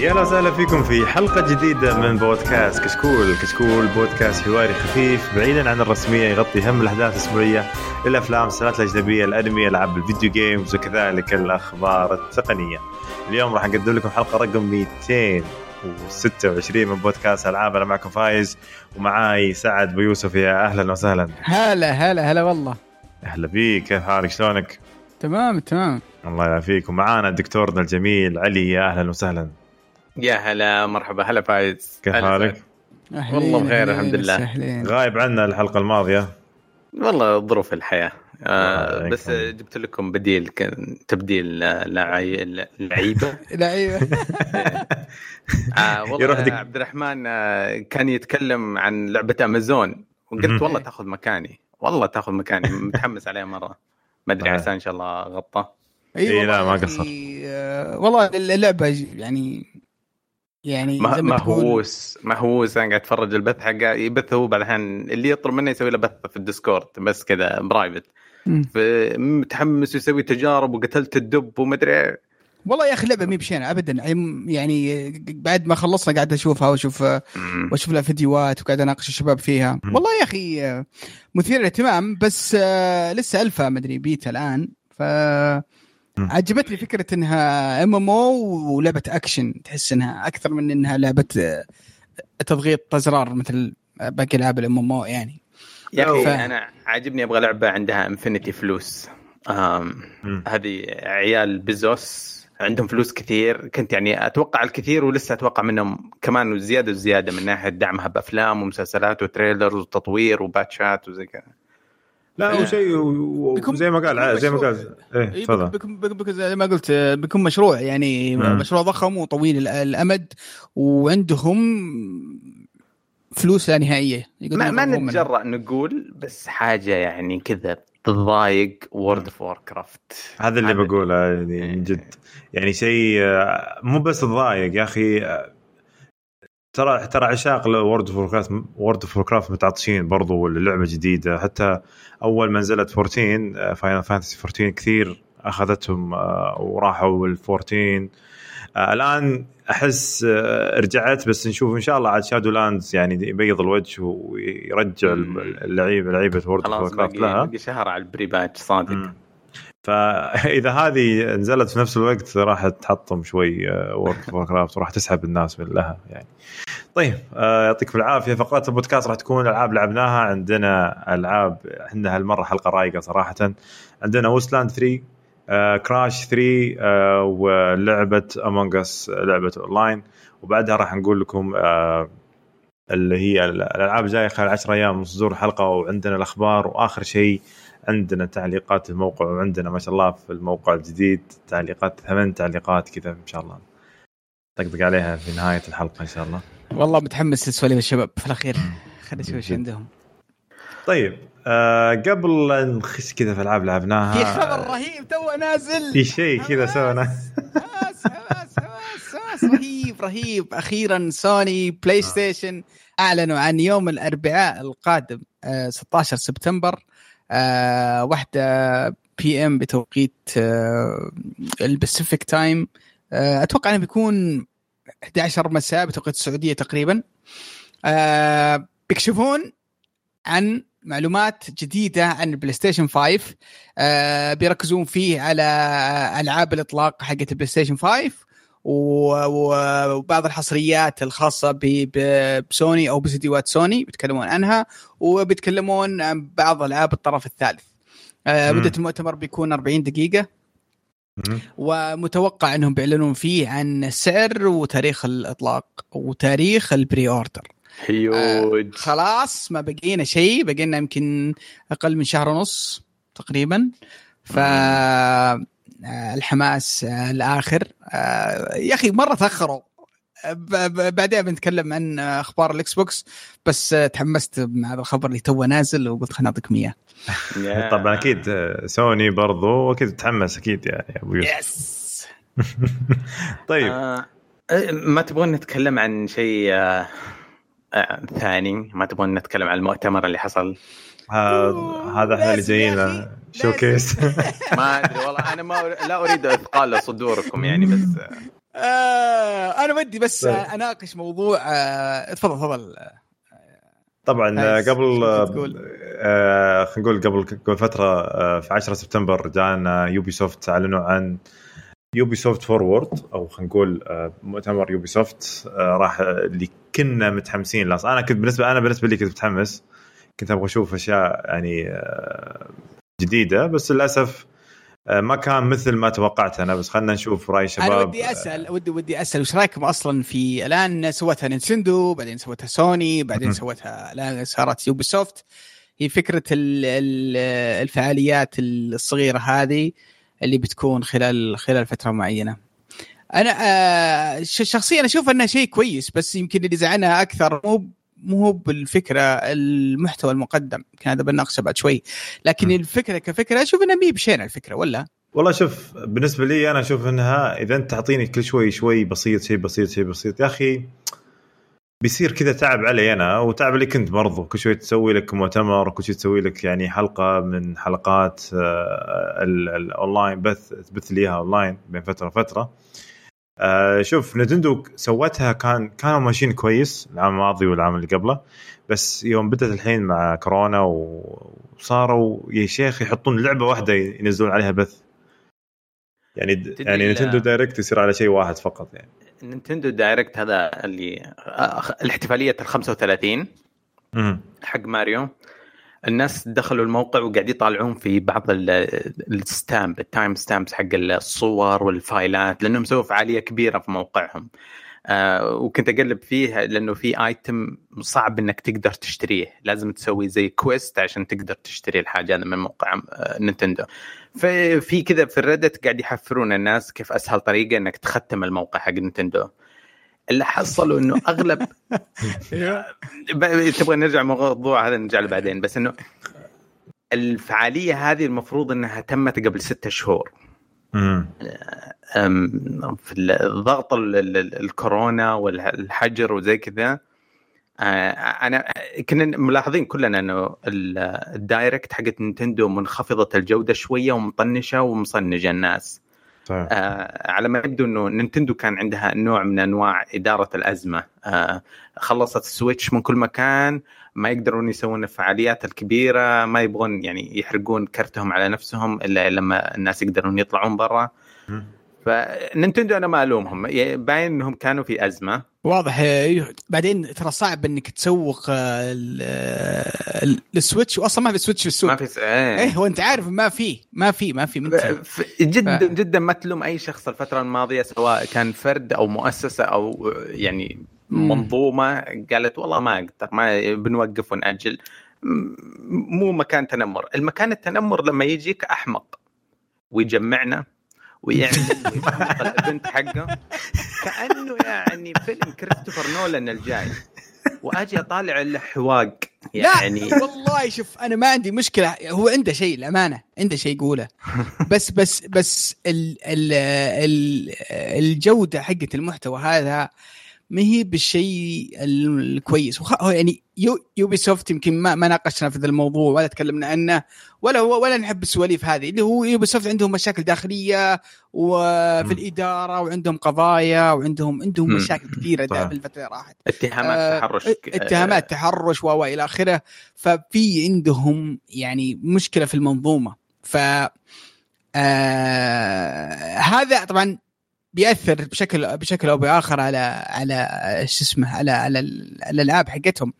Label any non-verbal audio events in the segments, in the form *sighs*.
يا أهلا وسهلا فيكم في حلقة جديدة من بودكاست كشكول، كشكول بودكاست حواري خفيف بعيدا عن الرسمية يغطي أهم الأحداث الأسبوعية للافلام، المسلسلات الأجنبية، الأنمي، ألعاب الفيديو games وكذلك الأخبار التقنية. اليوم راح نقدم لكم حلقة رقم 226 من بودكاست ألعاب. أنا معكم فايز ومعاي سعد بيوسف يا أهلا وسهلا. هلا هلا هلا والله. أهلا فيك. كيف حالك؟ شلونك؟ تمام تمام. الله يعافيك. ومعانا دكتورنا الجميل علي. يا أهلا وسهلا. يا هلا مرحبا هلا فايز كيف حالك؟ أهلين، والله بخير، أهلين، الحمد لله. سهلين. غايب عنا الحلقة الماضية والله ظروف الحياة آه بس. جبت لكم بديل كان تبديل آه، لعي... لعيبة *laughs* لعيبة *laughs* آه والله عبد الرحمن آه كان يتكلم عن لعبة أمازون. وقلت والله تاخذ مكاني والله تاخذ مكاني متحمس عليها مرة ما أدري آه. عسى إن شاء الله غطى والله لا، ما أخي، قصر. آه، والله اللعبة يعني يعني مه- زي ما تقول- مهووس مهووس أنا قاعد أتفرج البث حقه يبث هو بعد الحين اللي يطلب منه يسوي له بث في ال Discord بس كذا private. متحمس يسوي تجارب وقتلت الدب ومدري والله يا أخي اللعبة مي بشينة ابدا يعني بعد ما خلصنا قاعد أشوفها واشوف وأشوف لها فيديوهات وقاعد أناقش الشباب فيها. والله يا أخي آه، مثير للاهتمام بس آه، لسه الفا مدري بيتا الآن ف. عجبتني فكرة إنها MMO ولعبة أكشن. تحس إنها أكثر من إنها لعبة آه، تضغيط أزرار مثل باقي ألعاب ال MMO يعني. يا أخي ف- أنا عاجبني أبغى لعبة عندها infinity فلوس. هذه عيال بزوس عندهم فلوس كثير. كنت يعني أتوقع الكثير ولسه أتوقع منهم كمان وزياده وزيادة من ناحية دعمها بأفلام ومسلسلات و trailers وتطوير وباتشات وزي كذا. لا هو شيء و- بيكون- زي ما قال زي ما. قال إيه إيه، تفضل زي ما قلت بيكون مشروع يعني مم. مشروع ضخم وطويل ال- الأمد وعندهم فلوس لا نهائية ما, ما. نتجرأ نقول بس حاجة يعني كذا تضايق World of Warcraft هذا اللي بقوله يعني من جد يعني شيء آه، مو بس تضايق يا أخي آه، ترى ترى عشاق World of Warcraft World of Warcraft متعطشين برضو اللعبه جديدة حتى أول ما نزلت 14 Final Fantasy 14 كثير أخذتهم آه، وراحوا ال 14 آه، الآن أحس آه، رجعت بس نشوف إن شاء الله عاد Shadowlands يعني يبيض الوجه ويرجع. اللعيبة لعيبة World خلاص of Warcraft لها باقي شهر على ال pre-patch صادق. فإذا هذه نزلت في نفس الوقت راح تحطم شوي World of Warcraft وراح تسحب الناس من لها يعني. طيب آه، يعطيكم العافية. فقرات البودكاست راح تكون ألعاب لعبناها. عندنا ألعاب عندنا هالمرة حلقة رايقة صراحة. عندنا وستلاند 3 آه، كراش 3 آه، ولعبة Among Us لعبة اونلاين وبعدها راح نقول لكم آه، اللي هي الألعاب الجايه خلال 10 أيام. من صدور الحلقة وعندنا الأخبار وآخر شيء عندنا تعليقات الموقع وعندنا ما شاء الله في الموقع الجديد تعليقات ثمان تعليقات كذا إن شاء الله. طقطق عليها في نهاية الحلقة إن شاء الله. والله متحمس لسواليف الشباب في الأخير. خلينا نشوف إيش. عندهم. طيب آه قبل نخش كذا في العاب لعبناها في خبر رهيب تو نازل. في شيء كذا سوينا حماس حماس حماس حماس رهيب رهيب. أخيرا سوني بلاي ستيشن أعلنوا عن يوم الأربعاء القادم آه 16 سبتمبر. آه واحدة PM بتوقيت آه ال Pacific Time آه أتوقع إنه بيكون 11 مساء بتوقيت السعودية تقريبا. آه بيكشفون عن معلومات جديدة عن البلاي ستيشن 5 آه بيركزون فيه على ألعاب الإطلاق حقت البلاي ستيشن 5 و- و- وبعض الحصريات الخاصة بسوني أو بفيديوهات سوني بيتكلمون عنها وبيتكلمون عن بعض ألعاب الطرف الثالث. آه. مدة المؤتمر بيكون 40 دقيقة. ومتوقع أنهم بيعلنون فيه عن السعر وتاريخ الإطلاق وتاريخ ال pre-order هيوه خلاص ما بقينا شيء. بقينا يمكن أقل من شهر ونص تقريبا. ف آه، الحماس آه، الآخر. آه، يا أخي مرة تأخروا. بعدين بنتكلم عن أخبار الإكس بوكس بس آه، تحمست مع هذا الخبر اللي توه نازل وقلت خليني اعطيكم اياه يا. *laughs* طبعا أكيد آه، سوني برضو أكيد تحمس أكيد يعني يا أبو يوسف. يس *laughs* طيب. آه ما تبغون نتكلم عن شيء آه آه ثاني؟ ما تبغون نتكلم عن المؤتمر اللي حصل؟ هذا هذا إحنا اللي جايين أخي، شوكيس *laughs* ما أدري والله أنا ما لا أريد إثقال صدوركم يعني بس آه أنا ودي بس طيب. أناقش موضوع آه تفضل تفضل طبعا عايز قبل شو تقول؟ آه خلينا نقول قبل قبل فترة آه في 10 سبتمبر جانا يوبي سوفت أعلنوا عن يوبي سوفت Forward أو خلينا نقول آه مؤتمر يوبي سوفت آه راح اللي كنا متحمسين له أنا كنت بالنسبة أنا بالنسبة لي كنت متحمس كنت أبغى أشوف أشياء يعني آه جديدة بس للأسف آه ما كان مثل ما توقعت أنا بس خلينا نشوف رأي شباب أنا ودي أسأل ودي ودي أسأل وش رأيكم أصلا في الآن سوتها نينتندو بعدين سوتها سوني بعدين. سوتها الآن صارت يوبي سوفت هي فكرة ال- ال- الفعاليات الصغيرة هذه اللي بتكون خلال خلال فترة معينة. أنا آه، شخصيا أشوف أنها شيء كويس بس يمكن اللي زعلنا أكثر مو مو بالفكرة المحتوى المقدم. كان هذا بناقشه بعد شوي. لكن م. الفكرة كفكرة أشوف انها مهي بشينة الفكرة ولا؟ والله شوف بالنسبة لي أنا أشوف إنها إذا أنت تعطيني كل شوي شوي بسيط شيء بسيط شيء بسيط. يا أخي بيصير كذا تعب علي أنا وتعب عليك انت برضو. كل شوي تسوي لك مؤتمر وكل شوي تسوي لك يعني حلقة من حلقات آه، ال- الاونلاين بث تبث لي اياها اونلاين بين فترة وفترة. آه، شوف نتندو سوتها كان كانوا ماشيين كويس العام الماضي والعام اللي قبله بس يوم بدأت الحين مع كورونا وصاروا يا شيخ يحطون لعبة واحدة ينزلون عليها بث. يعني يعني نتندو Direct يصير على شيء واحد فقط يعني. نينتندو Direct هذا اللي آه، الاحتفالية ال 35 مم. حق ماريو. الناس دخلوا الموقع وقاعد يطالعون في بعض ال- ال stamp ال time stamps حق الصور والفايلات لأنهم سووا فعالية كبيرة في موقعهم. آه وكنت أقلب فيه لأنه في item صعب إنك تقدر تشتريه. لازم تسوي زي quest عشان تقدر تشتري الحاجة هذا من موقع آه نينتندو. ففي كذا في الريدت قاعد يحفرون الناس كيف أسهل طريقة إنك تختم الموقع حق نينتندو. اللي حصلوا إنه أغلب *laughs* تبغى نرجع الموضوع هذا نرجع له بعدين بس إنه الفعالية هذه المفروض إنها تمت قبل ستة شهور. في الضغط ال- ال- ال- الكورونا والحجر وزي كذا. آه، أنا كنا ملاحظين كلنا إنه ال- ال Direct حقت نينتندو منخفضة الجودة شوية ومطنشة ومصنجة الناس. صحيح آه على ما يبدو إنه نينتندو كان عندها نوع من أنواع إدارة الأزمة. آه خلصت السويتش من كل مكان ما يقدرون يسوون الفعاليات الكبيرة ما يبغون يعني يحرقون كرتهم على نفسهم إلا لما الناس يقدرون يطلعون برا. فنينتندو أنا ما ألومهم. باين إنهم كانوا في أزمة. واضح. إيه، بعدين ترى صعب إنك تسوق آه، ال- ال- السويتش. واصلا ما في سويتش في السوق. ما في س... إيه. إيه وأنت عارف ما في ما في ما في ف- جدا ف- جدا ما تلوم أي شخص الفترة الماضية سواء كان فرد أو مؤسسة أو يعني. منظومة. قالت والله ما أقدر ما بنوقف ونأجل. مو مكان تنمر. المكان التنمر لما يجيك أحمق. ويجمعنا. ويعمل ويحط الايفنت حقة. كأنه يعني فيلم كريستوفر نولان الجاي. وأجي أطالع الحواق يعني لا والله شوف أنا ما عندي مشكلة. هو عنده شيء الامانه عنده شيء يقوله. بس بس بس ال ال ال الجودة حقت المحتوى هذا ما هي بالشيء الكويس وخ... يعني يو يوبي سوفت يمكن ما, ما ناقشنا في ذا الموضوع ولا تكلمنا عنه ولا هو ولا نحب السواليف هذه اللي هو يوبي سوفت عندهم مشاكل داخلية وفي. الإدارة وعندهم قضايا وعندهم عندهم. مشاكل كثيرة صحيح. في الفترة اللي راحت اتهامات آه، تحرش اتهامات تحرش و إلى آخره ففي عندهم يعني مشكلة في المنظومة ف آه هذا طبعا بيأثر بشكل بشكل أو بآخر على على شو اسمه على على ال- الألعاب حقتهم.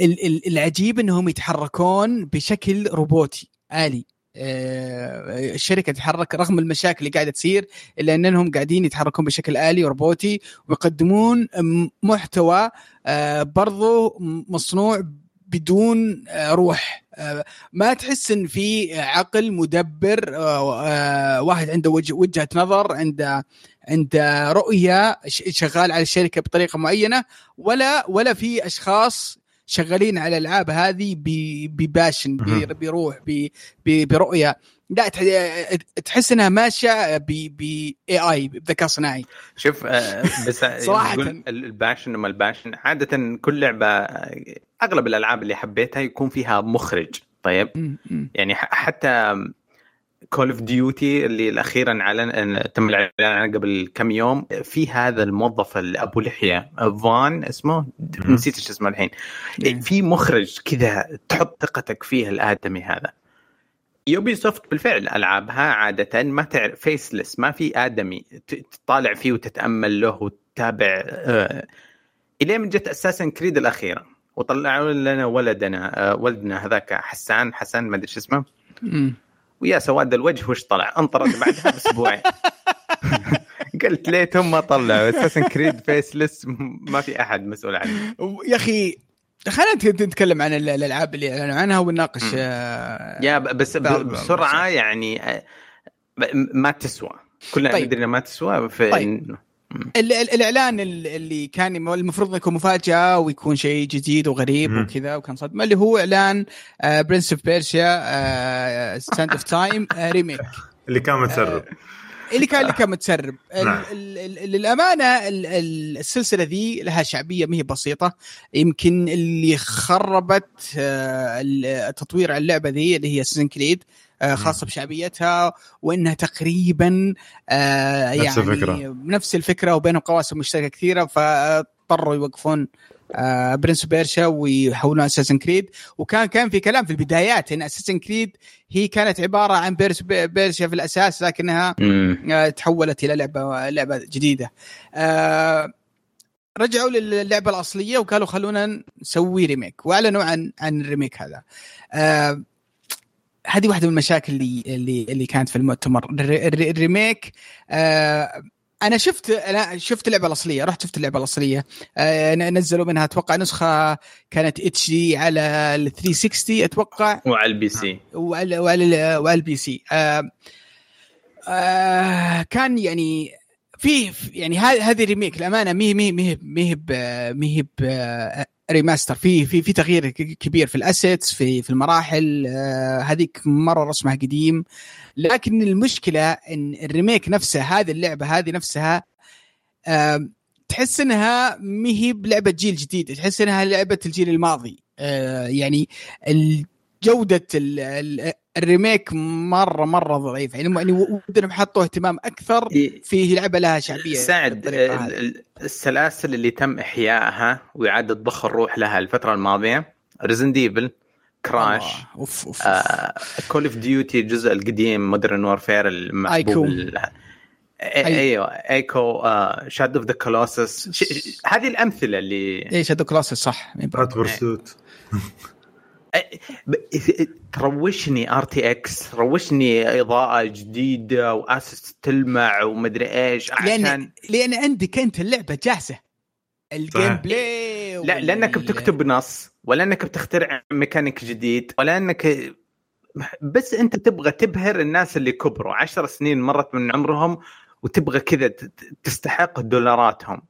ال- ال- العجيب إنهم يتحركون بشكل روبوتي آلي. آه، الشركة تتحرك رغم المشاكل اللي قاعدة تصير إلا إنهم قاعدين يتحركون بشكل آلي وروبوتي ويقدمون محتوى آه، برضو مصنوع بدون آه، روح آه، ما تحس إن في عقل مدبر آه، واحد عنده وجه وجهة نظر عنده عنده رؤية شغال على الشركة بطريقة معينة ولا ولا في أشخاص شغالين على الألعاب هذه ب passion. بروح برؤية لا تح- تحس إنها ماشية ب اي اي بذكاء صناعي. شوف آه، بس. *laughs* يقول ال- ال passion وما ال passion عادة كل لعبة أغلب الألعاب اللي حبيتها يكون فيها مخرج. طيب. يعني حتى كول اوف ديوتي اللي أخيرا اعلن تم الإعلان عنه قبل كم يوم في هذا الموظف أبو لحية فان اسمه؟ نسيت إيش اسمه الحين. في مخرج كذا تحط ثقتك فيه الآدمي هذا. يوبي سوفت بالفعل ألعابها عادة ما تعرف فيسلس ما في آدمي تطالع فيه وتتأمل له وتتابع آه الين من جت اساسن كريد الأخيرة. وطلعوا لنا ولدنا آه ولدنا هذاك حسان حسن ما أدري شو اسمه. ويا سواد الوجه وش طلع؟ انطرد بعدها بأسبوعين. *laughs* قلت ليتهم ما طلعوا. اساسن كريد فيسلس ما في أحد مسؤول عنه. يا أخي خلينا نتكلم عن الألعاب اللي أعلنوا عنها ونناقش آه، يا بس بسرعة يعني آه، ما تسوى. كلنا طيب. ندري ما تسوى في طيب. الإعلان اللي كان المفروض يكون مفاجأة ويكون شيء جديد وغريب وكذا وكان صدمة اللي هو إعلان Prince of Persia Sands of Time remake اللي كان متسرب. اللي كان اللي كان متسرب. نعم. للأمانة السلسلة ذي لها شعبية ما هي بسيطة. يمكن اللي خربت آه، تطوير اللعبة ذي اللي هي Assassin's Creed آه، خاصة بشعبيتها وإنها تقريبا آه، يعني نفس الفكرة. نفس الفكرة وبينهم قواسم مشتركه كثيرة فاضطروا يوقفون Prince Persia ويحولون Assassin's Creed وكان كان في كلام في البدايات إن Assassin's Creed هي كانت عبارة عن Prince Persia في الأساس لكنها آه تحولت إلى لعبه لعبة جديدة. آه رجعوا للعبة الأصلية وقالوا خلونا نسوي remake وأعلنوا عن عن ال remake هذا. آه هذه واحدة من المشاكل اللي اللي اللي كانت في المؤتمر. ال remake آه أنا شفت أنا شفت اللعبه الاصليه رحت شفت اللعبه الاصليه آه نزلوا منها أتوقع نسخه كانت HD على ال 360 أتوقع وعلى ال PC وعلى وعلى, وعلى ال PC آه آه كان يعني في يعني هذه remake الامانه مي مي مي مي مي remaster في في في تغيير كبير في ال assets في في المراحل آه هذيك مرة رسمها قديم. لكن المشكلة إن ال remake نفسه هذه اللعبة هذه نفسها تحس إنها ما هي بلعبة جيل جديد تحس إنها لعبة الجيل الماضي. آه يعني جودة ال remake مره مرة ضعيفة. يعني يعني ودهم حطوا اهتمام أكثر في لعبة لها شعبية سعد السلاسل اللي تم إحيائها وإعادة ضخ الروح لها الفترة الماضية ريزن ديفل كراش أوف أوف كول أوف. ديوتي الجزء القديم مودرن وورفير المحبوب أيوه ايكو شادو اوف ذا كولوسس هذه الأمثلة اللي إي شادو كولوسس صح. هات برسوت *laughs* تروشني آر تي إكس روشني إضاءة جديدة وآسس تلمع ومدري إيش عشان لأن لأن عندك انت اللعبة جاهزة. ال gameplay لا لأنك بتكتب نص ولا أنك بتخترع ميكانيك جديد ولا أنك بس أنت تبغى تبهر الناس اللي كبروا. عشر سنين مرت من عمرهم وتبغى كذا تستحق دولاراتهم.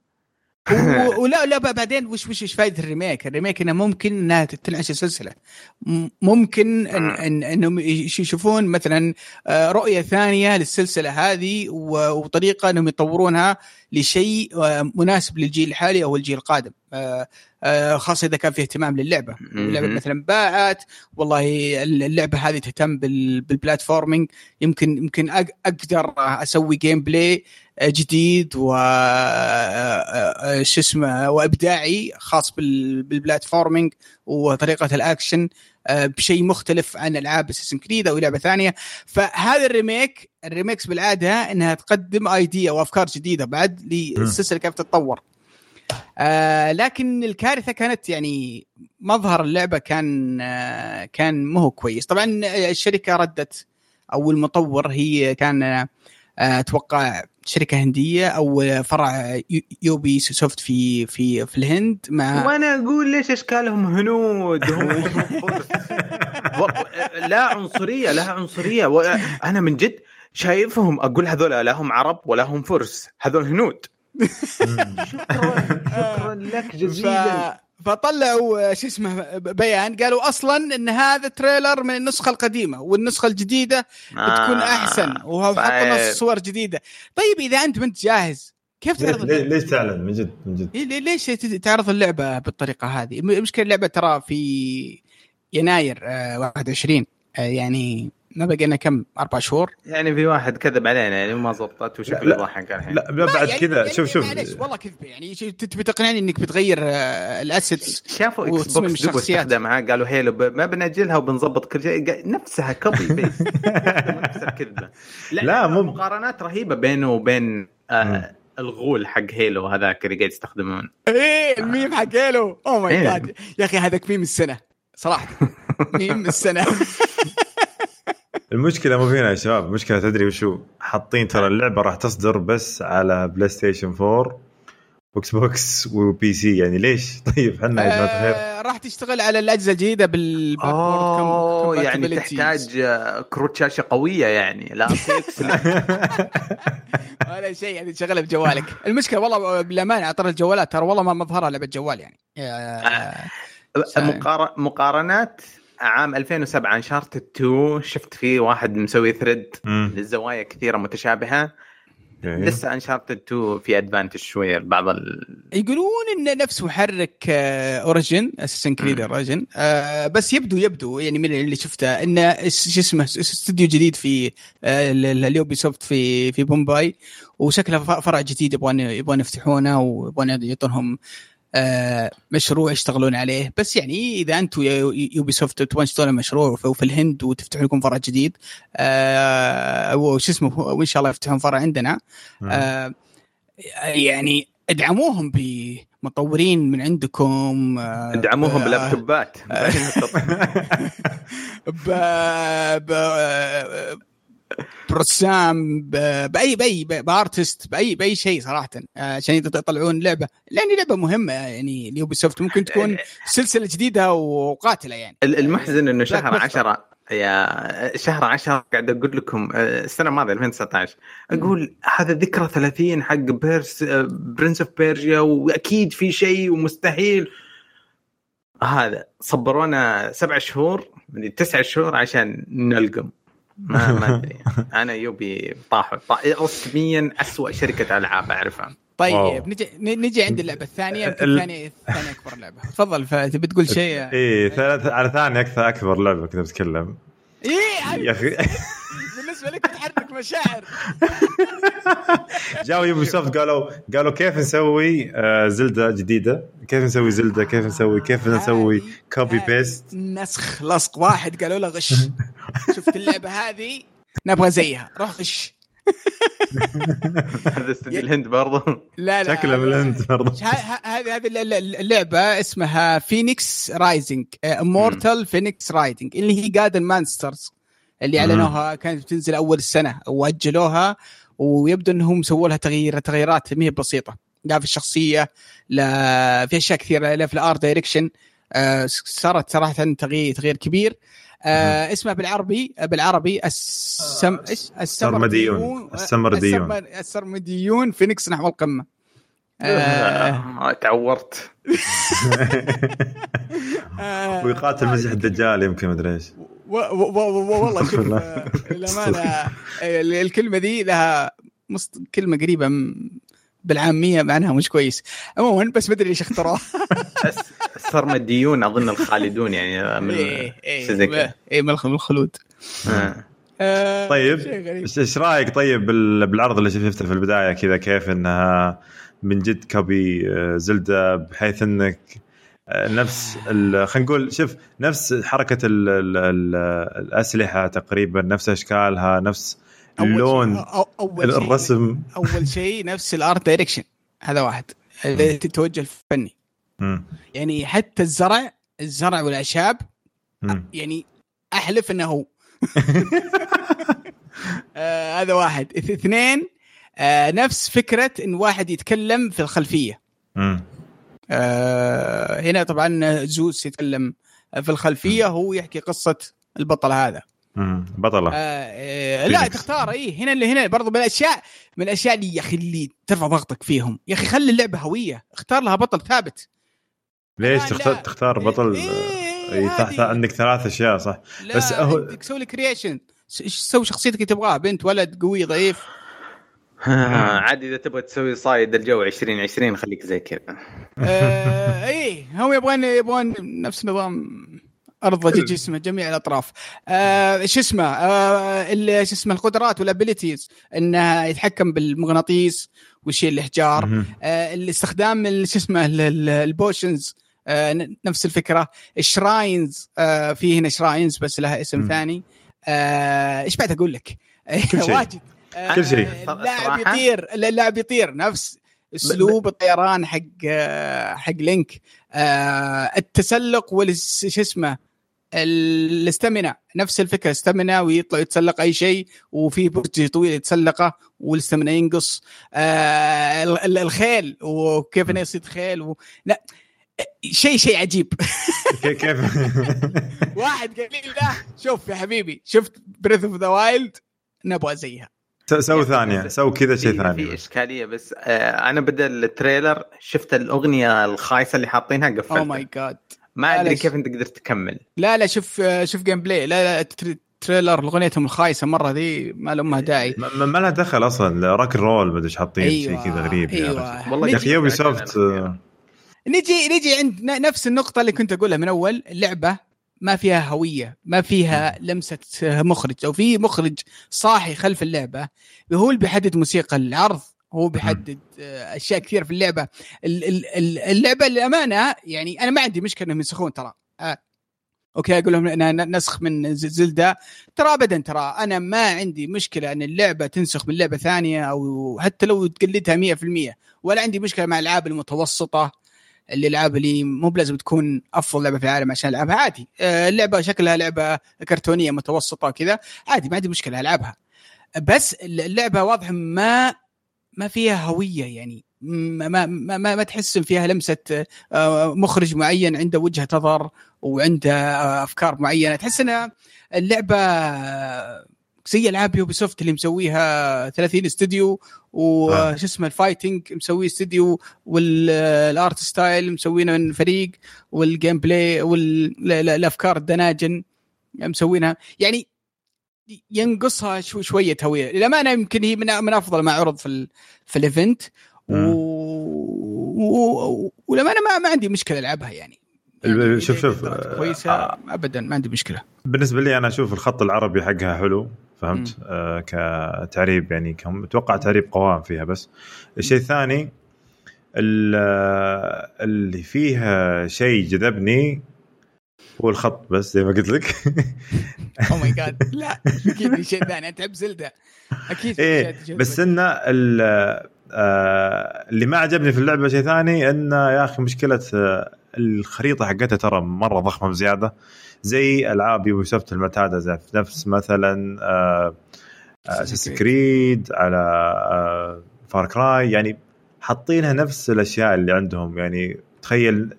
*laughs* ولا لا بعدين وش وش وش فائده ال remake؟ ال remake إنه ممكن إنها تنعش السلسله ممكن إن إن إنهم يشوفون مثلا آه، رؤية ثانية للسلسلة هذه وطريقة إنهم يطورونها لشيء آه، مناسب للجيل الحالي أو الجيل القادم. آه، خاصة إذا كان في اهتمام للعبة. اللعبه مثلا باعت والله اللعبة هذه تهتم بال platforming يمكن يمكن أقدر أسوي gameplay جديد و شو اسمه وإبداعي خاص بال platforming وطريقة الأكشن بشيء مختلف عن ألعاب Assassin's Creed أو لعبة ثانية. فهذا ال remake ال remakes بالعادة إنها تقدم idea وأفكار جديدة بعد للسلسله كيف تتطور. آه لكن الكارثة كانت يعني مظهر اللعبة كان آه كان مو كويس. طبعا الشركة ردت أو المطور هي كان أتوقع شركة هندية أو فرع يوبي سوفت في في في الهند مع وأنا أقول ليش إشكالهم هنود؟ *laughs* هم لا عنصرية لا عنصرية. أنا من جد شايفهم أقول هذول لا هم عرب ولا هم فرس هذول هنود. *laughs* شكرا شكرا لك جزيلا. فطلعوا شو اسمه بيان قالوا أصلا إن هذا تريلر من النسخة القديمة والنسخة الجديدة آه بتكون احسن وحطوا نص صور جديدة. طيب إذا أنت ما انت جاهز كيف تعرض ليش, ليش تعلن؟ من جد من جد. ليش تعرض اللعبة بالطريقة هذه؟ المشكلة اللعبة ترى في يناير 21 آه، آه، يعني ما بقينا كم؟ أربع شهور؟ يعني في واحد كذب علينا يعني ما زبطت وشكله. يضحك الحين. لا لا بعد يعني- كذا. يعني شوف شوف. معليش والله كذبه يعني. تبي تقنعني إنك بتغير آه، الأسيتس شافوا إكس بوكس دوبو. استخدمها قالوا هيلو ب- ما بنأجلها وبنظبط كل شيء. نفسها كوبي بيست *laughs* نفس الكذبة. لا, لا، مو- مقارنات رهيبة بينه وبين. آه الغول حق هيلو هذاك اللي قاعد يستخدمون. إيه الميم حق Halo. oh my. God يا أخي هذاك ميم السنة صراحة. *laughs* ميم السنة. *laughs* المشكلة مو فينا يا شباب المشكلة تدري وشو؟ حاطين ترى اللعبة راح تصدر بس على PlayStation 4 و Xbox و PC يعني ليش؟ *laughs* طيب إحنا يا جماعة الخير. آه، راح تشتغل على الأجهزة الجديدة بال backward اوه يعني تحتاج آه، كروت شاشة قوية يعني لا *laughs* إكس لا *laughs* ولا شيء هذه شغله بجوالك. المشكلة والله بالأمانة طار الجوالات ترى والله ما مظهرها لعبه جوال يعني. آه، مقار- مقارنات عام 2007 Uncharted 2 شفت فيه واحد مسوي thread. للزوايا كثيرة متشابهة okay. لسه Uncharted 2 في advantage شوية بعض ال... يقولون انه نفس محرك Origin Assassin's Creed. Origin بس يبدو يبدو يعني من اللي شفته انه شو اسمه اس- استوديو جديد في آه، ال- ال- ال Ubisoft في في بومباي وشكله فرع جديد يبغون يبغون يفتحونه ويبغون يعطونهم آه، مشروع يشتغلون عليه بس يعني إذا أنتم Ubisoft تبغون تشتغلون مشروع في الهند وتفتحوا لكم فرع جديد آه، وش اسمه وإن شاء الله يفتحون فرع عندنا. آه، يعني ادعموهم بمطورين من عندكم آه، دعموهم *laughs* *laughs* ب- بلابتوبات برسام باي باي ب artist باي بأي شيء صراحة آه، عشان يطلعون لعبة لأن لعبة مهمة يعني ال Ubisoft ممكن تكون سلسلة جديدة وقاتلة يعني. المحزن إنه شهر بلاك 10 يا شهر 10 قاعد أقول لكم آه، السنة الماضية 2019 أقول هذا ذكرى 30 حق Pers- Prince of Persia وأكيد في شيء ومستحيل. هذا صبرونا سبع شهور مدري تسع شهور عشان نلقم. ما ما *laughs* أدري. أنا Ubi طاحوا طا- رسميا اسوء شركة ألعاب أعرفها. طيب نجي نجي عند اللعبة الثانية الثانية الثانية أكبر لعبة. تفضل فتبي تقول شيء؟ إيه ثالث على ثاني أكثر أكبر لعبة كنت بتكلم إيه يا أخي. بالنسبة لك تحرك *laughs* مشاعر. جاوا Ubisoft قالوا قالوا كيف نسوي آه، Zelda جديدة؟ كيف نسوي Zelda؟ كيف نسوي كيف نسوي copy paste نسخ لصق واحد قالوا له غش. *laughs* شفت اللعبة هذه؟ نبغى زيها. روح غش. *laughs* هذا استوديو الهند برضه. لا لا شكله من الهند برضه. هذه هذه الل- الل- اللعبة اسمها فينيكس رايزنج امورتال فينيكس رايدنج اللي هي Gods and Monsters اللي. أعلنوها كانت بتنزل أول السنة وأجلوها ويبدو إنهم سووا لها تغيير تغييرات ما هي بسيطة. لا في الشخصية لا في أشياء كثيرة لا في ال art direction صارت صراحة تغيير تغيير كبير. آه اسمها بالعربي بالعربي السم إيش؟ السرمديون. السمرديون. السرم- السرمديون فينيكس نحو القمة. آه. آه، تعورت. *laughs* *laughs* آه. ويقاتل المسيح الدجال يمكن مدري إيش. والله شوف آه، للأمانة *laughs* آه، الكلمة دي لها مص... كلمة قريبة م- بالعامية معناها مش كويس. عموما بس ما أدري ليش اختاروها. *laughs* السرمديون أظن الخالدون يعني من إيه شيء زي إيه من الخ- من الخلود. آه. آه، طيب. إيش إيش رأيك طيب بال- بالعرض اللي شفته في البداية كذا كيف إنها من جد كوبي آه، زلدة بحيث إنك نفس خلينا نقول شوف نفس حركة ال ال ال الأسلحة تقريبا نفس أشكالها نفس أول اللون أو- أول شيء الرسم. أول شيء نفس ال art direction هذا واحد. التوجه الفني. يعني حتى الزرع الزرع والأعشاب. يعني أحلف إنه هو. *laughs* آه هذا واحد. اث- اثنين آه نفس فكرة إن واحد يتكلم في الخلفية. آه هنا طبعا زوس يتكلم في الخلفية هو يحكي قصة البطل هذا. مم. بطلة. آه آه لا. تختار اي هنا اللي هنا برضو من الأشياء من الأشياء اللي يا أخي اللي ترفع ضغطك فيهم. يا أخي خلي اللعبة هوية اختار لها بطل ثابت. ليش تختار لا. تختار بطل؟ إيه، إيه، عندك ثلاث أشياء صح. لا بس هو- سوي creation سوي شخصيتك اللي تبغاها؟ بنت ولد قوي ضعيف. عادي إذا تبغى تسوي صايد الجو 2020 خليك زي كذا. آه إيه هم يبغون يبغون نفس نظام إرضاء شسمه جميع الأطراف. آه شو اسمه؟ آه شو اسمه؟ القدرات وال abilities إنه يتحكم بالمغناطيس ويشيل الإحجار. آه الاستخدام ال- شو اسمه؟ ال- ال- ال potions. آه نفس الفكرة. ال shrines آه في هنا shrines بس لها اسم مم. ثاني. آه، إيش بعد أقول لك؟ *laughs* واجد. آه، كل شيء. اللاعب؟ يطير اللاعب يطير. نفس أسلوب الطيران حق آه، حق Link. آه، التسلق شو اسمه ال stamina نفس الفكرة stamina ويطلع يتسلق أي شيء وفي برج طويل يتسلقه وال stamina ينقص. آه ال- ال- الخيل وكيف إنه يصيد خيل و... لا شيء شيء عجيب. *laughs* كيف كيف؟ *laughs* واحد قال لي لا شوف يا حبيبي شفت Breath of the Wild نبغى زيها. س- سوي ثانية سوي كذا شيء ثاني في. إشكالية بس آه أنا بدل ال trailer شفت الأغنية الخايسة اللي حاطينها أو قفلتها my God ما أدري. كيف أنت قدرت تكمل. لا لا شوف شوف gameplay لا لا trailer أغنيتهم الخايسة مرة ذي ما لها داعي. ما, ما- لها دخل أصلا. rock roll ما أدري إيش حاطين أيوه شيء كذا غريب يا أيوه. رجل. والله يا أخي Ubisoft *laughs* آه، نجي نجي عند ن- نفس النقطة اللي كنت أقولها من أول اللعبه ما فيها هوية ما فيها لمسة مخرج أو في مخرج صاحي خلف اللعبة هو اللي بيحدد موسيقى العرض هو بيحدد آه، أشياء كثير في اللعبة. ال- ال- ال- اللعبة للأمانة يعني أنا ما عندي مشكلة إنهم ينسخون ترى. آه. أوكي أقول لهم إنها ن- نسخ من زلدا ترى ابدا ترى أنا ما عندي مشكلة إن اللعبة تنسخ من لعبة ثانية أو حتى لو تقلدها 100% ولا عندي مشكلة مع الألعاب المتوسطة. الالعاب اللي مو بلازم تكون أفضل لعبة في العالم عشان العبها عادي. آه، اللعبة شكلها لعبة كرتونية متوسطة وكذا. عادي ما عندي مشكلة ألعبها. بس اللعبة واضح ما ما فيها هوية يعني. ما ما ما, ما, تحس فيها لمسة آه، مخرج معين عنده وجهة نظر وعنده آه، أفكار معينة. تحس انها اللعبة زي العاب Ubisoft اللي مسويها 30 استوديو وش آه. اسمه ال fighting مسويه استوديو وال art style مسوينه من فريق وال gameplay والافكار ال dungeon مسوينها يعني ينقصها شو شوية هويه للامانه يمكن هي من من أفضل ما عرض في ال في ال event. وللامانه ما, ما عندي مشكلة ألعبها يعني يعني شوف- شوف، كويسة آه. ابدا ما عندي مشكلة بالنسبة لي أنا أشوف الخط العربي حقها حلو فهمت. آه كتعريب يعني كم أتوقع تعريب قوام فيها بس. الشيء الثاني ال- آه، اللي فيها شيء جذبني هو الخط بس زي ما قلت لك. أو ماي جاد لا أكيد في شيء ثاني. أنت تحب زلدة؟ أكيد في تجذبك. بس إنه آه، اللي ما عجبني في اللعبة شيء ثاني إنه يا أخي مشكلة آه، الخريطة حقتها ترى مرة ضخمة بزيادة. زي ألعاب Ubisoft المعتادة زي نفس مثلا Assassin's Creed على آه، Far Cry يعني حاطينها نفس الأشياء اللي عندهم يعني تخيل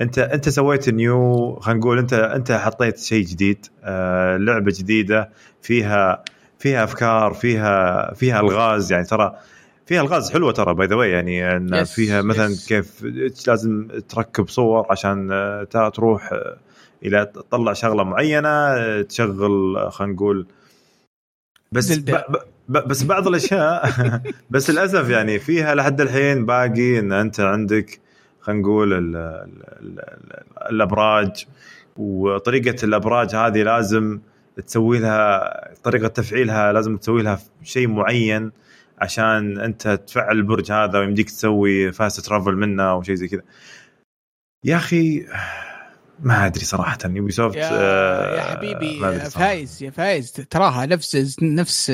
أنت أنت سويت new خلينا نقول أنت أنت حطيت شيء جديد آه، لعبة جديدة فيها فيها أفكار فيها فيها ألغاز يعني ترى فيها ألغاز حلوة ترى by the way يعني إن Yes, فيها مثلا yes. كيف لازم تركب صور عشان آه، تروح آه، إلى تطلع شغلة معينة تشغل خلينا نقول. بس. ب- ب- بس بعض الأشياء *laughs* بس للأسف يعني فيها لحد الحين باقي إن أنت عندك خلينا نقول ال ال ال ال الأبراج. وطريقة الأبراج هذه لازم تسوي لها طريقة تفعيلها لازم تسوي لها شيء معين عشان أنت تفعل البرج هذا ويمديك تسوي fast travel منه أو شيء زي كذا. يا أخي ما أدري صراحة Ubisoft يا, آه، يا حبيبي. فايز يا فايز. تراها نفس نفس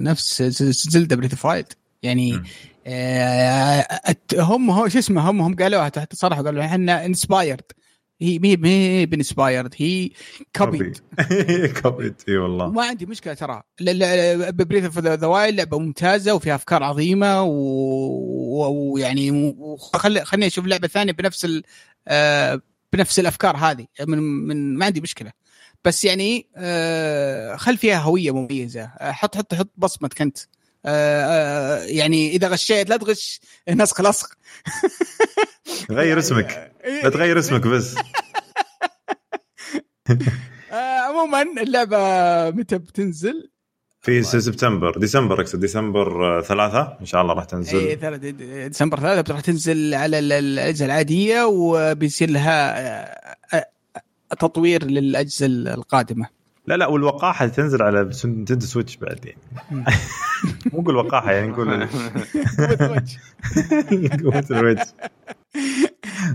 نفس Zelda Breath of the Wild يعني. آه، هم هو شو اسمه هم هم قالوها تحت صرحوا قالوا إحنا inspired هي مي مي ب inspired هي copied copied *laughs* إي والله. ما عندي مشكلة ترى. Breath of the Wild لعبة ممتازة وفيها أفكار عظيمة و- ويعني خليني أشوف لعبة ثانية بنفس ال... آه، بنفس الأفكار هذه من من ما عندي مشكلة. بس يعني آه، خل فيها هوية مميزة. حط حط حط بصمتك أنت. آه، آه، يعني إذا غشيت لا تغش نسخ لصق *laughs* غير اسمك. لا تغير اسمك بس. *laughs* عموما اللعبة متى بتنزل؟ في سبتمبر ديسمبر أقصد ديسمبر آه، ثلاثة. إن شاء الله راح اي تنزل ثلاثة ديسمبر ثلاثة راح تنزل على ال- الأجهزة العادية وبيصير لها آه، آه، تطوير للأجهزة القادمة. لا لا والوقاحة تنزل على Nintendo Switch بعد. يعني *laughs* مو نقول وقاحه يعني نقول *laughs* قوة الوجه *laughs*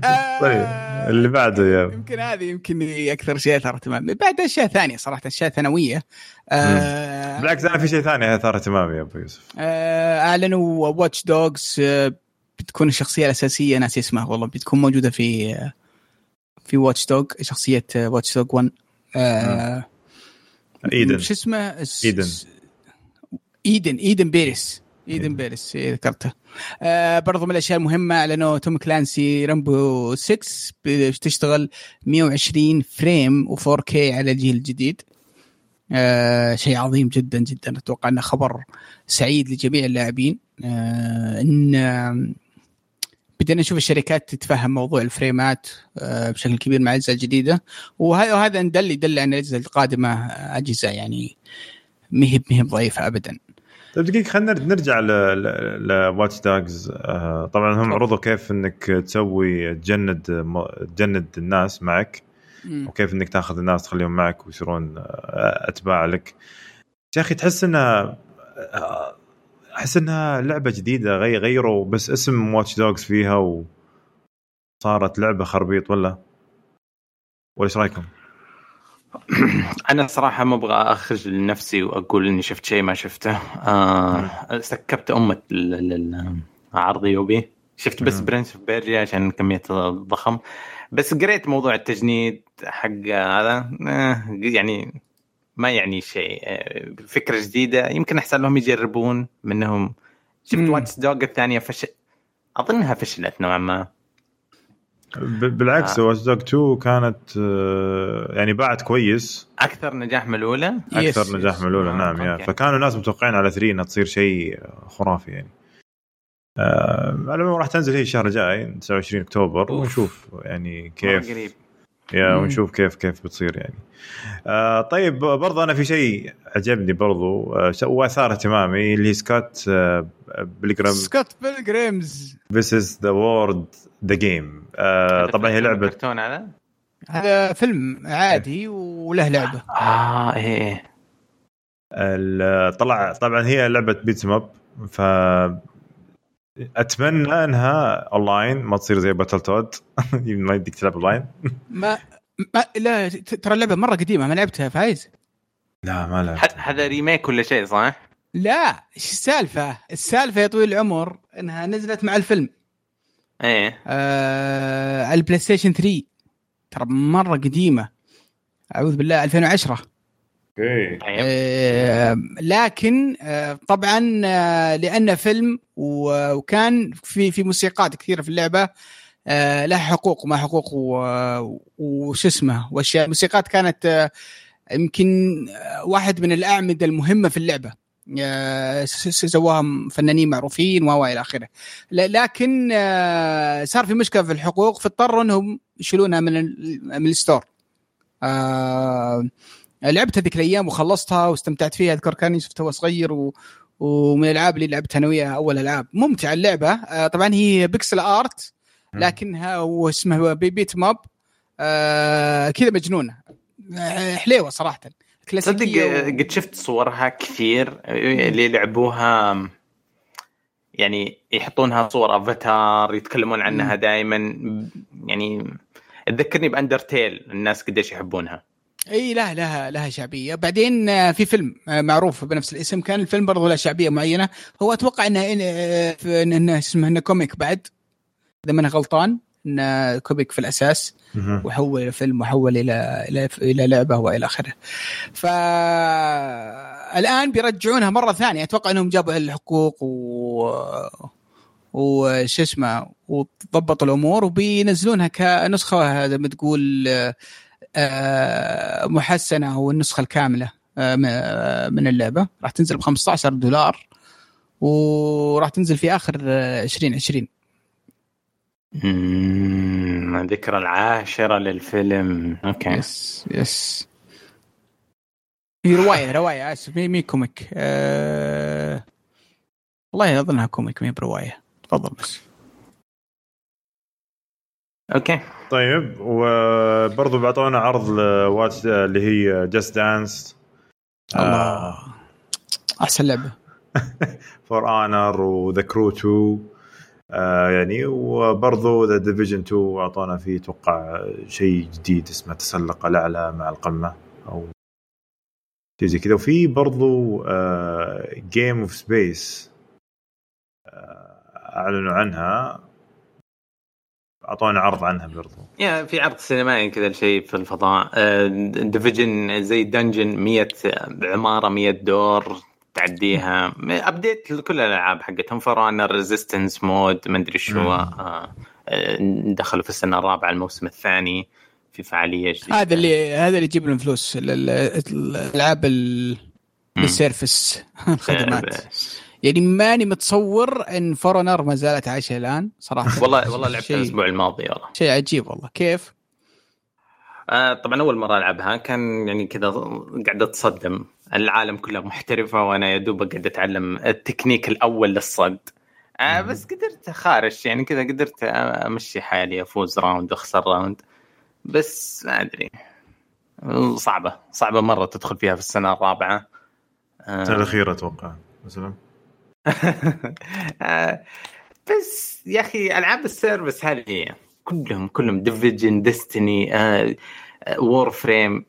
*laughs* طيب اللي بعده يا يمكن هذه يمكن أكثر شيء أثار اهتمام. بعد أشياء ثانية صراحة أشياء ثانوية. آه بالعكس أنا في شيء ثاني أثار اهتمامي يا أبو يوسف. آه أعلنوا Watch Dogs آه بتكون الشخصية الأساسية ناسي اسمها والله بتكون موجودة في آه في Watch Dogs شخصية Watch Dogs 1 آه إيدن. شو اسمه؟ إيدن. إيدن إيدن بيرس ايدن بيرس إيه، ذكرته آه برضو من الأشياء المهمة لأنه Tom Clancy's Rainbow 6 بتشتغل 120 frame و4K على الجيل الجديد. آه شيء عظيم جدا جدا. أتوقع أنه خبر سعيد لجميع اللاعبين. آه إن آه بدينا نشوف الشركات تتفهم موضوع الفريمات آه بشكل كبير مع الاجهزه الجديدة. وهذا دل يدل ان الاجهزه القادمة اجهزه يعني مهب مهب ضعيفة ابدا. طيب دقيقة خلينا نرجع ل Watch Dogs آه طبعا هم عرضوا كيف إنك تسوي تجند تجند الناس معك وكيف إنك تاخذ الناس تخليهم معك ويصيرون أتباع لك. يا أخي تحس إنها أحس إنها لعبة جديدة غيروا بس اسم Watch Dogs فيها وصارت لعبة خربيط ولا؟ ولا إيش رأيكم؟ *clears throat* أنا صراحة ما أبغى أخرج لنفسي وأقول إني شفت شيء ما شفته. آه سكبت أم عرض يوبي. شفت بس Prince of Persia عشان كمية ضخم بس قريت موضوع التجنيد حق هذا. آه يعني ما يعني شيء. آه فكرة جديدة. يمكن أحسن لهم يجربون منهم. شفت Watch Dogs الثانية فشل أظنها فشلت نوعا ما. بالعكس Watch Dogs 2 كانت يعني باعت كويس. أكثر نجاح من الأولى؟ أكثر yes نجاح من الأولى نعم يا. فكانوا الناس متوقعين على 3 إنها تصير شيء خرافي يعني. آه على العموم راح تنزل هي الشهر الجاي 29 أكتوبر. ونشوف يعني كيف قريب. يا ونشوف كيف كيف بتصير يعني. آه طيب برضه أنا في شيء عجبني برضه آه واثار اهتمامي اللي هي Scott آه Pilgrim Scott Pilgrim vs the world the game. آه طبعا هي لعبة كرتون هذا هذا فيلم عادي وله لعبة. آه إيه طلع طبعا هي لعبة beat 'em up ف أتمنى إنها أونلاين ما تصير زي Battletoads ما يديك تلعب أونلاين. ما ما لا ترى اللعبة مرة قديمة ما لعبتها فايز. لا ما لعبت هذا remake ولا شيء صح؟ لا إيش السالفة؟ السالفة يا طويل العمر إنها نزلت مع الفيلم. إيه. آه على ال PlayStation 3 ترى مرة قديمة. أعوذ بالله 2010 okay. آه لكن آه طبعا آه لأنه فيلم وكان في في موسيقات كثيرة في اللعبة آه لها حقوق وما حقوق وش اسمه وأشياء. الموسيقات كانت آه يمكن واحد من الأعمدة المهمة في اللعبة. سواها فنانين معروفين و إلى آخره. لكن صار في مشكلة في الحقوق فاضطروا إنهم يشيلونها من من ال store. لعبت هذيك الأيام وخلصتها واستمتعت فيها. أذكر كاني شفتها صغير و... ومن الألعاب اللي لعبتها أنا وياها أول ألعاب. ممتعة اللعبة. طبعا هي pixel art لكنها واسمها بيت ماب. كذا مجنونة. حليوة صراحة. تصدق قد شفت صورها كثير اللي لعبوها يعني يحطونها صور أفاتار يتكلمون عنها دائما يعني تذكرني بأندرتيل الناس قديش يحبونها. إي لا لها لها شعبية. بعدين في فيلم معروف بنفس الاسم. كان الفيلم برضه له شعبية معينة. هو أتوقع إنه إنه اسمه إنه comic بعد. إذا ما أنا غلطان إنه comic في الأساس. وحول إلى فيلم وحول إلى إلى إلى لعبة وإلى آخره. فالان بيرجعونها مرة ثانية. أتوقع إنهم جابوا الحقوق و وش اسمه وضبطوا الأمور وبينزلونها كنسخة. زي ما تقول محسنة أو النسخه الكامله من اللعبة. راح تنزل ب 15 دولار وراح تنزل في آخر 2020 اممم الذكرى العاشرة للفيلم. أوكي. yes yes. هي رواية رواية آسف مي مي comic. أه... والله أظنها comic مي برواية. تفضل بس. أوكي. طيب وبرضه بعطونا عرض لواتش اللي هي Just Dance الله. أحسن لعبة. For Honor و The Crew 2 آه يعني وبرضه The Division 2 أعطونا فيه أتوقع شيء جديد اسمه تسلق الأعلى مع القمة أو شيء زي كذا. وفي برضه Game of Space أعلنوا عنها. أعطونا عرض عنها برضو. يا في عرض سينمائي كذا شيء في الفضاء. Division زي dungeon 100 عمارة 100 دور تعديها. update لكل الألعاب حقتهم For Honor resistance mode ما أدري شو. آه، آه، دخلوا في السنة الرابعة الموسم الثاني. في فعالية جديده هذا اللي هذا اللي يجيب لهم فلوس. ال- ال- الألعاب. ال service الخدمات. يعني ماني متصور إن For Honor ما زالت عايشة الآن صراحة. *laughs* والله والله لعبتها الأسبوع الماضي والله شيء عجيب والله. كيف؟ آه طبعا أول مرة ألعبها كان يعني كذا قاعد أتصدم. العالم كله محترفة وأنا يا دوب قاعد أتعلم التكنيك الأول للصد. آه بس قدرت خارج يعني كذا قدرت أمشي حالي أفوز round واخسر round. بس ما أدري. صعبة صعبة مرة تدخل فيها في السنة الرابعة. السنة آه الأخيرة أتوقع مثلا. بس يا أخي ألعاب ال service هذه كلهم كلهم Division Destiny Warframe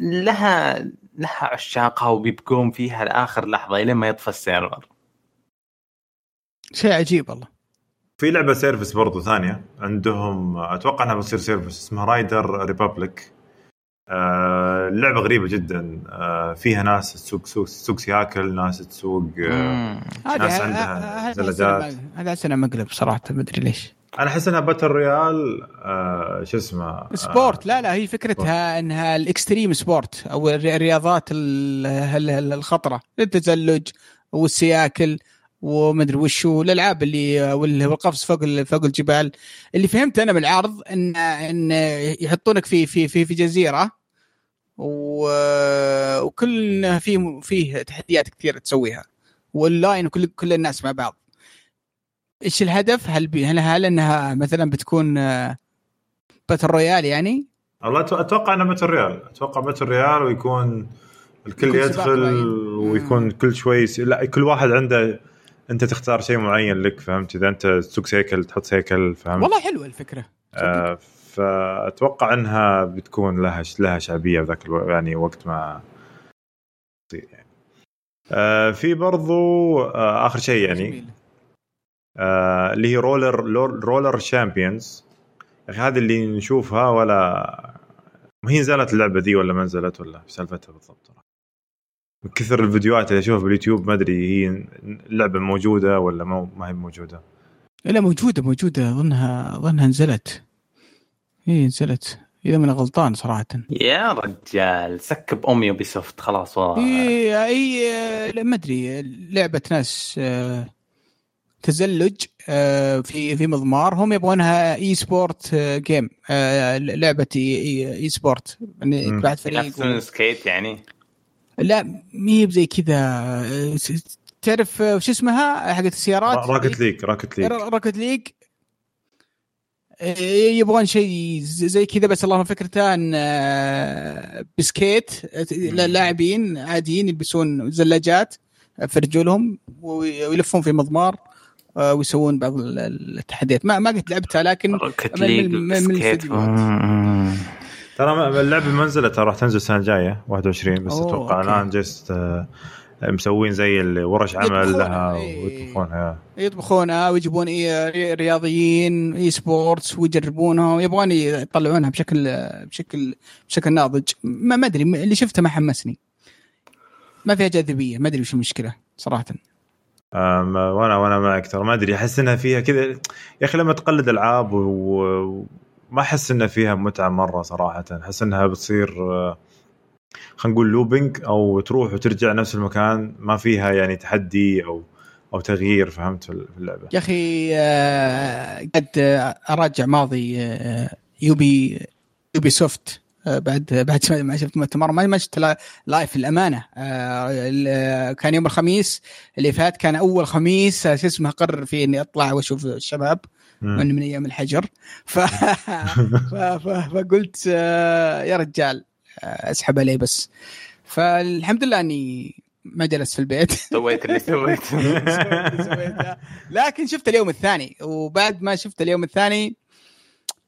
لها لها عشاقها وبيبقون فيها لآخر لحظة الين ما يطفى ال server. شيء عجيب والله. في لعبة service برضو ثانية عندهم أتوقع إنها بتصير service اسمها Rider Republic آه لعبة غريبة جدا. آه فيها ناس تسوق سوق تسوق سياكل ناس تسوق آه ناس عندها زلاجات. السنة- هذا سنه مقلب صراحة ما أدري ليش. أنا أحس إنها battle royale آه شو اسمه؟ آه sport لا لا هي فكرتها إنها ال extreme sport أو الري- الرياضات ال- ال- ال- الخطرة. التزلج والسياكل ومدري وشو الالعاب اللي وال- والقفز فوق فوق الجبال. اللي فهمت أنا من العرض ان إن يحطونك في في في في جزيرة و- وكل فيه فيه تحديات كثيرة تسويها. واونلاين وكل كل الناس مع بعض. إيش الهدف؟ هل بي- هل هل إنها مثلا بتكون آه، battle royale يعني؟ والله أتوقع إنها battle royale أتوقع battle royale ويكون الكل يدخل. ويكون كل شوي س- لا كل واحد عنده أنت تختار شيء معين لك فهمت؟ إذا أنت تسوق سيكل تحط سيكل فهمت؟ والله حلوة الفكرة. آه فأتوقع إنها بتكون لها لها شعبية ذاك ألو... يعني وقت ما تصير يعني. آه في برضو آه آخر شيء يعني. آه اللي هي Roller Roller Champions. يا أخي هذه اللي نشوفها ولا ما هي نزلت اللعبة دي ولا ما نزلت ولا إيش سالفتها بالضبط؟ من كثر الفيديوهات اللي أشوفها باليوتيوب ما أدري هي اللعبه موجودة ولا ما هي موجودة. لا موجودة موجودة. اظنها اظنها نزلت. هي نزلت. إذا من غلطان صراحة. يا رجال skip 'em Ubisoft خلاص والله هي هي لا ما أدري. لعبة ناس آه، تزلج آه، في في مضمار. هم يبغونها e-sport game لعبة e, e, e-sport يعني. بعد فريق و... skate يعني؟ لا مي بزي كذا. آه، تعرف وش اسمها؟ حقت السيارات؟ Rocket League Rocket League Rocket League إيه، يبغون شيء زي كذا بس اللهم فكرته أن آه، ب skate لاعبين عاديين يلبسون زلاجات في رجولهم وي- ويلفون في مضمار آه، ويسوون بعض ال- ال- التحديات ما ما قد لعبتها لكن من- League من- الفيديوهات. ترى اللعبة ما نزلت ترى راح تنزل السنة الجاية 21 بس أتوقع. الآن just آه، مسوين زي ورش عمل لها إيه. ويطبخونها. يطبخونها ويجيبون رياضيين إي سبورتس ويجربونها ويبغون يطلعونها بشكل بشكل بشكل ناضج. ما أدري اللي شفته ما حمسني. ما فيها جاذبية ما أدري وش المشكلة صراحة. وأنا وأنا معك ترى ما أدري أحس إنها فيها كذا. يا أخي لما تقلد ألعاب وما أحس إنها فيها متعة مرة صراحة. أحس إنها بتصير آه، خلينا نقول looping أو تروح وترجع نفس المكان ما فيها يعني تحدي أو أو تغيير فهمت في اللعبة؟ يا أخي آه، قد أراجع ماضي آه، Ubi Ubisoft آه، بعد بعد ما شفت مؤتمر ما شفت لا- live الامانه ال- كان يوم الخميس اللي فات كان أول خميس شو اسمه قرر فيه إني أطلع وأشوف الشباب. من من أيام الحجر. ف... *laughs* ف... ف... فقلت يا رجال أسحب عليه بس. فالحمد لله إني ما جلست في البيت. *laughs* سويت اللي سويت. *laughs* سويته. لكن شفت اليوم الثاني. وبعد ما شفت اليوم الثاني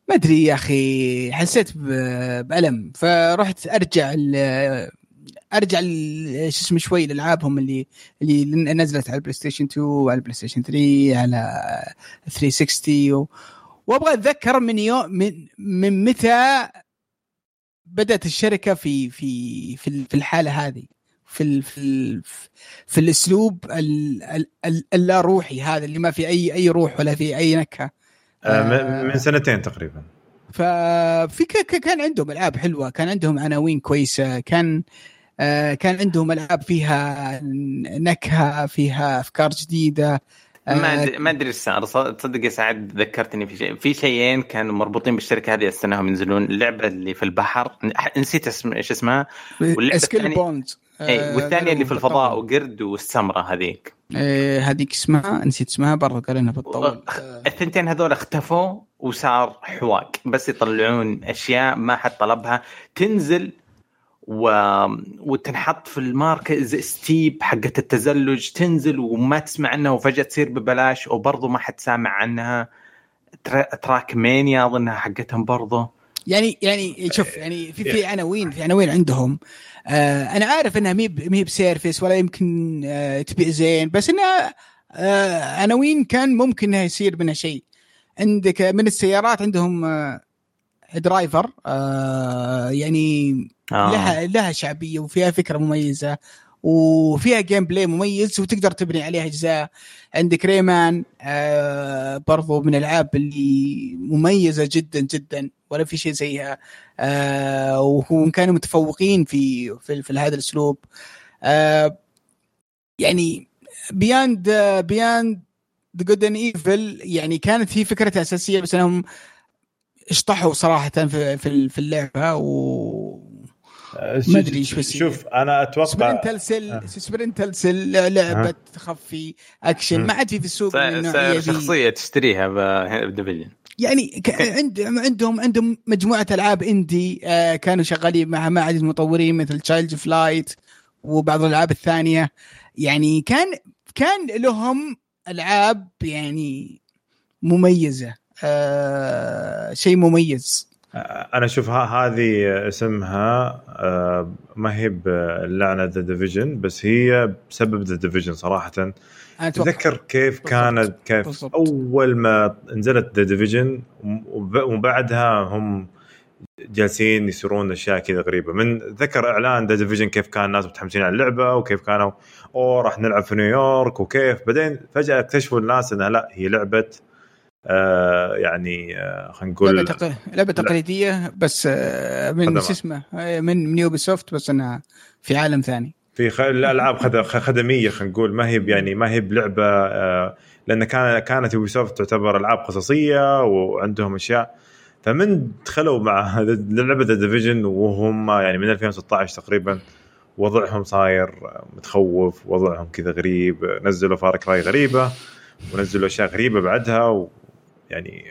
ما أدري يا أخي حسيت بألم. فرحت أرجع أرجع شو اسمه شوي لألعابهم اللي اللي نزلت على ال PlayStation 2 وعلى ال PlayStation 3 على 360 و... وأبغى أتذكر من يوم من من متى بدأت الشركة في في في في الحالة هذه في في في الأسلوب ال- ال- ال- اللا روحي هذا اللي ما في أي أي روح ولا في أي نكهة. آه، من- من سنتين تقريبا. ففي كان عندهم ألعاب حلوة كان عندهم عناوين كويسة كان آه، كان عندهم ألعاب فيها نكهة فيها أفكار جديدة. ما آه، ادري ما أدري إيش صار. تصدق يا سعد ذكرتني في شيء. في شيئين كانوا مربوطين بالشركة هذه استناهم ينزلون. اللعبة اللي في البحر نسيت اسم إيش اسمها؟ الثانية- Bones إي والثانية اللي في الفضاء وقرد والسمرة هذيك. آه، هذيك اسمها نسيت اسمها برضو قالنا بالطول آه، الثنتين هذول اختفوا وصار حواق بس يطلعون أشياء ما حد طلبها. تنزل و... وتنحط في ال market Steep حقت التزلج تنزل وما تسمع عنها وفجأة تصير ببلاش وبرضه ما حد سامع عنها. ترا... Trackmania أظنها حقتهم برضه يعني يعني شوف يعني في في عناوين في عناوين عندهم. آه أنا عارف إنها مي ب- مي بسيرفيس ولا يمكن آه تبيع زين بس إنها آه عناوين كان ممكن إنها يصير منها شيء. عندك من السيارات عندهم آه Driver آه يعني آه. لها لها شعبية وفيها فكرة مميزة وفيها gameplay مميز وتقدر تبني عليها أجزاء. عندك Rayman آه برضو من الألعاب اللي مميزة جدا جدا. ولا في شيء زيها. آه وهم كانوا متفوقين في في, في هذا الأسلوب. آه يعني Beyond Beyond the Good and Evil يعني كانت هي فكرتها أساسية بس إنهم اشطحوا صراحة في في في اللعبة. و ما أدري إيش بيصير. شوف أنا أتوقع Splinter Cell آه. Splinter Cell لعبه تخفي أكشن. ما عاد في في السوق دي. شخصية تشتريها ب Division يعني عند عندهم عندهم مجموعة ألعاب indie آه كانوا شغالين مع معهد المطورين مثل Child of Light وبعض الألعاب الثانية يعني كان كان لهم ألعاب يعني مميزة آه شيء مميز أنا أشوف هذه اسمها آه، ما هي بلعنة The Division بس هي بسبب The Division صراحة. تذكر كيف كانت كيف بالضبط. أول ما نزلت The Division وبعدها هم جالسين يصيرون أشياء كذا غريبة. من ذكر إعلان The Division كيف كان الناس متحمسين على اللعبة وكيف كانوا أوه راح نلعب في نيويورك وكيف؟ بعدين فجأة اكتشفوا الناس إنها لا هي لعبة آه يعني آه خلينا نقول لعبة تق... لعبة تقليدية بس آه من. شو اسمه من من Ubisoft بس إنها في عالم ثاني. في خ... الألعاب خد... خدمية خلينا نقول. ما هي يعني ما هي بلعبة آه، لأن كان كانت Ubisoft تعتبر ألعاب قصصية وعندهم أشياء. فمن دخلوا مع *laughs* لعبة The Division وهم يعني من 2016 تقريبا وضعهم صاير متخوف وضعهم كذا غريب. نزلوا Far Cry غريبة ونزلوا أشياء غريبة بعدها ويعني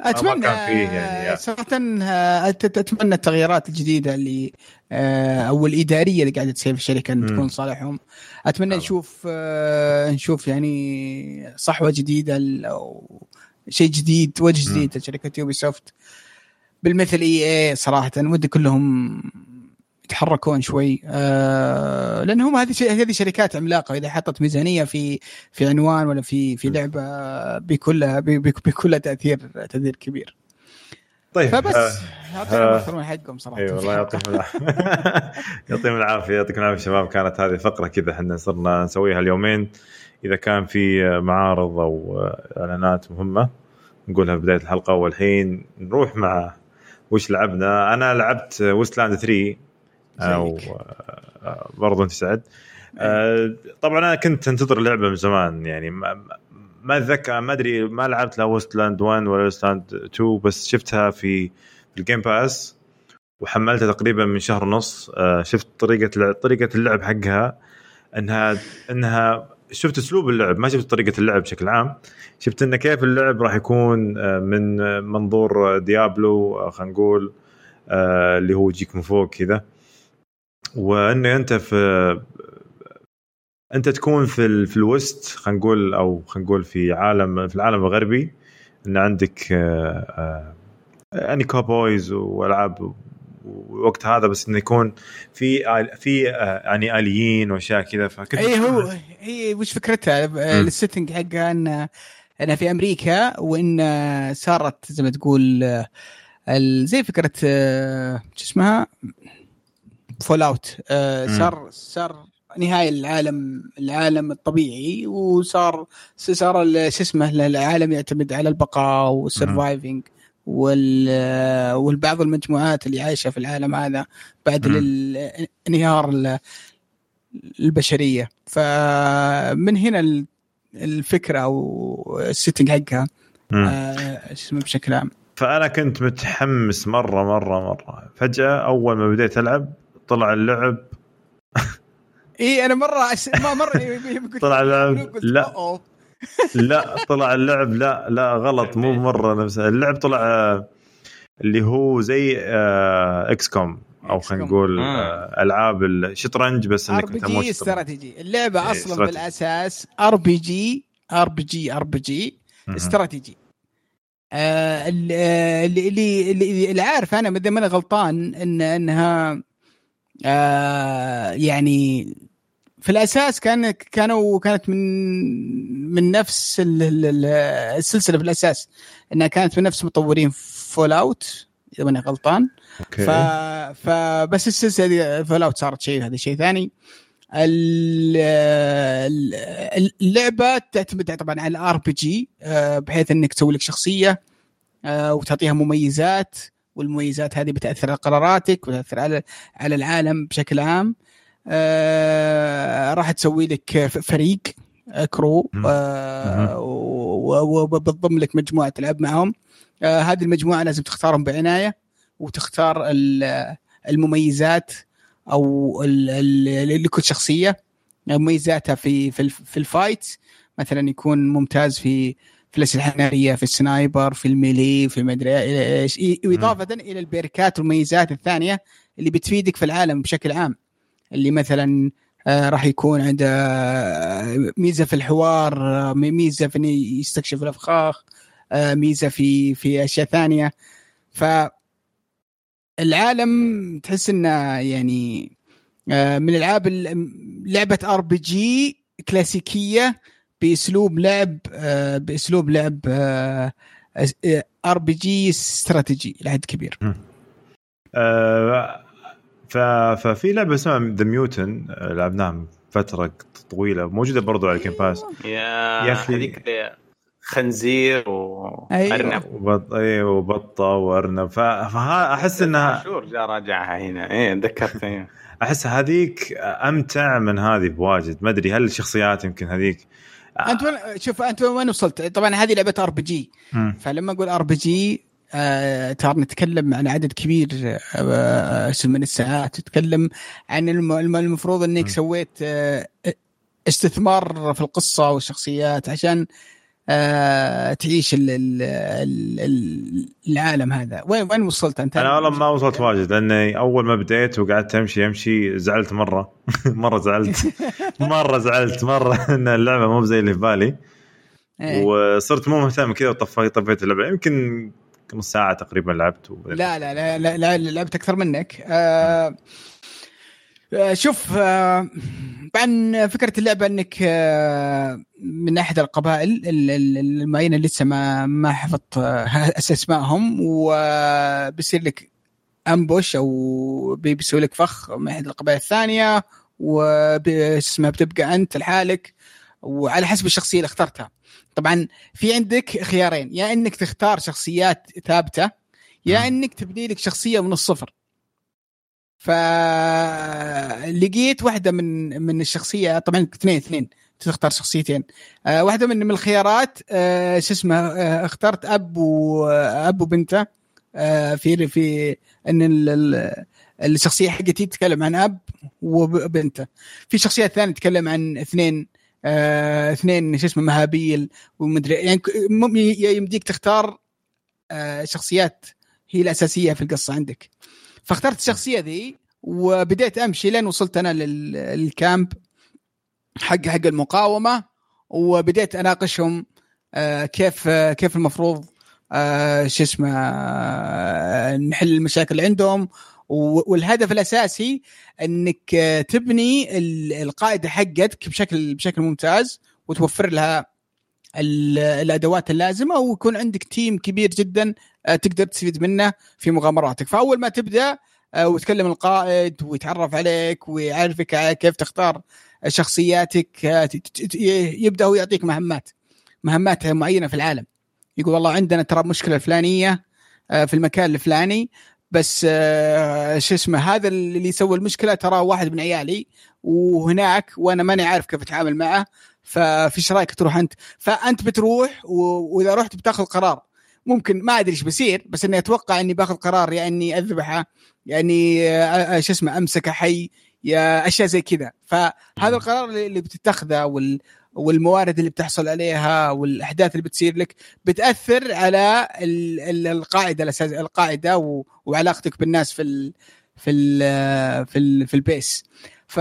أتمنى كان فيه يعني- صراحة آه، أتمنى التغييرات الجديدة اللي آه، أو الإدارية اللي قاعدة تصير في الشركة إن. تكون صالحهم أتمنى طبعا. نشوف آه، نشوف يعني صحوة جديدة أو شيء جديد وجه. جديد لشركة Ubisoft بالمثل إي إي صراحة ودي كلهم يتحركون شوي. آه لأن هم هذه هذه شركات عملاقة. إذا حطت ميزانية في في عنوان ولا في في. لعبة بيكون لها بي- بي- بيكون لها تأثير تأثير كبير. طيب فبس آه، يعطيكم آه. أكثر من حقكم صراحة. اي والله يعطيكم العافيه *laughs* يعطيكم العافية. يعطيكم العافية شباب. كانت هذه فقرة كذا إحنا صرنا نسويها اليومين. إذا كان في معارض أو إعلانات مهمة نقولها في بداية الحلقة. والحين نروح مع وش لعبنا. أنا لعبت ويستلاند 3 أو آه، برضو أنت سعد. آه، طبعا أنا كنت أنتظر اللعبه من زمان يعني ما ما أتذكر ما أدري ما لعبت لا Wasteland 1 ولا Wasteland 2 بس شفتها في ال Game Pass وحملتها تقريبا من شهر ونص. آه، شفت طريقة لع- طريقة اللعب حقها إنها إنها شفت أسلوب اللعب ما شفت طريقة اللعب بشكل عام. شفت انه كيف اللعب راح يكون آه، من آه، منظور Diablo آه، خلينا نقول اللي هو يجيك من فوق كذا. وانه أنت في أنت تكون في في ال West خلينا نقول أو خلينا نقول في عالم في العالم الغربي إن عندك يعني cowboys وألعاب وقت هذا بس إنه يكون في في يعني آليين وأشياء كذا فكنت اي هو هي وش فكرتها؟ ال setting حقها إن أنا في أمريكا وإن صارت زي ما تقول زي فكرة شو اسمها؟ Fallout صار صار نهاية العالم العالم الطبيعي وصار صار شو اسمه العالم يعتمد على البقاء وال surviving وال والبعض المجموعات اللي عايشة في العالم هذا بعد انهيار البشرية. فمن هنا الفكرة أو ال setting حقها. آه اسمه بشكل عام. فأنا كنت متحمس مره مره مرة. فجأة أول ما بديت ألعب طلع اللعب. إي أنا مرة أس... ما مرة *laughs* طلع اللعب لا. *laughs* لا طلع اللعب لا لا غلط مو *laughs* مرة نفس. اللعب طلع آه، اللي هو زي X آه، COM أو خلينا نقول آه، ألعاب الشطرنج بس إنك RPG استراتيجي. اللعبة أصلا بالأساس ار بي جي ار بي جي ار بي جي استراتيجي. اللي اللي اللي عارف أنا اذا ماني غلطان ان إنها يعني في الأساس كان كانوا كانت من من نفس السلسلة في الأساس إنها كانت من نفس مطورين Fallout إذا ماني غلطان. أوكي. ف... فبس السلسلة دي Fallout صارت شيء هذا شيء ثاني. اللعبة تعتمد طبعا على ال RPG بحيث إنك تسوي لك شخصية آه، وتعطيها مميزات. والمميزات هذه بتأثر على قراراتك وتأثر على على العالم بشكل عام. آه راح تسوي لك فريق آه، crew آه وبتضم لك مجموعة تلعب معهم. آه هذه المجموعة لازم تختارهم بعناية وتختار المميزات أو لكل شخصية. مميزاتها في في, في ال fight مثلا يكون ممتاز في في الأسلحة النارية في ال sniper في ال melee في مدري إيش. واضافه إلى البركات والمميزات الثانية اللي بتفيدك في العالم بشكل عام. اللي مثلا آه راح يكون عنده آه، ميزة في الحوار آه، ميزة في إنه يستكشف الأفخاخ آه ميزة في في أشياء ثانية. ف العالم تحس إنه يعني آه من العاب لعبة RPG كلاسيكية باسلوب لعب آه باسلوب لعب RPG استراتيجي لحد كبير. آه ففي لعبة اسمها The Mutant لعبناها فترة طويلة موجودة برضو على ال Game Pass يا أخي. هذيك خنزير وارنب وبط... اي وبطة وأرنب. فها أحس إنها شور جاء راجعها هنا. اي تذكرت إيه. أحس هذيك أمتع من هذه بواجد. ما أدري هل الشخصيات يمكن هذيك أنت وين شوف أنت وين وصلت؟ طبعا هذه لعبة RPG فلما أقول RPG آه، ترى نتكلم عن عدد كبير آه، من الساعات. تتكلم عن المفروض إنك سويت آه، استثمار في القصة والشخصيات عشان تعيش العالم هذا. وين وين وصلت أنت؟ أنا والله ما وصلت *laughs* واجد لأني أول ما بديت وقعدت أمشي أمشي زعلت مرة. *laughs* *laughs* مرة زعلت. مرة زعلت مرة إن اللعبة مو زي اللي في بالي. إيه. وصرت مو مهتم كذا وطفيت طفيت اللعبة. يمكن نص ساعة تقريبا لعبت. لا لا لا لا, لا لعبت أكثر منك. آه آه شوف آه عن فكرة اللعبة إنك آه من أحد القبائل المعينه لسه ما ما حفظت آه *laughs* أسمائهم وبيصير لك امبوش أو بيسوي لك فخ من أحد القبائل الثانية واسمها بتبقى أنت لحالك وعلى حسب الشخصية اللي اخترتها. طبعا في عندك خيارين يا إنك تختار شخصيات ثابتة يا إنك تبني لك شخصية من الصفر. فلقيت واحدة من من الشخصية طبعا اثنين اثنين تختار شخصيتين. آه واحدة من من الخيارات آه شو اسمه آه اخترت أب واب وبنته. آه في في إن الشخصية حقتي تتكلم عن أب وبنته. في شخصيات ثانية تتكلم عن اثنين آه اثنين شو اسمه مهابيل ومدري يعني يمديك تختار آه شخصيات هي الأساسية في القصة عندك. فاخترت الشخصية ذي وبديت أمشي لين وصلت أنا لل- للكامب حق حق المقاومة وبديت أناقشهم آه كيف آه كيف المفروض آه شو اسمه نحل المشاكل اللي عندهم. والهدف الأساسي إنك تبني ال- القائده حقتك بشكل بشكل ممتاز وتوفر لها الأدوات اللازمة ويكون عندك تيم كبير جدا آه، تقدر تستفيد منه في مغامراتك. فأول ما تبدأ آه، وتكلم القائد ويتعرف عليك ويعرفك كيف تختار شخصياتك آه، يبدأ هو يعطيك مهمات مهمات معينة في العالم. يقول والله عندنا ترى مشكلة الفلانية آه، في المكان الفلاني بس شو اسمه هذا اللي يسوي المشكلة ترى واحد من عيالي وهناك وأنا ماني عارف كيف أتعامل معه ففيش رأيك تروح أنت؟ فأنت بتروح و- وإذا رحت بتاخذ قرار. ممكن ما أدري إيش بيصير بس إني أتوقع إني باخذ قرار يا إني أذبحه آه، آه، شو اسمه أمسكه حي يا أشياء زي كذا. فهذا القرار اللي بتتخذه وال والموارد اللي بتحصل عليها والأحداث اللي بتصير لك بتأثر على ال- ال- القاعدة الأساس القاعدة وعلاقتك بالناس في ال في ال في ال في ال base. ف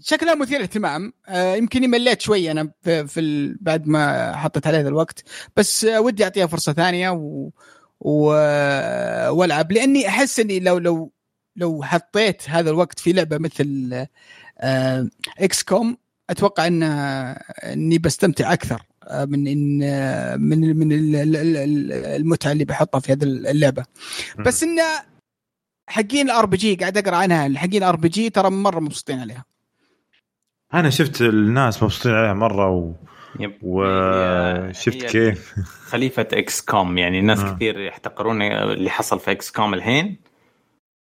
شكلها مثير اهتمام. آه، يمكن مليت شوي أنا في, في. بعد ما حطيت عليه الوقت. بس آه، ودي أعطيها فرصة ثانية و... و... والعب. لأني أحس إني لو لو لو حطيت هذا الوقت في لعبة مثل آه، XCOM أتوقع إن إني بستمتع أكثر آه، من آه، من من ال- ال- ال- المتعة اللي بحطها في هذه اللعبة. بس انه حقين ال RPG قاعد أقرأ عنها حقين ال RPG ترى مرة مبسوطين عليها. أنا شفت الناس مبسوطين عليها مرة و... yep. وشفت كيف. خليفة XCOM يعني ناس آه. كثير يحتقرون اللي حصل في XCOM الحين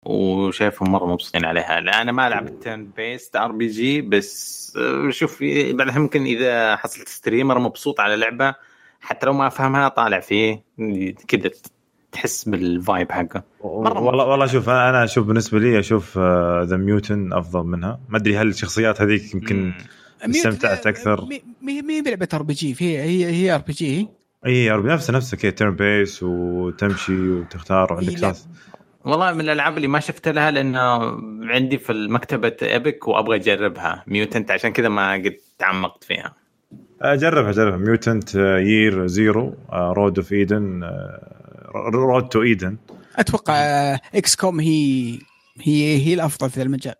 وشايفهم مرة مبسوطين عليها. لا أنا ما لعبت turn-based RPG بس آه، شوف بعدها ممكن إذا حصلت streamer مبسوط على لعبة حتى لو ما أفهمها طالع فيه كذا تحس بال vibe حقه. مرة والله والله شوف أنا أنا أشوف بالنسبة لي أشوف The Mutant أفضل منها. ما أدري هل الشخصيات هذيك يمكن استمتعت أكثر. مي مي بلعبه RPG هي هي هي RPG إي نفسها نفسها كذا turn-based وتمشي وتختار وعندك. شخص. والله من الألعاب اللي ما شفت لها لأنه عندي في المكتبة Epic وأبغى أجربها. Mutant عشان كذا ما قد تعمقت فيها. جربها جربها Mutant Year Zero Road of Eden Road to Eden. أتوقع XCOM هي هي هي الأفضل في المجال.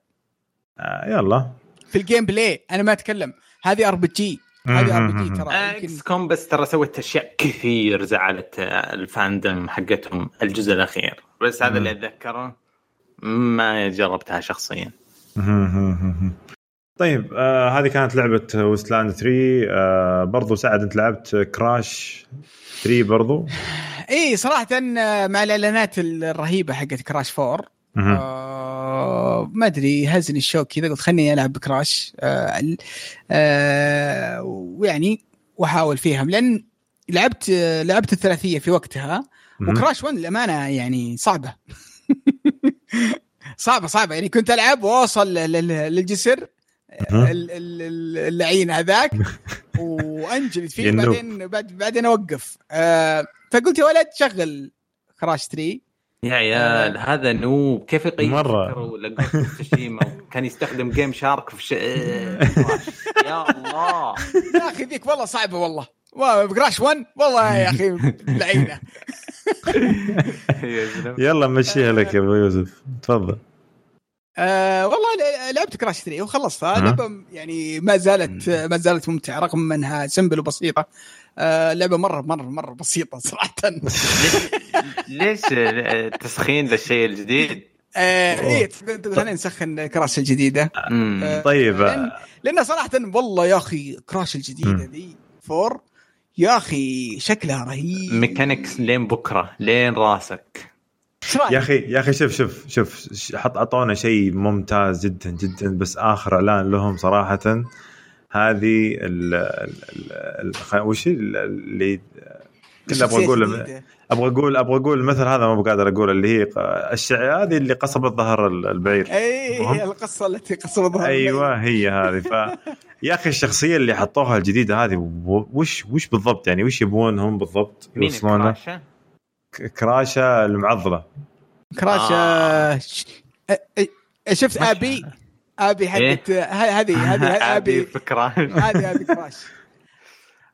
يلا. في ال gameplay أنا ما أتكلم. هذه ار بي جي هذه ار بي جي ترى. يمكن XCOM بس ترى سوت أشياء كثير زعلت ال fandom حقتهم الجزء الأخير. بس هذا. اللي أتذكره ما جربتها شخصيا. طيب آه هذه كانت لعبة ويستلاند 3 آه برضو سعد انت لعبت كراش 3 برضو؟ *sighs* اي صراحة آه، مع الإعلانات الرهيبة حقت كراش 4 مهم. آه ما أدري هزني الشوق كذا قلت خليني ألعب بكراش آه آه ويعني وأحاول فيها لأن لعبت آه، لعبت الثلاثية في وقتها. وكراش 1 للأمانة يعني صعبة. *laughs* صعبة صعبة. يعني كنت ألعب وأوصل لل- للجسر. اللعين هذاك *laughs* وانجلد فيه. بعدين بعد بعدين أوقف. آه فقلت يا ولد شغل كراش 3 يا عيال هذا نوب. كيف يقيم تشيما كان يستخدم جيم شارك في. *laughs* يا الله. يا أخي ذيك والله صعبة والله. كراش 1 والله يا أخي لعينة. *laughs* يلا مشيها لك يا أبو يوسف. تفضل. آه والله لعبت كراش 3 وخلصتها أه. لعبة يعني ما زالت ما زالت ممتعة رغم إنها سمبل وبسيطة. آه لعبة مرة مرة مرة بسيطة *laughs* صراحة. ليش؟ تسخين للشيء الجديد؟ آه إيه خلينا نسخن كراش الجديدة. آه، طيب. لأن, لأن صراحة والله يا أخي كراش الجديدة. دي فور يا أخي شكلها رهيب. ميكانكس لين بكرة لين راسك. يا أخي يا أخي شوف شوف شوف حط اعطونا شيء ممتاز جدا جدا بس آخر إعلان لهم صراحة هذه ال ال وش ال- اللي كنت أبغى أقول أبغى أقول أبغى أقول المثل هذا ما بقادر أقول اللي هي الشع هذه اللي قصبت ظهر البعير. أي القصة التي قصبت ظهر أيوه هي هذه. ف يا أخي الشخصية اللي حطوها الجديدة هذه وش وش بالضبط يعني؟ وش يبون هم بالضبط يوصلون كراشة؟ كراشة المعضلة. كراشة آه. شفت آبي؟ آبي حقت إيه؟ هذه *laughs* هذه آبي كراش هذه *laughs* آبي كراش.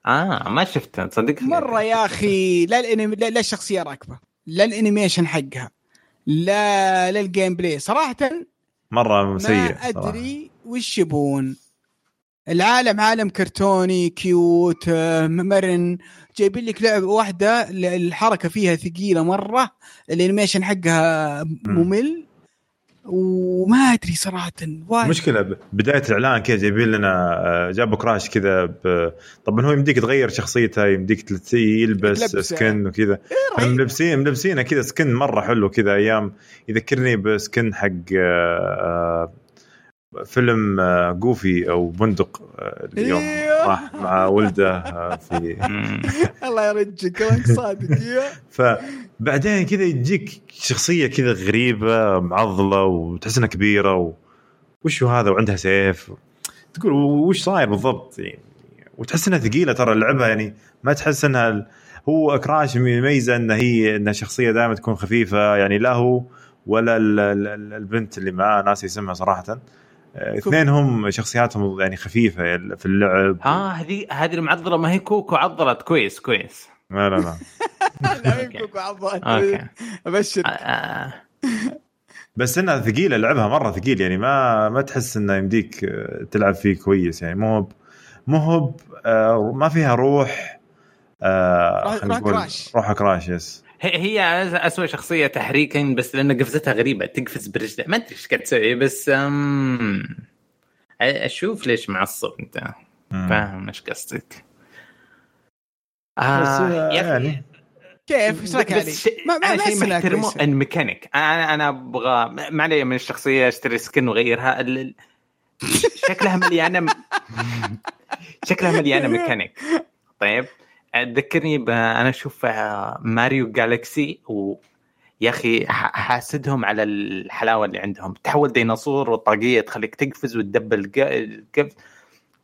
آه ما شفتها تصدق؟ مرة يا أخي لا الانمي لا, لا الشخصية راكبة. لا ال animation حقها. لا لا ال gameplay. صراحة مرة سيء ما ادري وش يبون. العالم عالم كرتوني cute مرن. جايبين لك لعبة واحدة الحركة فيها ثقيلة مرة ال animation حقها ممل. وما أدري صراحة وايد. مشكله بداية الإعلان كذا جايبين لنا آه، جابوا Crash كذا طبعا هو يمديك تغير شخصيته يمديك يلبس سكن وكذا. إيه ملبسين ملبسينه كذا سكن مرة حلو كذا أيام. يذكرني بسكن حق آه، فيلم جوفي أو بندق اليوم. إيوه. راح مع ولده في *laughs* الله يرجك كلامك صادق فبعدين كذا يجيك شخصية كذا غريبة معضلة وتحس إنها كبيرة و... وش هذا وعندها سيف؟ تقول وش صاير بالضبط؟ يعني وتحس إنها ثقيلة ترى اللعبة يعني ما تحس إنها هو Crash ميزه انها هي انها شخصيه دائما تكون خفيفة يعني لا هو ولا البنت اللي معاه ناسي اسمها صراحة. اثنين هم شخصياتهم يعني خفيفة في اللعب. آه هذه هذه المعضلة ما هي كوكو عضلت كويس كويس. لا لا لا. *laughs* لا هي كوكو عضلت أوكي. ابشر آه، آه. بس إنها ثقيلة لعبها مرة ثقيل يعني ما ما تحس إنه يمديك تلعب فيه كويس يعني مو مو هو ما فيها روح آه روح كراش روح كراش يس. هي اسوء شخصية تحريكا بس لأن قفزتها غريبة. تقفز برجلها. ما أدري إيش قاعد تسوي بس أم... أشوف ليش معصب انت فاهم إيش قصدك. آه يعني. كيف؟ إيش رايك بس ما ما أنا شيء محترمه الميكانيك. أنا أنا أبغى ما علي من الشخصية أشتري skin وأغيرها. شكلها مليانة *laughs* شكلها مليانة ميكانيك. طيب. تذكرني أنا أشوف آه، Mario Galaxy و يا أخي حاسدهم على الحلاوة اللي عندهم. تحول ديناصور والطاقيه تخليك تقفز وتدبل القفز.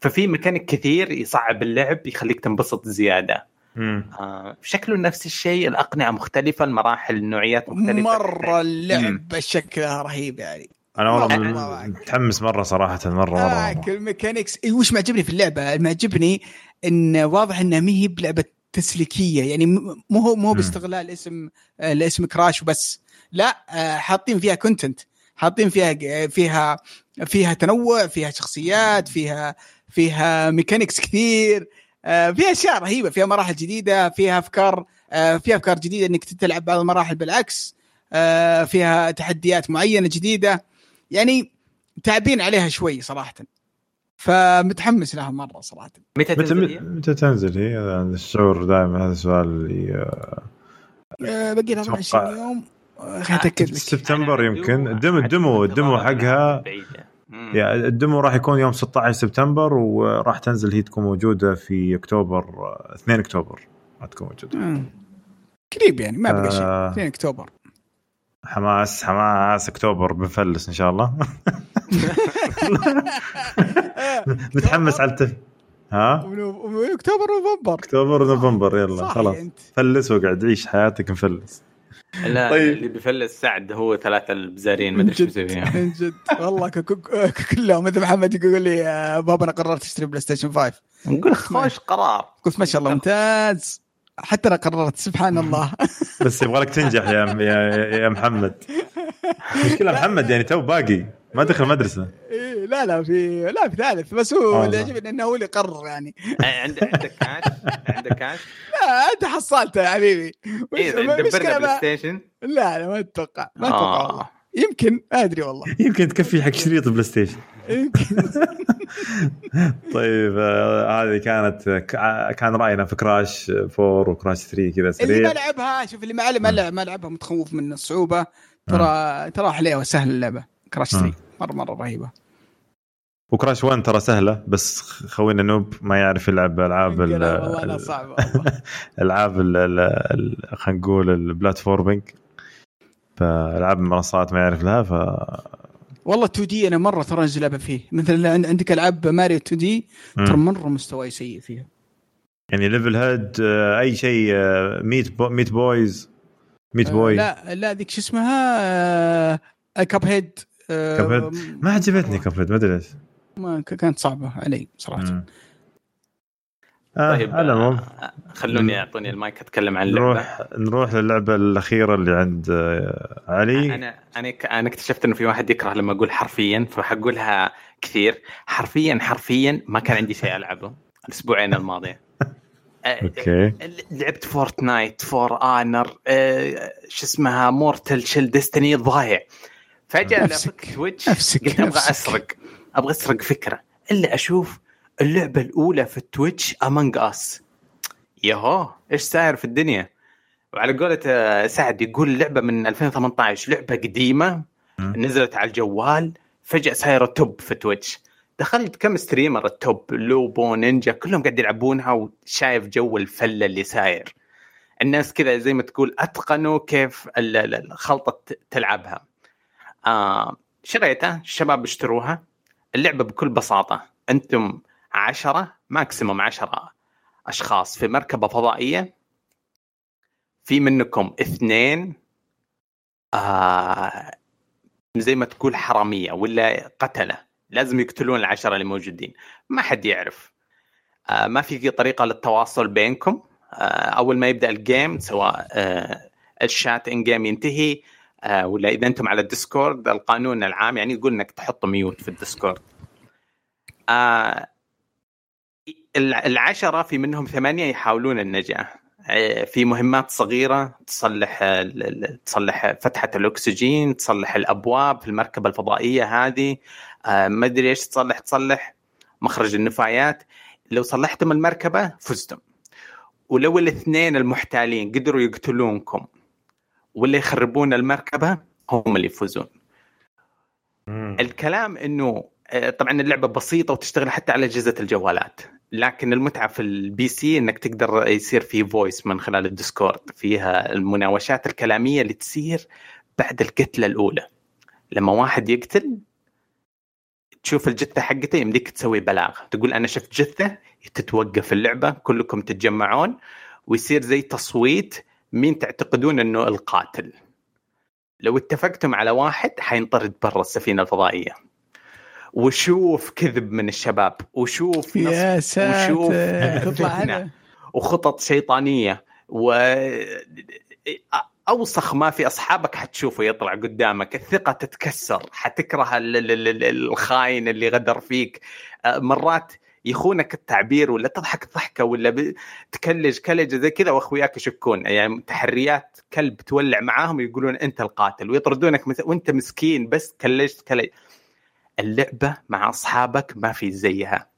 ففي ميكانيك كثير يصعب اللعب يخليك تنبسط زيادة. آه شكله نفس الشيء الأقنعة مختلفة المراحل النوعيات مختلفة. مرة اللعبه شكلها رهيب يعني. أنا والله متحمس مرة صراحة مرة مرة, آه مرة. ال mechanics وش معجبني في اللعبة؟ معجبني إن واضح إنها ما هي بلعبة تسليكية. يعني مو هو مو باستغلال اسم الاسم Crash وبس. لا آه، حاطين فيها content حاطين فيها فيها فيها تنوع فيها شخصيات فيها فيها ميكانكس كثير. آه، فيها أشياء رهيبة. فيها مراحل جديدة فيها أفكار آه، فيها أفكار جديدة إنك تلعب بعض المراحل بالعكس. فيها تحديات معينة جديدة. يعني تعبين عليها شوي صراحة. فمتحمس لها مرة صراحة. متى تنزل متى تنزل هي؟ الشعور دائما هذا السؤال اللي آه، باقي لها 24 يوم. خليني أتأكد لك. سبتمبر يمكن. الدمو الدمو الدمو حقها يا الدمو راح يكون يوم 16 سبتمبر وراح تنزل هي تكون موجودة في أكتوبر 2 أكتوبر راح تكون موجودة. قريب يعني ما بقى شيء. 2 أكتوبر. حماس حماس أكتوبر بنفلس إن شاء الله. *laughs* متحمس على التف ها؟ اكتوبر نوفمبر. أكتوبر نوفمبر يلا خلاص. فلس واقعد عيش حياتك مفلس. لا طيب. اللي بيفلس سعد هو ثلاثة البزارين ما أدري إيش بيسوي فيهم من جد. والله كلهم. مثل محمد يقول لي بابا أنا قررت أشتري PlayStation 5 نقول خوش قرار. قلت ما شاء الله ممتاز. حتى أنا قررت سبحان الله. *laughs* بس يبغى لك تنجح يا يا, يا محمد. مشكلة محمد يعني تو باقي ما دخل مدرسة. إيه لا لا في لا في ثالث بس هو اللي يعجبني إنه هو اللي قرر يعني. عندك كاش عندك كاش *laughs* لا أنت حصلته يا حبيبي. إيه دبرنا PlayStation لا لا ما أتوقع ما أتوقع والله. يمكن ما أدري والله. *laughs* يمكن تكفي حق شريط PlayStation. *laughs* طيب آه، هذه كانت كان رأينا في Crash 4 و Crash 3 كذا سريع اللي ما لعبها شوف اللي ما ما لعبها متخوف من الصعوبة. ترى ترى حليوه سهل اللعبة Crash 3 مره مرة رهيبة. و Crash 1 ترى سهلة بس خوينا noob ما يعرف يلعب ألعاب. *laughs* ألعاب ال- ال- ال- خلينا نقول ال platforming فالعاب المنصات ما يعرف لها ف والله 2D أنا مرة ترى أنزل لعبة فيه مثل عند- عندك ألعاب ماريو 2 دي ترى. مرة مستواي سيء فيها يعني Levelhead آه، أي شيء Meat Bo Meat Boys Meat Boy لا لا ذيك شو اسمها Cuphead Cuphead. ما عجبتني كفرد ما أدري ليش ما كانت صعبة علي صراحة. آه طيب على العموم. آه، خلوني اعطوني المايك أتكلم عن اللعبة. نروح نروح للعبة الأخيرة اللي عند آه، علي. أنا أنا اكتشفت إنه في واحد يكره لما أقول حرفيا فحقولها كثير. حرفيا حرفيا ما كان عندي شيء ألعبه الأسبوعين الماضية. *laughs* أوكي. لعبت Fortnite For Honor شو اسمها Mortal Shell Destiny ضايع فجأة. لفت Twitch قلت أبغى. أسرق أبغى أسرق فكرة. إلا أشوف اللعبة الأولى في ال Twitch Among Us ياهو إيش ساير في الدنيا؟ وعلى قولة آه، سعد يقول لعبة من 2018 لعبة قديمة مم. نزلت على الجوال فجأة صايره top في Twitch دخلت كم streamer ال top؟ Lupo Ninja كلهم قاعد يلعبونها وشايف جو الفله اللي ساير الناس كذا زي ما تقول أتقنوا كيف ال- ال- الخلطة تلعبها. آه شريتها؟ الشباب اشتروها. اللعبة بكل بساطة. أنتم عشرة ماكسيموم عشرة أشخاص في مركبة فضائية. في منكم اثنين آه زي ما تقول حرامية ولا قتلة. لازم يقتلون العشرة اللي موجودين. ما حد يعرف. آه ما في طريقة للتواصل بينكم. آه أول ما يبدأ الجيم سواء آه ال chat in game ينتهي آه ولا إذا أنتم على ال Discord القانون العام يعني يقول إنك تحط mute في ال Discord. آه العشرة في منهم ثمانية يحاولون النجاة. آه، في مهمات صغيرة تصلح تصلح فتحة الأكسجين تصلح الأبواب في المركبة الفضائية هذه. آه، ما أدري إيش تصلح تصلح مخرج النفايات. لو صلحتم المركبة فزتم. ولو الاثنين المحتالين قدروا يقتلونكم ولا يخربون المركبة هم اللي يفوزون. الكلام إنه آه، طبعا اللعبة بسيطة وتشتغل حتى على أجهزة الجوالات. لكن المتعة في ال PC إنك تقدر يصير في voice من خلال ال Discord فيها المناوشات الكلامية اللي تصير بعد القتلة الأولى. لما واحد يقتل تشوف الجثة حقته يمديك تسوي بلاغ. تقول أنا شفت جثة تتوقف اللعبة كلكم تتجمعون ويصير زي تصويت مين تعتقدون إنه القاتل. لو اتفقتم على واحد حينطرد برا السفينة الفضائية. وشوف كذب من الشباب وشوف يا وشوف *laughs* فتنة وخطط شيطانية. و أوسخ ما في أصحابك حتشوفه يطلع قدامك. الثقة تتكسر حتكره ال- ال- ال- الخاين اللي غدر فيك. آه، مرات يخونك التعبير ولا تضحك ضحكة ولا تكلج كلجة زي كذا وأخوياك يشكون. يعني تحريات كلب تولع معاهم يقولون أنت القاتل ويطردونك وأنت مسكين بس كلجت كلج. اللعبة مع أصحابك ما في زيها.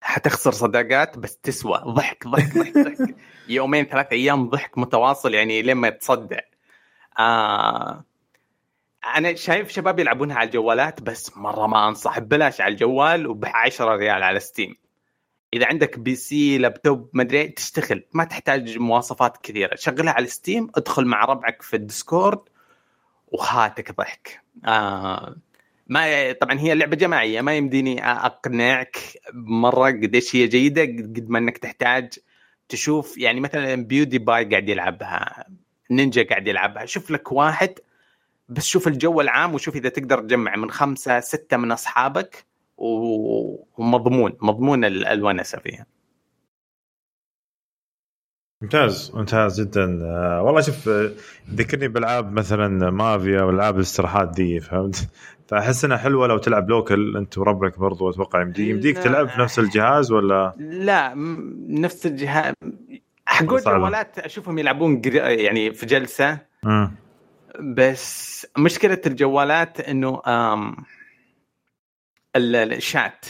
حتخسر صداقات بس تسوى. ضحك ضحك ضحك, ضحك. *laughs* يومين ثلاث أيام ضحك متواصل يعني لين ما يتصدع آه أنا شايف شباب يلعبونها على الجوالات بس مرة ما أنصح. ببلاش على الجوال وب 10 ريال على Steam إذا عندك PC laptop ما أدري تشتغل. ما تحتاج مواصفات كثيرة. شغلها على Steam ادخل مع ربعك في ال Discord وهاتك ضحك. آه ما طبعا هي لعبة جماعية ما يمديني أقنعك مرة قديش هي جيدة قد ما إنك تحتاج تشوف يعني مثلا PewDiePie قاعد يلعبها نينجا قاعد يلعبها شوف لك واحد بس شوف الجو العام وشوف إذا تقدر تجمع من خمسة ستة من أصحابك ومضمون مضمون ال- الونسة فيها. ممتاز ممتاز جدا. آه والله شوف آه، ذكرني بألعاب مثلا مافيا والعاب الاستراحات دي فهمت؟ فأحس إنها حلوة لو تلعب لوكل أنت وربعك برضو أتوقع يمدي يمديك لا. تلعب في نفس الجهاز ولا لا م- نفس الجهاز صعبة. الجوالات أشوفهم يلعبون يعني في جلسة مم. بس مشكلة الجوالات إنه الشات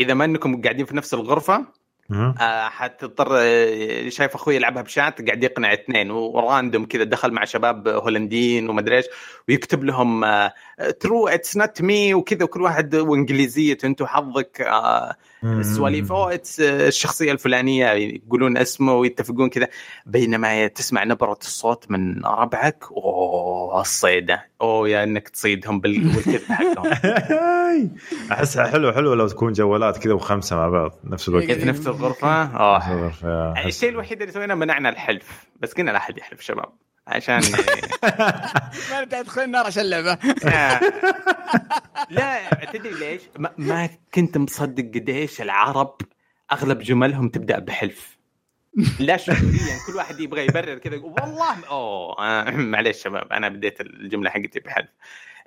إذا ما إنكم قاعدين في نفس الغرفة. آه، حتضطر آه، شايف أخوي يلعبها بشات قاعد يقنع اثنين و random كذا دخل مع شباب هولنديين ومدري إيش ويكتب لهم bro it's not me وكذا وكل واحد وإنجليزية انت وحظك آه، السواليف اتس الشخصية الفلانية يقولون اسمه ويتفقون كذا بينما تسمع نبرة الصوت من ربعك أوه الصيدة. أوه يا إنك تصيدهم بال- بالكذب حقهم. *laughs* احسها حلو حلو لو تكون جوالات كذا وخمسة مع بعض نفس الوقت. في نفس الغرفة آه. أحس- الشيء الوحيد اللي سويناه منعنا الحلف بس قلنا لا أحد يحلف شباب. عشان *laughs* ما نبي أدخل النار عشان اللعبة. آه. *laughs* لا تدري ليش؟ ما, ما كنت مصدق قديش العرب أغلب جملهم تبدأ بحلف. لا شعوريا كل واحد يبغى يبرر كذا يقول والله أوه آه، *laughs* معليش شباب أنا بديت الجملة حقتي بحلف.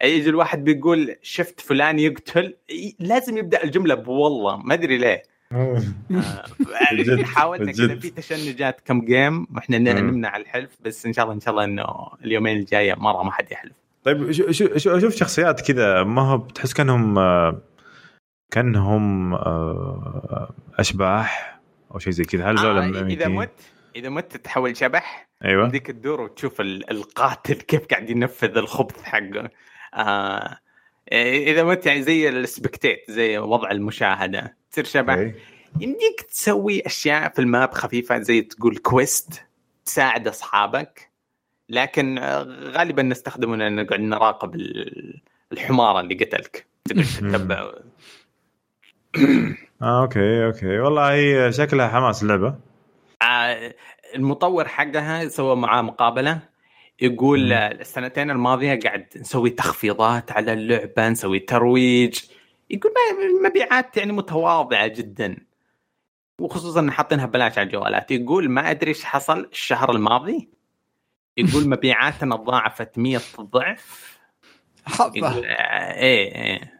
يجي الواحد بيقول شفت فلان يقتل؟ لازم يبدأ الجملة بوالله ما أدري ليه. *laughs* بالجد، حاولنا كذا. في تشنجات كم جيم وإحنا. نمنع الحلف بس إن شاء الله إن شاء الله إنه اليومين الجاية مرة ما حد يحلف. طيب شو- شو- شو- أشوف شخصيات كذا ما هو بتحس كأنهم آه، كأنهم آه، أشباح أو شيء زي كذا. هل آه إذا مت إذا مت تتحول شبح. أيوه. يمديك تدور وتشوف ال- القاتل كيف قاعد ينفذ الخبث حقه. آه إذا مت يعني زي ال spectate زي وضع المشاهدة. تصير شبح أوكي. يمديك تسوي أشياء في ال map خفيفة زي تقول quest تساعد أصحابك. لكن آه، غالبا نستخدمه ان نقعد نراقب ال- الحمارة اللي قتلك. تتبع. *coughs* آه أوكي أوكي. والله هي شكلها حماس اللعبه آه، المطور حقها سوى معاه مقابلة. يقول مم. السنتين الماضية قاعد نسوي تخفيضات على اللعبة نسوي ترويج. يقول ما- المبيعات يعني متواضعة جدا. وخصوصا ان حاطينها ببلاش على الجوالات. يقول ما أدري إيش حصل الشهر الماضي. يقول *laughs* مبيعاتنا ضاعفت 100 ضعف. حظه آه، إيه إيه.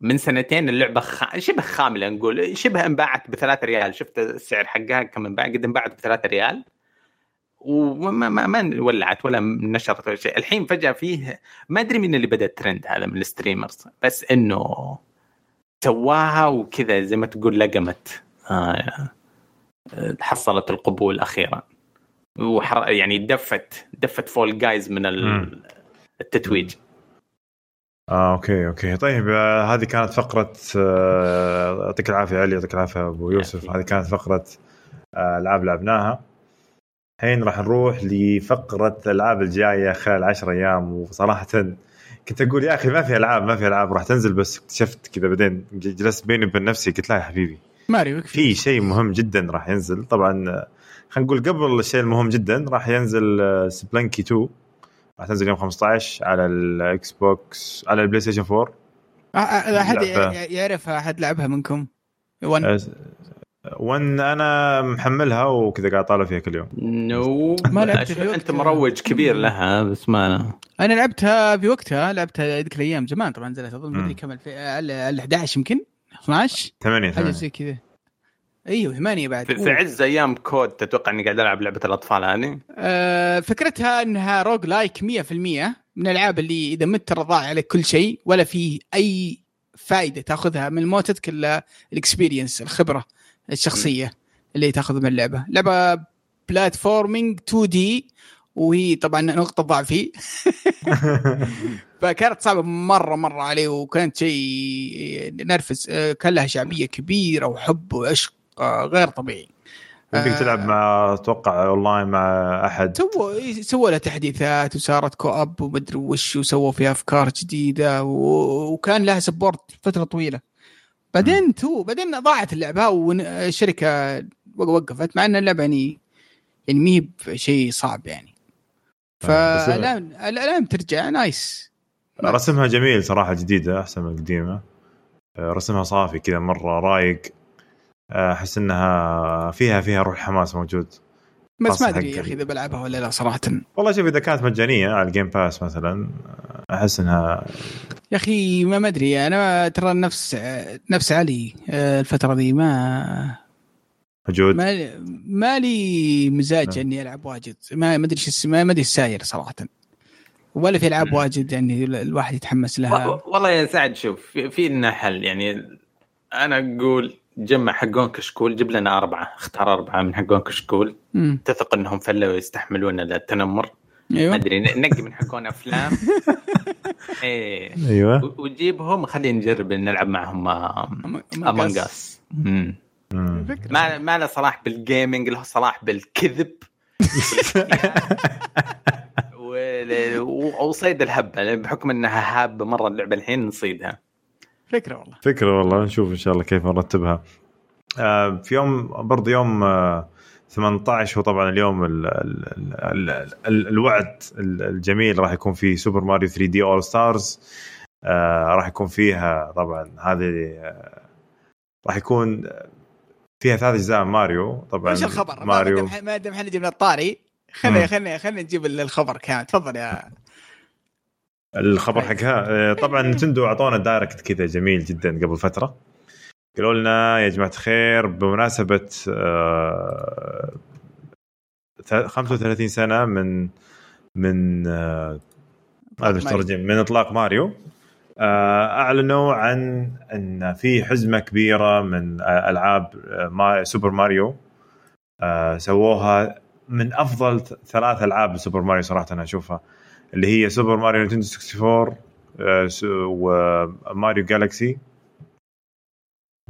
من سنتين اللعبة خ... شبه خاملة نقول. شبه انباعت بثلاثة ريال. شفت السعر حقها؟ كم انباع؟ قد انباعت بثلاثة ريال. وما ما, ما ولعت ولا نشرت ولا شيء. الحين فجأة فيه ما أدري مين اللي بدأ الترند هذا من ال streamers بس إنه سواها وكذا زي ما تقول لقمت. آه حصلت القبول أخيرا. وحر... يعني دفت دفت Fall Guys من. ال Twitch. آه أوكي أوكي. طيب آه هذه كانت فقرة آه، يعطيك العافية علي يعطيك العافية أبو يوسف. هذه كانت فقرة آه، ألعاب لعبناها. الحين راح نروح لفقرة الألعاب الجاية خلال 10 أيام وصراحة كنت أقول يا أخي ما في ألعاب ما في ألعاب راح تنزل بس اكتشفت كذا بعدين جلست بيني وبين نفسي قلت لا يا حبيبي. ماريو في شيء مهم جدا راح ينزل. طبعا خلينا نقول قبل الشيء المهم جدا راح ينزل آه، Spelunky 2 راح تنزل يوم 15 على ال Xbox على ال PlayStation 4 أه، أه، أحد لعبة. ي- يعرف أحد لعبها منكم؟ one أه، one أنا محملها وكذا قاعد طالع فيها كل يوم. No. ما لعبت في أشوف وقت- أنت مروج كبير لها بس ما أنا. لعبتها في وقتها لعبتها ذيك الأيام زمان طبعا نزلت أظن. مدري كم ال ال 11 يمكن؟ 12 8 حاجة 8 زي كذا. أيوه ثمانية بعد. في, في عز أيام COD تتوقع إني قاعد ألعب لعبة الأطفال هذه؟ آه فكرتها إنها roguelike 100% من الألعاب اللي إذا مت ترى ضاع عليك كل شيء ولا في أي فائده تأخذها من موتتك الا ال experience الخبرة. الشخصية اللي تاخذها من اللعبة. لعبة platforming 2D وهي طبعا نقطة ضعفي. *laughs* فكانت صعبة مرة مرة عليه وكانت شيء نرفز. آه، كان لها شعبية كبيرة وحب وعشق آه، غير طبيعي. يمكن آه. تلعب مع أتوقع اونلاين مع أحد. سووا سووا لها تحديثات وصارت co-op ومدري وش وسووا فيها أفكار جديدة و... وكان لها support فترة طويلة. بعدين تو بعدين ضاعت اللعبة والشركة وقفت مع إن اللعبة يعني يعني مي بشيء صعب يعني. آه، فالان الان ترجع nice. رسمها جميل صراحة جديدة أحسن من القديمة. آه، رسمها صافي كذا مرة رايق. آه، أحس إنها فيها فيها روح حماس موجود. بس ما ادري يا أخي اذا بلعبها ولا لا صراحة. والله شوف إذا كانت مجانية على ال Game Pass مثلا أحس إنها يا أخي ما ما أدري. أنا ترى نفس نفس علي آه، الفترة دي ما موجود ما ما لي مزاج نعم. إني ألعب واجد. ما ما أدري إيش ما ما أدري الساير صراحة. ولا في ألعاب. واجد يعني الواحد يتحمس لها. والله يا سعد شوف في, في لنا حل يعني أنا أقول جمع حقون كشكول جيب لنا أربعة اختار أربعة من حقون كشكول. مم. تثق إنهم فلوا يستحملون التنمر. ما أيوه ادري نقي من حقون أفلام. *laughs* إيه. أيوه. و- وتجيبهم خلينا نجرب نلعب معهم Among Us. ما ما له صلاح بال gaming له صلاح بالكذب. *laughs* وصيد الهبة بحكم إنها هابة مرة اللعبة الحين نصيدها. فكرة والله. فكرة والله نشوف إن شاء الله كيف نرتبها. آه، في يوم برضه يوم آه، 18 هو طبعا اليوم ال ال ال ال ال الوعد ال- الجميل راح يكون في Super Mario 3D All-Stars راح يكون فيها طبعا هذه آه، راح يكون فيها ثلاث أجزاء ماريو. طبعا إيش الخبر؟ ماريو ما- دام إحنا جبنا الطاري خلينا. خلينا خلينا نجيب الخبر. كامل تفضل يا الخبر حقها. آه، طبعا Nintendo أعطونا Direct كذا جميل جدا قبل فترة. قالوا لنا يا جماعة الخير بمناسبة آه، ث- 35 سنة من من آه، من إطلاق ماريو. آه، أعلنوا عن أن في حزمة كبيرة من آه، ألعاب آه، ما Super Mario. آه، سووها من أفضل ثلاث ألعاب Super Mario صراحة أنا أشوفها. اللي هي Super Mario Nintendo 64 آه، س- و Mario Galaxy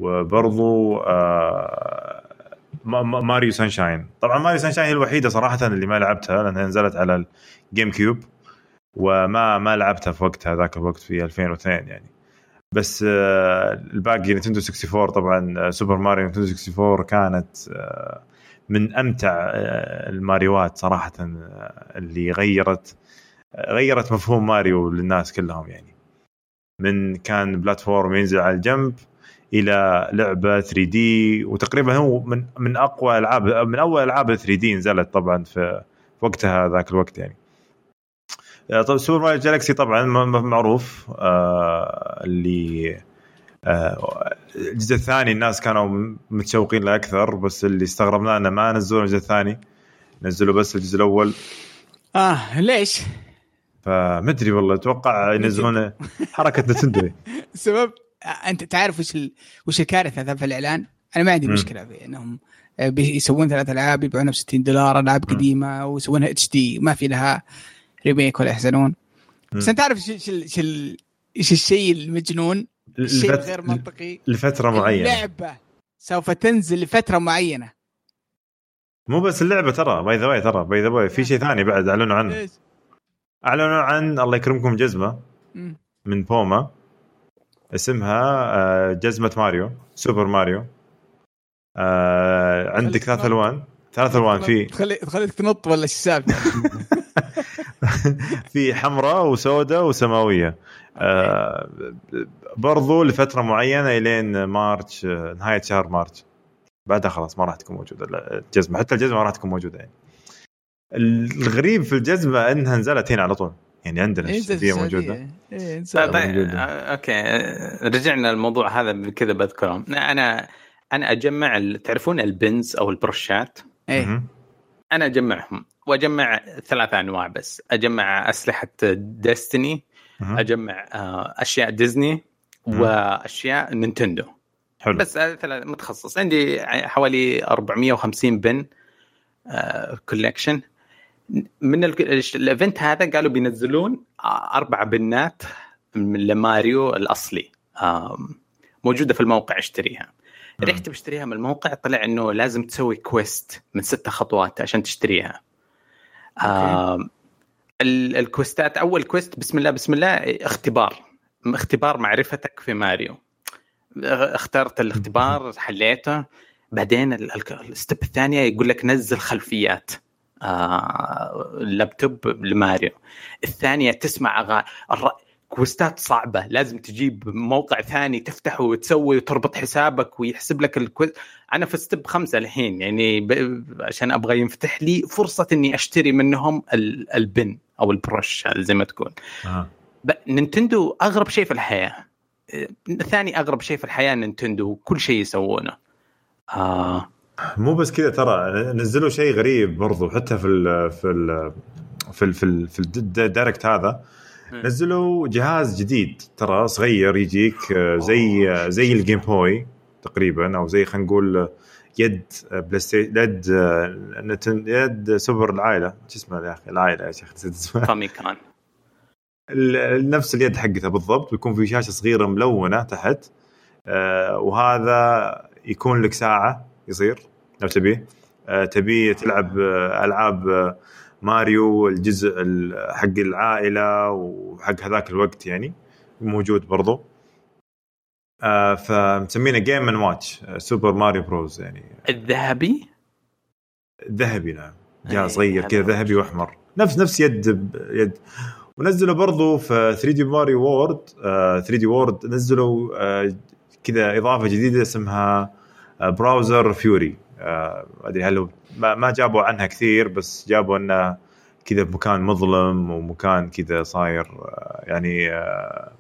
وبرضو آه، ما- ما- Mario Sunshine طبعا Mario Sunshine هي الوحيدة صراحة اللي ما لعبتها لأنها نزلت على ال GameCube وما ما لعبتها في وقتها ذاك الوقت في 2002 يعني. بس آه، الباقي Nintendo 64 طبعا Super Mario Nintendo 64 كانت آه، من أمتع الماريوات صراحة اللي غيرت غيرت مفهوم ماريو للناس كلهم يعني. من كان platform ينزل على الجنب إلى لعبة 3 دي وتقريبا هو من من أقوى العاب من أول ألعاب 3 دي نزلت طبعا في وقتها ذاك الوقت يعني. آه، طب سوبر ماريو جالكسي طبعا معروف آه اللي آه الجزء الثاني الناس كانوا متشوقين له أكثر بس اللي استغربناه إنه ما نزلوا الجزء الثاني نزلوا بس الجزء الأول. آه ليش؟ فمدري والله أتوقع *laughs* ينزلون حركة نتندو *laughs* السبب آه، أنت تعرف وش ال... وش الكارثة ذا في الإعلان؟ أنا ما عندي. مشكلة في إنهم آه، بيسوون ثلاث ألعاب يبيعونها ب 60 دولار ألعاب. قديمة ويسوونها HD ما في لها remake ولا يحزنون بس. أنت عارف إيش إيش إيش ال- إيش الشيء المجنون؟ الشيء لفت- غير منطقي لفترة معينة اللعبه سوف تنزل لفترة معينة مو بس اللعبة ترى by the way ترى by the way في شيء ثاني بعد أعلنوا عنه؟ أعلنوا عن الله يكرمكم جزمة. من بوما. اسمها آه، جزمة ماريو سوبر ماريو. آه، عندك ثلاث. ألوان. ثلاث ألوان. في تخلي تخليك تنط ولا إيش السالفة؟ *laughs* في حمراء وسوداء وسماوية. آه، برضو لفترة معينة إلين March نهاية شهر March بعدها خلاص ما راح تكون موجودة. الجزمة حتى الجزمة ما راح تكون موجودة يعني. الغريب في الجزمة إنها نزلت هنا على طول يعني عندنا إيه، السعودية موجودة. إيه، طيب. طيب موجودة. آه، okay آه، رجعنا الموضوع هذا كذا بذكرهم أنا أنا أجمع تعرفون ال pins أو البروشات إيه. أنا أجمعهم وأجمع ثلاث أنواع بس أجمع أسلحة ديستني. أجمع آه، أشياء ديزني. وأشياء نينتندو حلو بس هذا ثلاث متخصص عندي حوالي 450 pin collection من ال- ال event هذا قالوا بينزلون أربع بنات لماريو الأصلي. موجودة في الموقع اشتريها. رحت بشتريها من الموقع طلع إنه لازم تسوي quest من ستة خطوات عشان تشتريها. الكويستات أول quest بسم الله بسم الله اختبار. اختبار معرفتك في ماريو. اخترت الاختبار حليته. بعدين ال- ال- ال step الثانية يقول لك نزل خلفيات. اللابتوب لماريو. الثانية تسمع أغاني الر... كويستات صعبة. لازم تجيب موقع ثاني تفتحه وتسوي وتربط حسابك ويحسب لك ال quest أنا في step خمسه الحين يعني ب... عشان أبغى ينفتح لي فرصة إني أشتري منهم ال... ال pin أو البروش زي ما تقول. آه. ب... نينتندو أغرب شيء في الحياة. آه، ثاني أغرب شيء في الحياة نينتندو كل شيء يسوونه. آه. مو بس كذا ترى نزلوا شيء غريب برضو حتى في ال في ال في ال في, ال في ال Direct هذا. نزلوا جهاز جديد ترى صغير يجيك آه، زي آه، زي الجيم بوي تقريبا أو زي خلينا نقول يد بلاي ستيشن يد يد سوبر العائلة. شو اسمه يا أخي؟ العائلة يا شيخ نسيت اسمها فاميكوم. *laughs* ال- نفس اليد حقتها بالضبط بيكون في شاشة صغيرة ملونة تحت آه، وهذا يكون لك ساعة يصير؟ لو تبيه آه، تبي تلعب آه، ألعاب آه، ماريو الجزء ال- حق العائلة وحق هذاك الوقت يعني موجود برضو. فمسمينه Game & Watch Super Mario Bros يعني. الذهبي؟ ذهبي نعم. جاء إيه، صغير هذا كذا. ذهبي وأحمر. نفس نفس يد يد. ونزلوا برضو في 3D Mario World 3D World نزلوا كذا إضافة جديدة اسمها Bowser's Fury آه، أدري هل ما جابوا عنها كثير بس جابوا أنه كذا بمكان مظلم ومكان كذا صاير آه، يعني آه،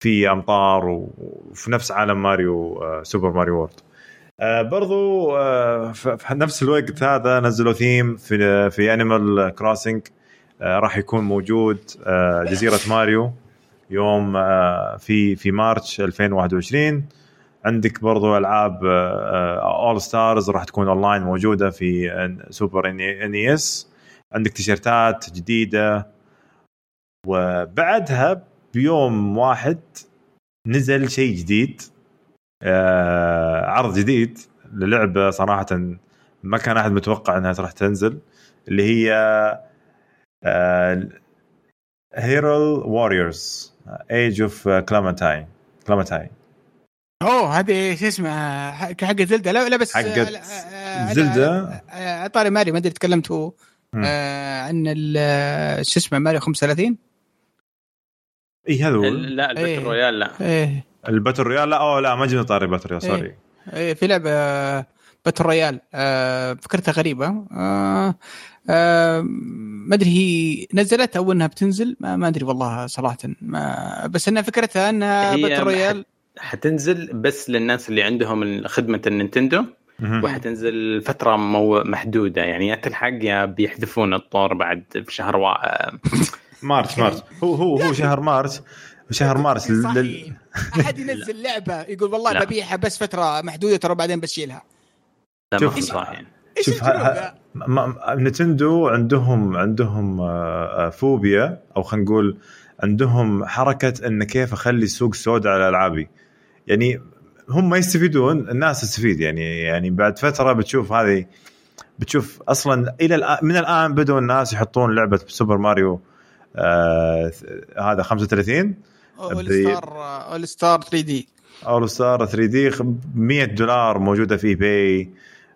في أمطار وفي نفس عالم ماريو آه، Super Mario World آه برضو آه في نفس الوقت هذا نزلوا ثيم في في Animal Crossing آه راح يكون موجود آه جزيرة ماريو يوم آه في في March 2021 عندك برضو ألعاب All Stars راح تكون اونلاين موجودة في آه، Super NES عندك تيشيرتات جديدة. وبعدها بيوم واحد نزل شيء جديد آه عرض جديد للعبة صراحة ما كان أحد متوقع إنها راح تنزل اللي هي Hyrule Warriors Age of Calamity كلامنتاين أوه هذه شو اسمه حق حق زلدة. لا لا بس حقت آه، آه، آه، زلدة. آه، طاري ماري ما أدري تكلمتوا مم. آه، عن شو اسمه ماريو 35 اي هذا هو. لا ال battle إيه. royale لا. إيه. ال battle royale؟ لا أوه لا ما جبنا طاري battle royale sorry. إيه، في لعبة battle royale آه، فكرتها غريبة. آه، آه، ما أدري هي نزلت أو إنها بتنزل؟ ما, ما أدري والله صراحة. ما بس إنها فكرتها إنها battle royale. حتنزل بس للناس اللي عندهم خدمة النينتندو. وحتنزل فترة مو محدودة يعني يا تلحق يا بيحذفون الطور بعد في شهر وا... *laughs* مارس مارس هو هو هو شهر مارس شهر مارس لل- صحيح. *laughs* أحد ينزل لعبة يقول والله لا. ببيعها بس فترة محدودة ترى بعدين بشيلها لا شوف. ما هو صح إيش شوف نتندو عندهم عندهم آه، آه، فوبيا أو خلينا نقول عندهم حركة إن كيف أخلي السوق سوداء على ألعابي يعني هم ما يستفيدون الناس تستفيد يعني يعني بعد فترة بتشوف هذه بتشوف أصلا إلى الان من الآن بدوا الناس يحطون لعبة سوبر ماريو آه هذا 35 اول ستار اول ستار 3 دي اول ستار 3 دي 100 دولار موجودة في باي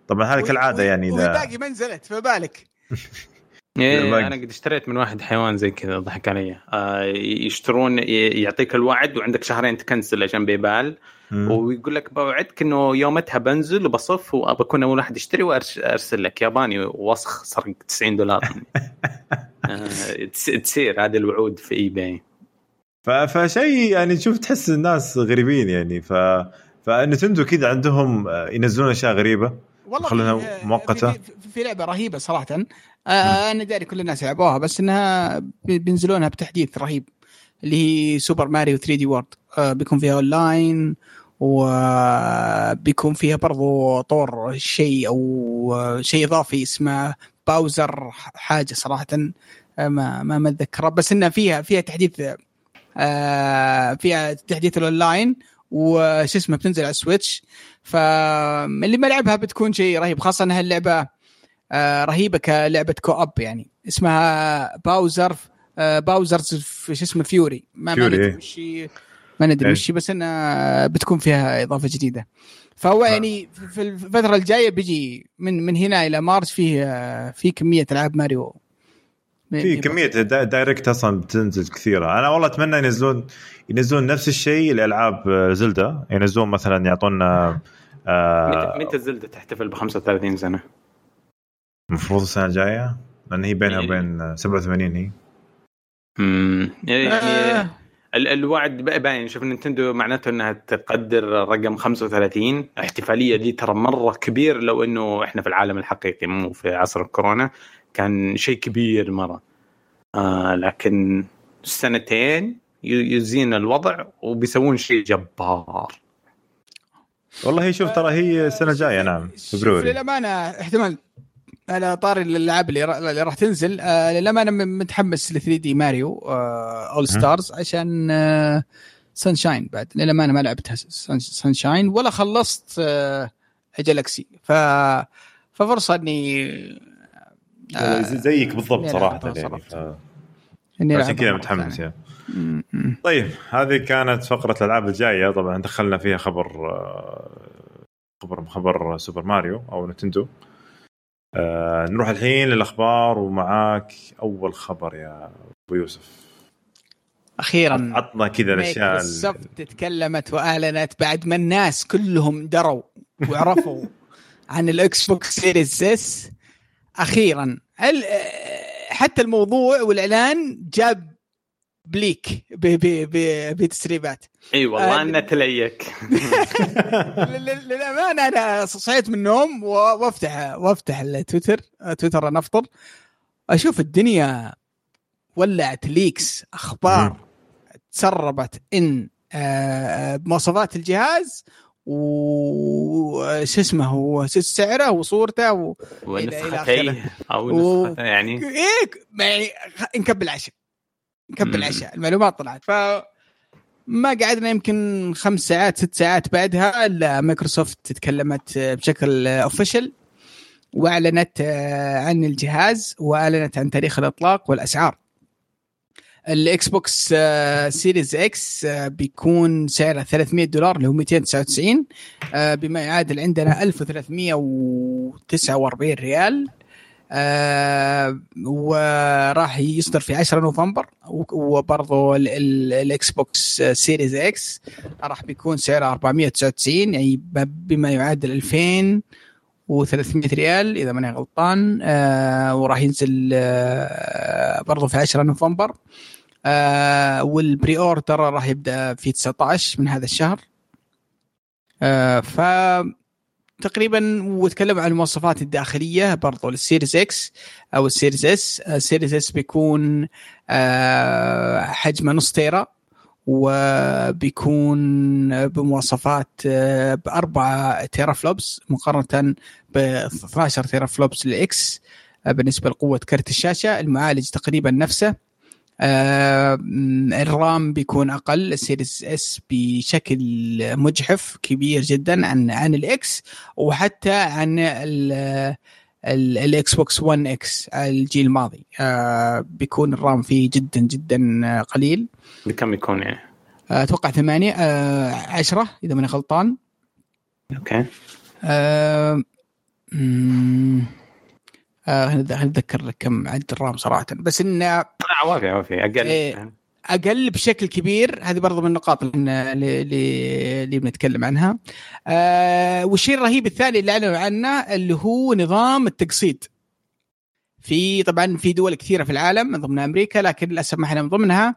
طبعا هذه كالعادة يعني اذا باقي ما نزلت فبالك *laughs* إيه باقي. أنا قد اشتريت من واحد حيوان زي كذا ضحك علي آه يشترون ي- يعطيك الوعد وعندك شهرين تكنسل عشان بيبال مم. ويقول لك بوعدك إنه يومتها بنزل وبصف وبكون أول واحد يشتري وارسل لك ياباني وسخ سرق 90 دولار. *laughs* آه تصير هذه الوعود في eBay فشيء يعني تشوف تحس الناس غريبين يعني ف Nintendo كذا عندهم آه، ينزلون أشياء غريبة والله خلونا في- مؤقتة. في, في, في لعبة رهيبة صراحة آه أنا داري كل الناس لعبوها بس إنها بي- بينزلونها بتحديث رهيب اللي هي Super Mario 3D World آه بيكون فيها اونلاين وبيكون فيها برضو طور شيء أو شيء إضافي اسمه Bowser حاجة صراحة آه، ما ما اتذكره بس إنها فيها فيها تحديث آه فيها تحديث الاونلاين وش اسمه بتنزل على ال Switch فاللي ما لعبها بتكون شيء رهيب خاصة إنها اللعبة آه رهيبة كلعبة co-op يعني. اسمها Bowser آه Bowser's في شو اسمه Fury. ما, ما فيوري، ندري إيه. وش هي- ما ندري إيه. وش هي، بس إنها بتكون فيها إضافة جديدة. فهو يعني في الفترة الجاية بيجي من من هنا إلى مارس فيه آه، في كمية ألعاب ماريو. في كمية دا- دايركت أصلا بتنزل كثيرة. أنا والله أتمنى ينزلون ينزلون نفس الشيء لألعاب آه، زلدا ينزلون مثلا يعطونا آه، متى الزلده تحتفل ب 35 سنة؟ المفروض السنة الجاية؟ لأن هي بينها إيه. وبين آه، 87 هي. امم يعني آه. ال- الوعد بقى باين. شوف Nintendo معناته إنها تقدر رقم 35 احتفالية دي ترى مرة كبير لو إنه إحنا في العالم الحقيقي مو في عصر الكورونا. كان شيء كبير مرة. آه لكن سنتين ي- يزين الوضع وبيسوون شيء جبار. والله هي شوف ترى هي السنة الجاية نعم فبراير للأمانة احتمال. على طاري الالعاب اللي, اللي راح تنزل. آه للأمانة متحمس ل 3 دي ماريو آه All-Stars عشان آه Sunshine بعد. للأمانة ما لعبتها Sunshine ولا خلصت آه Galaxy ف ففرصة إني زيك بالضبط صراحة يعني صراحة. إني عشان كذا متحمس. يعني. م. طيب هذه كانت فقرة الألعاب الجاية. طبعا دخلنا فيها خبر آه، خبر خبر Super Mario أو Nintendo. آه نروح الحين للأخبار ومعاك أول خبر يا أبو يوسف. أخيرا عطنا كذا الأشياء ال- مايكروسوفت تكلمت وأعلنت بعد ما الناس كلهم دروا وعرفوا *laughs* عن ال Xbox Series S أخيرا ال- حتى الموضوع والإعلان جا ب leak بتسريبات. إي والله آه، انه ت leak. *laughs* لل- لل- للأمانة أنا صحيت من النوم وأفتح وأفتح التويتر تويتر أنا أفطر. أشوف الدنيا ولعت leaks أخبار تسربت إن آه، بمواصفات الجهاز وش اسمه هو سعره وصورته و... ونسختيه. أو و- نسخته يعني. إيه يعني خ- نكب العشاء. مم. العشاء المعلومات طلعت. ف ما قعدنا يمكن خمس ساعات ست ساعات بعدها الا مايكروسوفت تكلمت بشكل official وأعلنت آه، عن الجهاز وأعلنت عن تاريخ الإطلاق والأسعار. ال Xbox آه، Series X آه، بيكون سعره 300 دولار اللي هو 299 آه، بما يعادل عندنا 1349 ريال. آه وراح يصدر في 10 نوفمبر وبرضه ال- ال- ال Xbox Series X راح بيكون سعره 499 يعني بما يعادل 2300 ريال إذا ماني غلطان آه وراح ينزل آه برضه في 10 نوفمبر آه وال pre-order راح يبدأ في 19 من هذا الشهر آه ف تقريبا وتكلم عن المواصفات الداخلية برضو لل Series X أو ال Series S ال Series S بيكون آه، حجمه نص tera وبيكون بمواصفات آه، بأربعة teraflops مقارنة ب 12 teraflops لل X آه، بالنسبة لقوة كرت الشاشة المعالج تقريبا نفسه. ال RAM بيكون أقل ال Series S بشكل مجحف كبير جدا عن عن ال X وحتى عن ال- ال- ال Xbox One X الجيل الماضي. آه، بيكون ال RAM فيه جدا جدا آه، قليل. بكم يكون يعني؟ آه، أتوقع ثمانية آه، عشرة إذا ماني غلطان. okay. آه، مم، آه، كم عد ال RAM صراحة. بس إنه آه، وافي وافي أقل. إيه. أقل بشكل كبير. هذه برضو من النقاط اللي, اللي, اللي بنتكلم عنها. آه والشيء الرهيب الثاني اللي أعلنوا عنه اللي هو نظام التقسيط. في طبعا في دول كثيرة في العالم من ضمنها أمريكا لكن للأسف ما إحنا من ضمنها.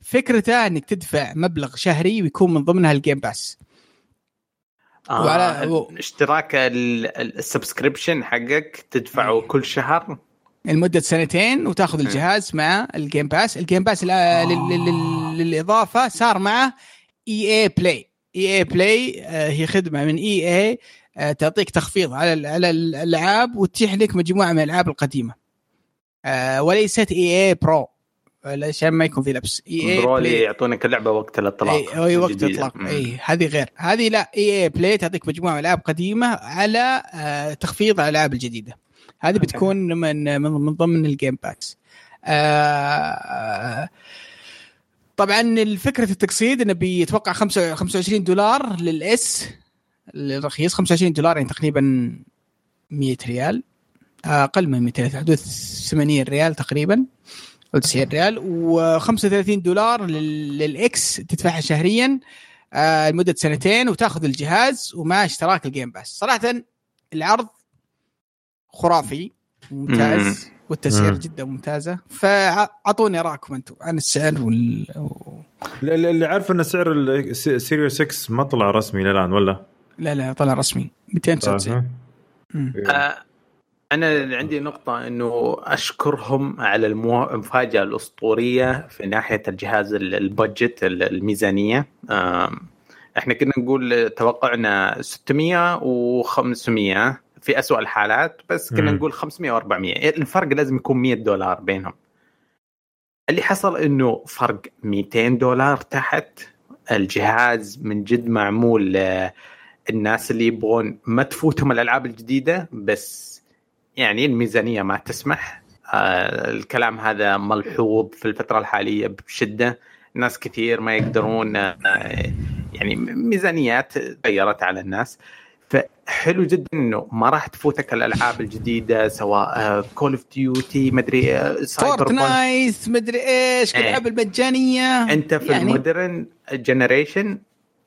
فكرته إنك تدفع مبلغ شهري ويكون من ضمنها ال Game Pass آه وعلى- و- اشتراك ال- ال- ال subscription حقك تدفعه إيه. كل شهر. لمدة سنتين وتاخذ مم. الجهاز مع ال Game Pass ال Game Pass لا- لل- لل- لل- للإضافة صار معه EA Play EA Play هي خدمة من EA تعطيك تخفيض على على الألعاب وتتيح لك مجموعة من الألعاب القديمة. آه، وليست EA Pro عشان ما يكون في لبس. إي إي يعطونك اللعبه وقت الإطلاق إي اي وقت الجديدة. اطلاق مم. إي هذه غير. هذه لا EA Play تعطيك مجموعة من الالعاب قديمة على آه، تخفيض على الألعاب الجديدة. هذه okay. بتكون من من من ضمن ال Game Pass آه، طبعا فكره التقسيط إنه بيتوقع 25 دولار لل S الرخيص 25 دولار يعني تقريبا 100 ريال. أقل من 200 في حدود 80 ريال تقريبا. أو 90 ريال و35 دولار لل- لل X تدفعها شهريا آه، لمدة سنتين وتاخذ الجهاز ومع اشتراك ال Game Pass. صراحة العرض خرافي ممتاز والتسعير. جدا ممتازة. فأعطوني رأيكم أنتم عن السعر وال... اللي عارف إن سعر ال Series S ما طلع رسمي الآن ولا؟ لا لا طلع رسمي. 299 mm. آه، أنا عندي نقطة إنه أشكرهم على المفاجأة الأسطورية في ناحية الجهاز ال- البادجت ال- الميزانية. إحنا كنا نقول توقعنا 600 و500 في أسوأ الحالات بس كنا. نقول 500 و400 الفرق لازم يكون 100 دولار بينهم. اللي حصل إنه فرق 200 دولار تحت. الجهاز من جد معمول الناس اللي يبغون ما تفوتهم الألعاب الجديدة بس يعني الميزانية ما تسمح. آه، الكلام هذا ملحوظ في الفترة الحالية بشدة. ناس كثير ما يقدرون آه، يعني ميزانيات تغيرت على الناس. فحلو جدا إنه ما راح تفوتك الألعاب الجديدة سواء Call of Duty مدري Cyber Fortnite مدري إيش إيه. الألعاب المجانية. أنت في يعني ال modern generation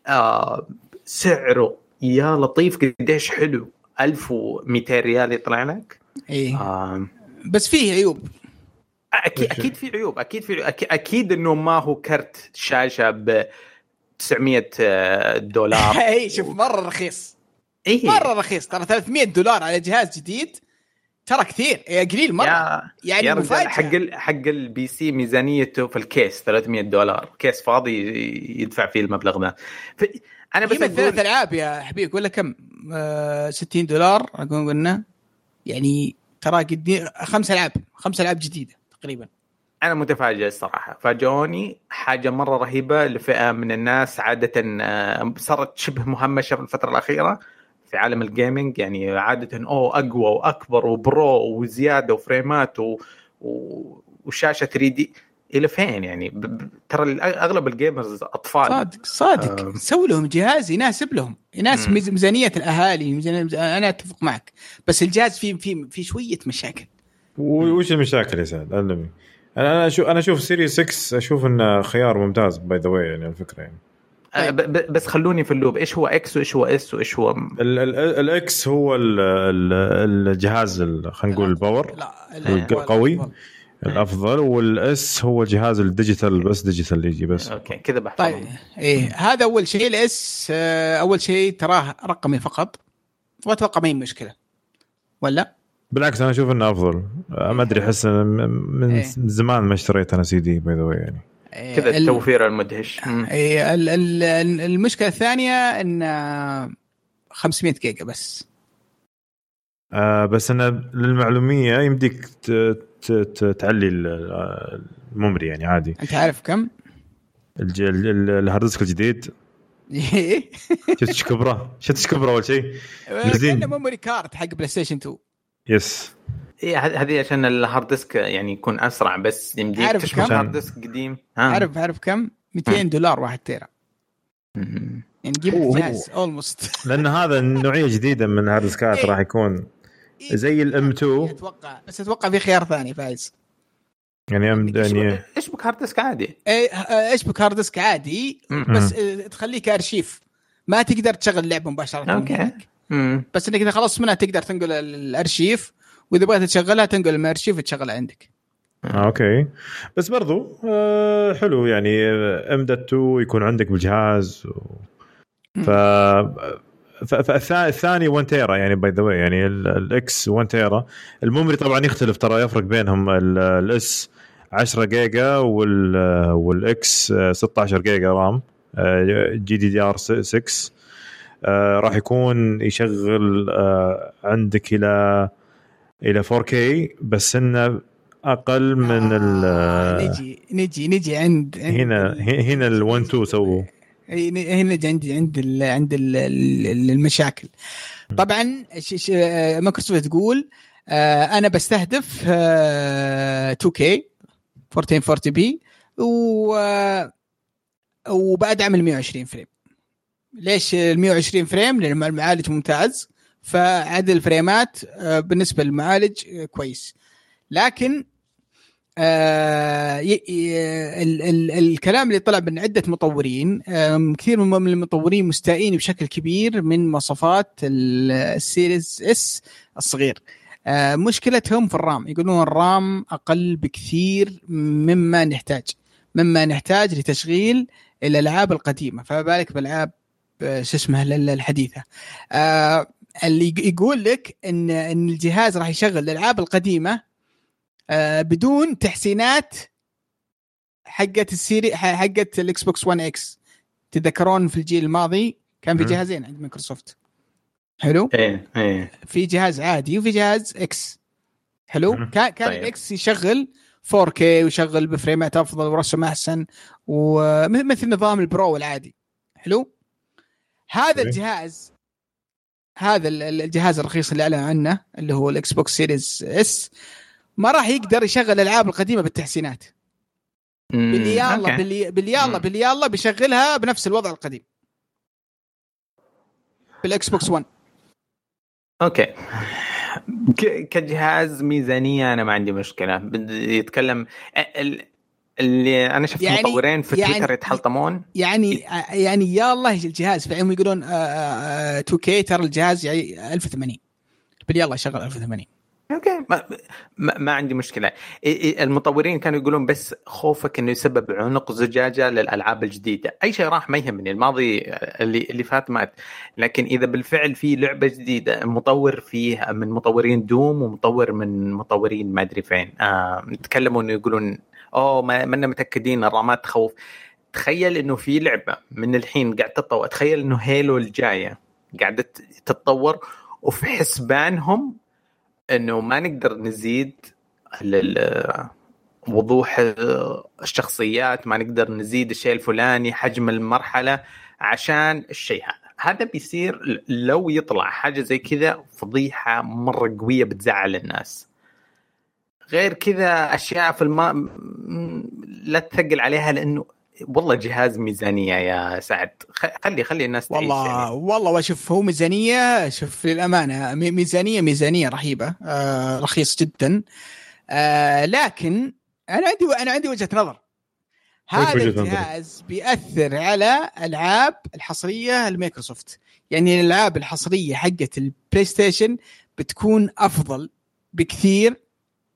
آه سعره يا لطيف قديش حلو. 1200 ريال يطلع لك؟ إيه. آه بس فيه عيوب. أكيد أكيد في عيوب أكيد في عيوب. أكيد, أكيد إنه ما هو كرت شاشة ب 900 آه، دولار. *laughs* اي شوف مرة رخيص. اي مرة رخيص. ترى 300 دولار على جهاز جديد ترى كثير. يا قليل مرة. يا يعني يا مفاجأة. حق ال- حق ال PC ميزانيته في ال case 300 دولار. case فاضي يدفع فيه المبلغ ده. أنا بس قيمة ثلاث ألعاب يا حبيبي. ولا كم؟ آه 60 دولار أقول قلنا. يعني ترى قد خمس ألعاب خمس ألعاب جديدة تقريبا. أنا متفاجئ الصراحة. فاجئوني حاجة مرة رهيبة لفئة من الناس عادة آه، صارت شبه مهمشة في الفترة الأخيرة في عالم ال gaming يعني عادة أوه أقوى وأكبر و pro وزيادة وفريمات. و... وشاشة 3D. إلى فين يعني؟ ب... ب... ترى أغلب ال gamers أطفال. صادق صادق. آه. سووا لهم جهاز يناسب لهم. يناسب مم. ميز- ميزانية الأهالي ميزانية أنا أتفق معك. بس الجهاز فيه فيه في شوية مشاكل. وش المشاكل يا سعد؟ علمني أنا أنا أشوف أنا أشوف Series S أشوف إنه خيار ممتاز by the way يعني الفكرة يعني. آه، ب... ب... بس خلوني في ال loop. إيش هو X وإيش هو S وإيش هو ال- ال- ال X هو ال- ال- الجهاز ال- خلينا نقول ال power القوي الأفضل وال S هو الجهاز ال digital بس digital يجي بس. okay كذا طيب بحفظهم إيه هذا أول شيء ال S آه، أول شيء تراه رقمي فقط وأتوقع ما هي مشكلة. ولا؟ بالعكس أنا أشوف إنه أفضل. آه، ما أدري أحس من إيه. زمان ما اشتريت أنا CD by the way يعني. إيه، كذا ال- التوفير المدهش. إيه، ال- ال- ال- المشكلة الثانية إن آه، 500 جيجا بس. آه بس أنا للمعلومية يمديك تعلي ال- ال memory يعني عادي أنت عارف كم؟ الج- ال- ال- ال hard disk الجديد *laughs* إيه. شفت إيش كبرة؟ شفت إيش كبرة أول شيء؟ زين. كأنه memory card حق PlayStation 2 yes إيه ه- هذه عشان ال hard disk يعني يكون أسرع بس يمديك عارف تشبك كم؟ hard disk قديم ها. عارف عارف كم؟ 200 دولار واحد tera. يعني جيب. جهاز almost لأن هذا نوعية جديدة من ال hard diskات *laughs* إيه. راح يكون زي ال M.2 أتوقع بس أتوقع في خيار ثاني فايز. يعني إيش يعني بك- إيش بك hard disk عادي؟ إيه، آه، إيش بك hard disk عادي. بس آه، تخليك أرشيف. ما تقدر تشغل اللعبه مباشرة okay. بس إنك إذا خلصت منها تقدر تنقل ال- الأرشيف وإذا بغيت تشغلها تنقل من الارشيف وتشغلها عندك. آه okay. بس برضو آه حلو يعني M.2 يكون عندك بالجهاز و... ف ف- فالثا- الثاني 1 tera يعني by the way يعني ال- ال X 1 tera ال memory طبعا يختلف ترى يفرق بينهم ال- ال S 10 جيجا وال وال X آه، 16 جيجا رام جي دي دي ار 6 آه، راح يكون يشغل آه، عندك إلى إلى 4K بس إنه أقل من ال آه نجي نجي نجي عند, عند هنا ال- هنا ال 1 2 سووا إيه، هنا نجي عند عند ال عند ال ال- المشاكل. طبعا مايكروسوفت تقول آه، أنا بستهدف آه، 2K 1440p و آه، وبدعم ال 120 frame ليش ال 120 frame؟ لأن المعالج ممتاز فعدد الفريمات آه، بالنسبة للمعالج كويس. لكن آه ي- ي- ال ال الكلام اللي طلع من عدة مطورين كثير من المطورين مستائين بشكل كبير من مواصفات ال- ال Series S الصغير. آه مشكلتهم في ال RAM. يقولون ال RAM أقل بكثير مما نحتاج مما نحتاج لتشغيل الألعاب القديمة. فما بالك بالالعاب آه، شو اسمه ال- ال- الحديثة. اللي يق- يقول لك ان إن الجهاز راح يشغل الألعاب القديمة آه، بدون تحسينات حقت ال Series حقت ال Xbox One X تتذكرون في الجيل الماضي كان في. جهازين عند مايكروسوفت. حلو؟ إيه إيه. في جهاز عادي وفي جهاز X حلو. كان كان طيب. ال X يشغل 4K ويشغل بفريمات أفضل ورسم أحسن ومثل نظام ال Pro العادي. حلو؟ هذا أوكي. الجهاز هذا ال- ال- الجهاز الرخيص اللي اعلن عنه اللي هو الإكس بوكس سيريز اس ما راح يقدر يشغل الألعاب القديمة بالتحسينات. باللي يلا. باللي باللي. باللي يلا بيشغلها بنفس الوضع القديم. بالإكس بوكس 1 أوكي. ك- كجهاز ميزانية أنا ما عندي مشكلة. يتكلم ال- اللي أنا شفت يعني- مطورين في يعني- تويتر يتحلطمون. يعني يعني يا الله الجهاز فهم يقولون 2K ترى الجهاز يعني 1080 بل يلا شغل 1080 أوكي. ما, ما, ما عندي مشكلة. المطورين كانوا يقولون بس خوفك إنه يسبب عنق زجاجة للألعاب الجديدة. أي شيء راح ما يهمني الماضي اللي اللي فات مات. لكن إذا بالفعل في لعبة جديدة مطور فيه من مطورين دوم ومطور من مطورين ما أدري فين. آه تكلموا إنه يقولون أوه ما منا متأكدين الرامات تخوف. تخيل إنه في لعبة من الحين قاعد تتطور. تخيل إنه هيلو الجاية قاعدة تتطور وفي حسبانهم إنه ما نقدر نزيد وضوح الشخصيات ما نقدر نزيد الشيء الفلاني حجم المرحلة عشان الشيء هذا. هذا بيصير لو يطلع حاجة زي كذا فضيحة مرة قوية بتزعل الناس. غير كذا أشياء في الما لا تثقل عليها لأنه والله جهاز ميزانية يا سعد خ- خلي خلي الناس تعيش والله يعني. والله وشوف هو ميزانية شوف للأمانة مي- ميزانية ميزانية رهيبة آه رخيص جدا آه لكن أنا عندي أنا عندي وجهة نظر هذا وجهة نظرك؟ الجهاز بيأثر على ألعاب الحصرية المايكروسوفت يعني الألعاب الحصرية حقت البلاي ستيشن بتكون أفضل بكثير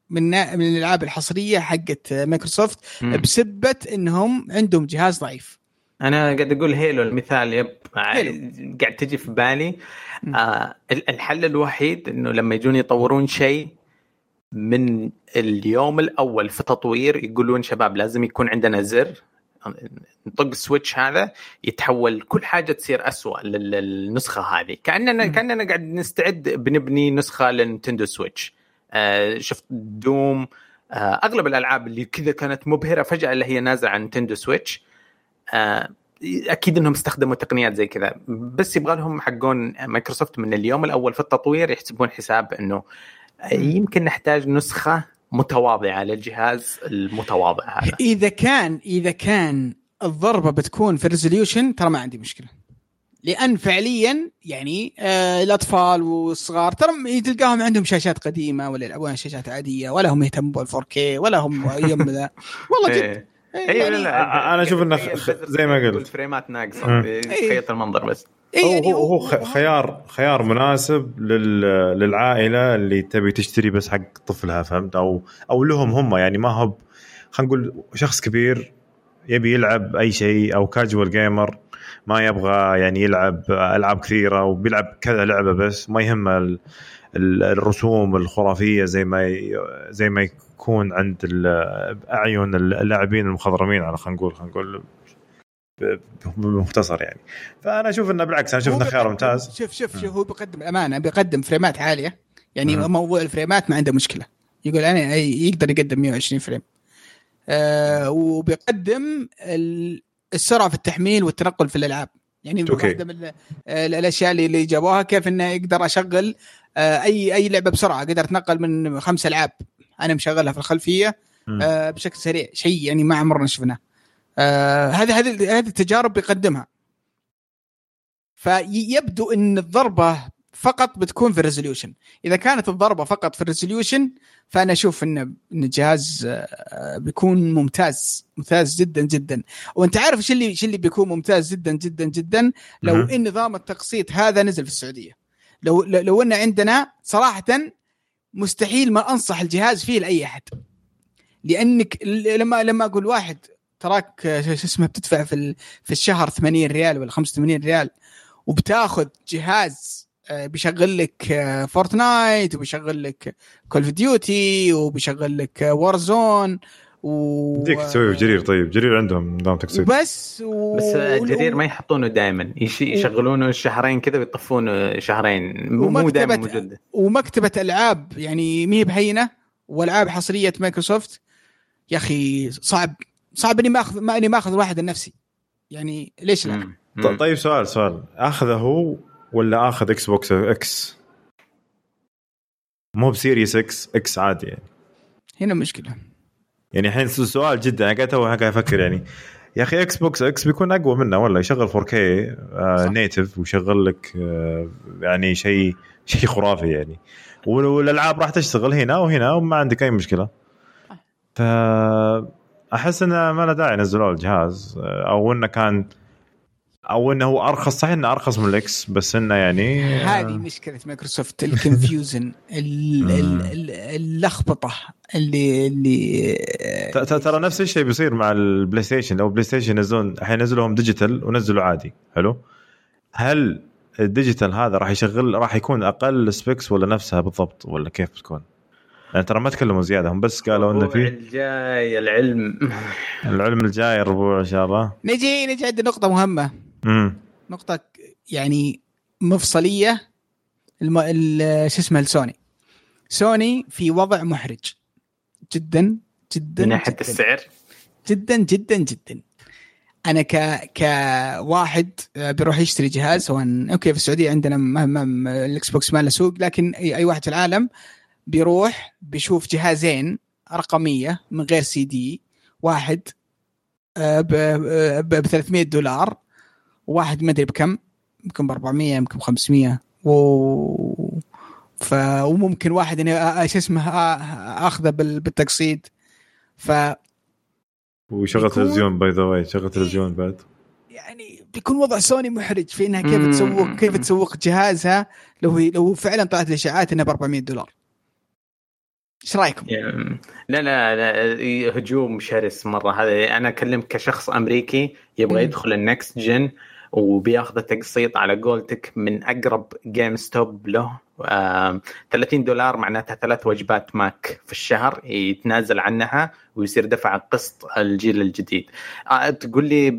من نا- من الألعاب الحصرية حقت مايكروسوفت. بسبة إنهم عندهم جهاز ضعيف أنا قاعد أقول Halo المثال يب Halo. قاعد تجي في بالي مم. آه ال- الحل الوحيد إنه لما يجون يطورون شيء من اليوم الأول في تطوير يقولون شباب لازم يكون عندنا زر نطق السويتش هذا يتحول كل حاجة تصير لل- للنسخة هذه كاننا. كأننا قاعد نستعد بنبني نسخة للنتندو سويتش آه شفت دوم آه أغلب الألعاب اللي كذا كانت مبهرة فجأة اللي هي نازلة عن نتندو سويتش. آه أكيد إنهم استخدموا تقنيات زي كذا بس يبغى لهم حقون مايكروسوفت من اليوم الأول في التطوير يحسبون حساب إنه يمكن نحتاج نسخة متواضعة للجهاز المتواضع هذا. إذا كان إذا كان الضربة بتكون في ال resolution ترى ما عندي مشكلة. لأن فعليا يعني آه الأطفال والصغار ترى تلقاهم عندهم شاشات قديمة ولا يلعبون شاشات عادية ولا هم يهتموا بال 4K ولا هم يم ذا *laughs* والله جد إيه. إيه، أيوه يعني- لا لا أنا أشوف إنه تخيل خ- بس زي ما قلت. الفريمات ناقصة. تخيل المنظر بس إيه هو يعني هو, هو خ- خيار خيار مناسب لل للعائلة اللي تبي تشتري بس حق طفلها فهمت أو أو لهم هم يعني ما هو ب- خلينا نقول شخص كبير يبي يلعب أي شيء أو كاجوال جيمر ما يبغى يعني يلعب ألعاب كثيرة وبيلعب كذا لعبة بس ما يهمه ال- ال- الرسوم الخرافية زي ما زي ما يكون عند أعين اللاعبين المخضرمين على خلينا نقول خلينا نقول بمختصر يعني. فأنا أشوف إنه بالعكس أنا أشوف إنه خيار ممتاز. شوف شوف شوف هو بيقدم أمانة بيقدم فريمات عالية. يعني مم. موضوع الفريمات ما عنده مشكلة. يقول أنا يقدر يقدم 120 frame. آه وبيقدم ال- السرعة في التحميل والتنقل في الألعاب. يعني أوكي. واحدة من ال- الأشياء اللي اللي جابوها كيف انه يقدر أشغل آه أي أي لعبة بسرعة. أقدر أتنقل من خمس ألعاب أنا مشغلها في الخلفية. آه بشكل سريع. شيء يعني ما عمرنا شفناه. آه هذه هذه هذه التجارب بيقدمها. فيبدو إن الضربة فقط بتكون في ال resolution. إذا كانت الضربة فقط في ال resolution فأنا أشوف إن إن الجهاز آه، بيكون ممتاز ممتاز جدا جدا. وأنت عارف إيش اللي إيش اللي بيكون ممتاز جدا جدا جدا؟ لو. إن نظام التقسيط هذا نزل في السعودية. لو لو إن عندنا صراحة مستحيل ما أنصح الجهاز فيه لأي أحد. لأنك لما لما أقول واحد تراك شو اسمه بتدفع في في الشهر 80 ريال ولا 85 ريال وبتاخذ جهاز بيشغل لك آه، فورتنايت وبيشغل لك كول اوف ديوتي وبيشغل لك وار زون و ديك تسوي في جرير طيب جرير عندهم نظام تقسيط وبس و... بس جرير ما يحطونه دائما يشغلونه شهرين كذا ويطفونه شهرين. مو مو دائما موجود ومكتبة ألعاب يعني ما هي بهينة والعاب حصرية مايكروسوفت. يا أخي صعب صعب إني ماخذ ما إني ماخذ واحد لنفسي يعني ليش لا؟ مم. ط- طيب سؤال سؤال. أخذه هو ولا آخذ إكس بوكس إكس مو بسيريس إكس إكس عادي يعني. هنا مشكلة. يعني الحين سؤال جدا أنا قاعد تو قاعد أفكر يعني. يا أخي إكس بوكس إكس بيكون أقوى منه ولا يشغل 4K آه صح. native ويشغل لك آه يعني شيء شيء خرافي يعني. وال- والألعاب راح تشتغل هنا وهنا وما عندك أي مشكلة. ف أحس إنه ما له داعي ينزلوا الجهاز آه، أو إنه كان أو إنه هو أرخص صحيح إنه أرخص من الإكس بس إنه يعني هذه مشكلة مايكروسوفت ال confusion *laughs* ال- ال- ال- اللخبطة اللي اللي ت- ت- ترى نفس الشيء بيصير مع البلاي ستيشن لو بلاي ستيشن ينزلون الحين نزلوهم digital ونزلوا عادي. حلو؟ هل ال digital هذا راح يشغل راح يكون أقل specs ولا نفسها بالضبط ولا كيف بتكون؟ يعني ترى ما تكلموا زيادة هم بس قالوا إنه في الجاي العلم. العلم الجاي الربوع إن شاء الله. نجي نجي عند نقطة مهمة. امم نقطة يعني مفصلية الم... ال- شو اسمه السوني سوني في وضع محرج. جدا جدا من ناحية جداً. السعر؟ جدا جدا جدا. أنا ك كواحد بيروح يشتري جهاز سواء أوكي في السعودية عندنا ما ما الإكس بوكس ما له سوق لكن اي أي واحد في العالم بيروح بيشوف جهازين رقمية من غير سي دي واحد ب 300 دولار. وواحد ما أدري بكم يمكن ب 400 يمكن ب 500 و ف وممكن واحد إني شو اسمه أخذه بال- بالتقسيط ف وشغل يكون- تلفزيون by the way شغل تلفزيون بعد يعني بيكون وضع سوني محرج في إنها كيف. تسوق كيف تسوق جهازها لو هي لو فعلا طلعت الإشاعات إنها ب 400 دولار إيش رأيكم؟ لا لا لا هجوم شرس مرة هذا أنا أكلمك كشخص أمريكي يبغى. يدخل ال next gen وبياخذ تقسيط على قولتك من أقرب جيم ستوب له. آم، 30 دولار معناتها ثلاث وجبات ماك في الشهر يتنازل عنها ويصير دفع قسط الجيل الجديد. آه، تقول لي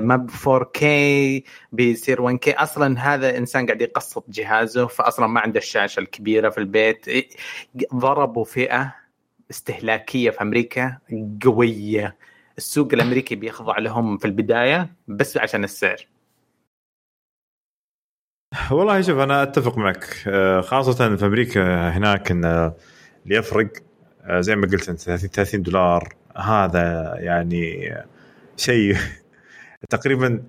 ما ب 4K بيصير 1K أصلا هذا إنسان قاعد يقسط جهازه فاصلا ما عنده الشاشة الكبيرة في البيت. ضربوا فئة استهلاكية في أمريكا قوية. السوق الأمريكي بيخضع لهم في البداية بس عشان السعر. والله شوف أنا أتفق معك. آه، خاصة في أمريكا هناك إن اللي يفرق آه، زي ما قلت أنت 30 30 دولار هذا يعني شيء *laughs* تقريبا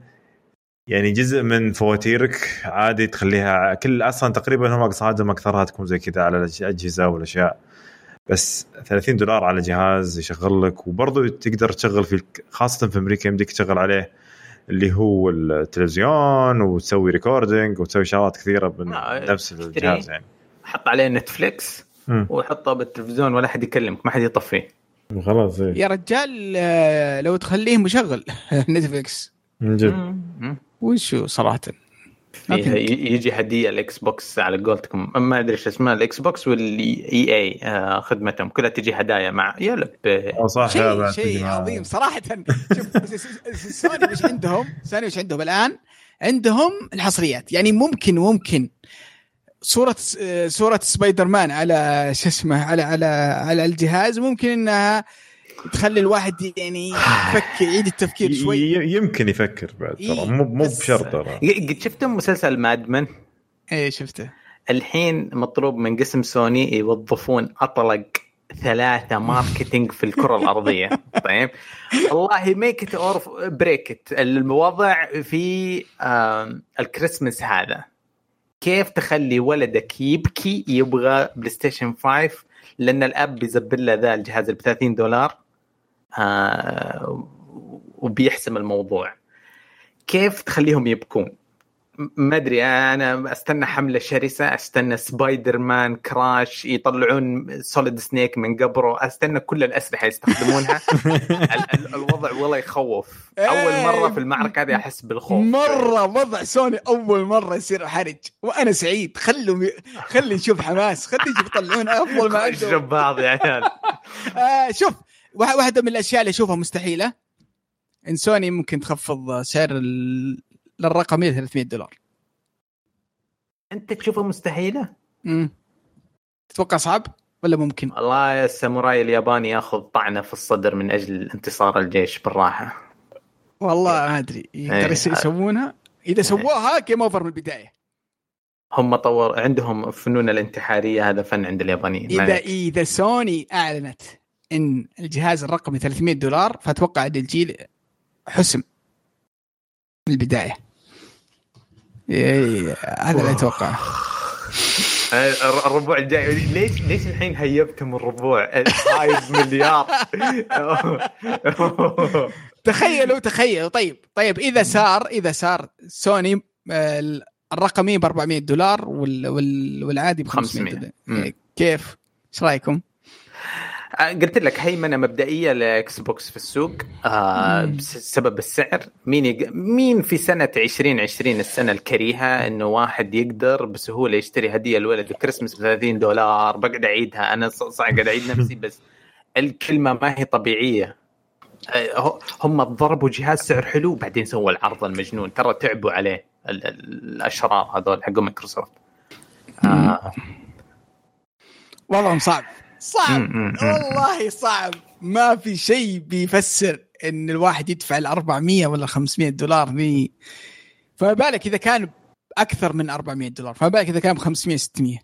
يعني جزء من فواتيرك عادي تخليها كل أصلا تقريبا هم أقصادهم أكثرها تكون زي كذا على الاجهزه والأشياء. بس 30 دولار على جهاز يشغل لك وبرضه تقدر تشغل في خاصة في أمريكا يمديك تشغل عليه اللي هو التلفزيون وتسوي recording وتسوي شغلات كثيرة من آه، نفس تشتري. الجهاز يعني حط عليه نتفليكس. وحطه بالتلفزيون ولا حد يكلمك ما حد يطفيه وخلاص إيه. يا رجال آه، لو تخليه مشغل *laughs* نتفلكس من جد. وشو صراحة يجي هديه الإكس بوكس على قولتكم ما أدري إيش اسمها الإكس بوكس والإي إي آه، خدمتهم كلها تجي هدايا مع يلب أو صح شيء مع- عظيم صراحة *laughs* شوف سوني وش عندهم؟ سوني وش عندهم الآن؟ عندهم الحصريات يعني ممكن ممكن صورة آه، صورة سبايدر مان على شو اسمه على على على الجهاز ممكن إنها تخلي الواحد يعني يفكر يعيد التفكير شوي. يمكن يفكر بعد ترى إيه، مو مو بشرط ترى. قد شفتم مسلسل Mad Men إيه شفته. الحين مطلوب من قسم سوني يوظفون أطلق ثلاثة marketing في الكرة الأرضية. *laughs* طيب. والله make it or break it الوضع في الكريسماس هذا. كيف تخلي ولدك يبكي يبغى بلاي ستيشن 5 لأن الأب بيزبل له ذا الجهاز ب 30 دولار وبيحسم الموضوع. كيف تخليهم يبكون؟ ما أدري أنا أستنى حملة شرسة أستنى سبايدر مان Crash يطلعون Solid Snake من قبره أستنى كل الأسلحة يستخدمونها. *laughs* ال- ال- الوضع والله يخوف. أول مرة في المعركة هذه أحس بالخوف. مرة وضع سوني أول مرة يصير حرج وأنا سعيد. خلهم ي... خلي نشوف حماس خلي نشوف يطلعون أفضل ما عندهم. بعض يا عيال. آه شوف واحدة من الأشياء اللي أشوفها مستحيلة إن سوني ممكن تخفض سعر ال- للرقميه 300 دولار أنت تشوفها مستحيلة؟ امم تتوقع صعب ولا ممكن؟ والله الساموراي الياباني ياخذ طعنة في الصدر من أجل انتصار الجيش بالراحة والله ما أدري إيه. يقدر يس- يسوونها إذا سووها game over من البداية هم طور عندهم فنون الانتحارية هذا فن عند اليابانيين اذا. إذا سوني أعلنت إن الجهاز الرقمي 300 دولار فأتوقع إن الجيل حسم من البداية إيه، هذا اللي اتوقعه الر- الربوع الجاي ليش ليش الحين هيبتم الربوع هاي مليار تخيلوا تخيلوا طيب طيب إذا صار إذا صار سوني آه، الرقمي ب 400 دولار وال وال والعادي ب 500 500. دولار مم. إيه، كيف؟ إيش رأيكم؟ آه، قلت لك هيمنة مبدئية لإكس بوكس في السوق. آه. بسبب السعر. مين يق... مين في سنة 2020 السنة الكريهة إنه واحد يقدر بسهولة يشتري هدية لولده كريسمس ب 30 دولار؟ بقعد أعيدها. أنا صح قاعد أعيد نفسي بس الكلمة ما هي طبيعية. آه، هم ضربوا جهاز سعر حلو بعدين سووا العرض المجنون. ترى تعبوا عليه ال- الأشرار هذول حق مايكروسوفت. آه. والله صعب صعب. والله صعب. ما في شيء بيفسر إن الواحد يدفع ال 400 ولا 500 دولار ذي. فما بالك إذا كان أكثر من 400 دولار؟ فما بالك إذا كان ب 500 600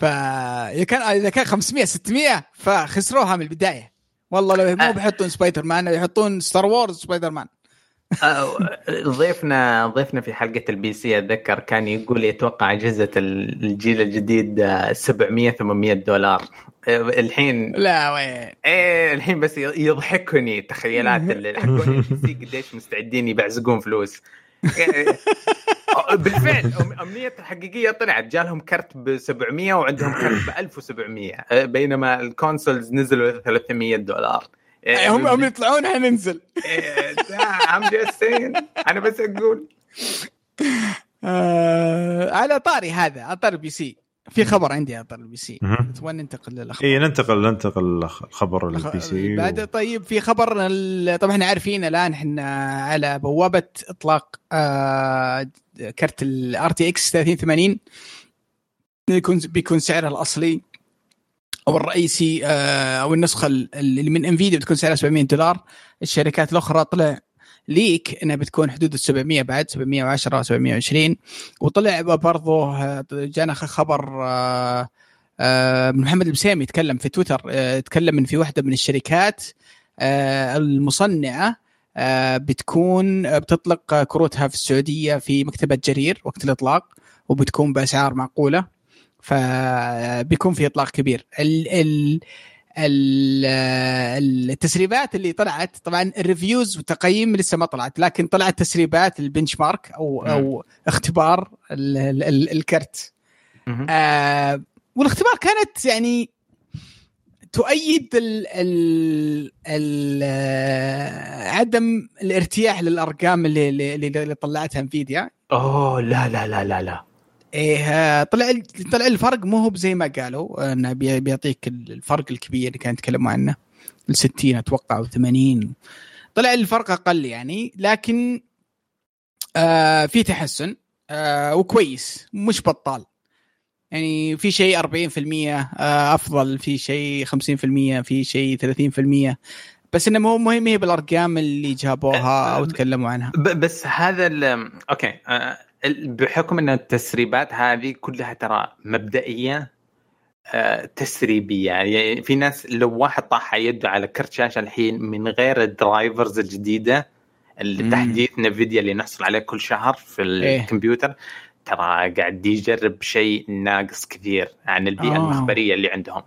فاذا كان إذا كان 500 600 فخسروها من البداية. والله لو مو أه. بيحطون سبايدر مان يحطون Star Wars سبايدر مان. آه، ضيفنا ضيفنا في حلقة ال PC أتذكر كان يقول يتوقع أجهزة ال- الجيل الجديد آه، 700 800 دولار. آه، الحين لا وين؟ إيه الحين بس يضحكني تخيلات حقون قديش مستعدين يبعزقون فلوس. إيه، آه، بالفعل امنيته الحقيقية طلعت جالهم كرت ب 700 وعندهم كرت ب 1700 آه، بينما ال consoles نزلوا 300 دولار. إيه، هم هم يطلعون حننزل I'm just أنا بس أقول. آه على طاري هذا على طاري ال PC. في خبر عندي على طاري ال PC. تبغى ننتقل للأخبار. اي ننتقل ننتقل الخبر لل PC بعد طيب في خبر ال- طبعا إحنا عارفين الآن إحنا على بوابة إطلاق آه كرت ال RTX 3080 بيكون بيكون سعرها الأصلي. أو الرئيسي آه أو النسخة ال- اللي من Nvidia بتكون سعرها 700 دولار. الشركات الأخرى طلع ليك إنها بتكون حدود ال 700 بعد 710 720 وطلع برضه آه، جانا خبر آه آه، محمد البسيمي يتكلم في تويتر يتكلم في واحدة من الشركات المصنعة بتكون بتطلق كروتها في السعودية في مكتبة جرير وقت الإطلاق وبتكون بأسعار معقولة. فبيكون في إطلاق كبير. ال ال ال- التسريبات اللي طلعت طبعا الريفيوز والتقييم لسه ما طلعت لكن طلعت تسريبات البنش مارك أو أو اختبار ال ال ال الكرت. آه والاختبار كانت يعني تؤيد ال ال ال آه، عدم الارتياح للأرقام اللي اللي, اللي طلعتها انفيديا أوه لا لا لا لا لا. إيه طلع طلع الفرق مو هو زي ما قالوا. أنه بي- بيعطيك الفرق الكبير اللي كانوا يتكلموا عنه. ال 60 أتوقع أو 80 طلع الفرق أقل يعني لكن آه في تحسن آه وكويس. مش بطال. يعني في شيء 40% آه أفضل. في شيء 50% في شيء 30% بس إنه مو مهم هي بالأرقام اللي جابوها أو تكلموا عنها. بس هذا ال- أوكي آه، بحكم إن التسريبات هذه كلها ترى مبدئية آه، تسريبية يعني في ناس لو واحد طاح يده على كرت شاشة الحين من غير ال drivers الجديدة اللي. تحديث نفيديا اللي نحصل عليه كل شهر في إيه. الكمبيوتر ترى قاعد يجرب شيء ناقص كثير عن البيئة آه. المخبرية اللي عندهم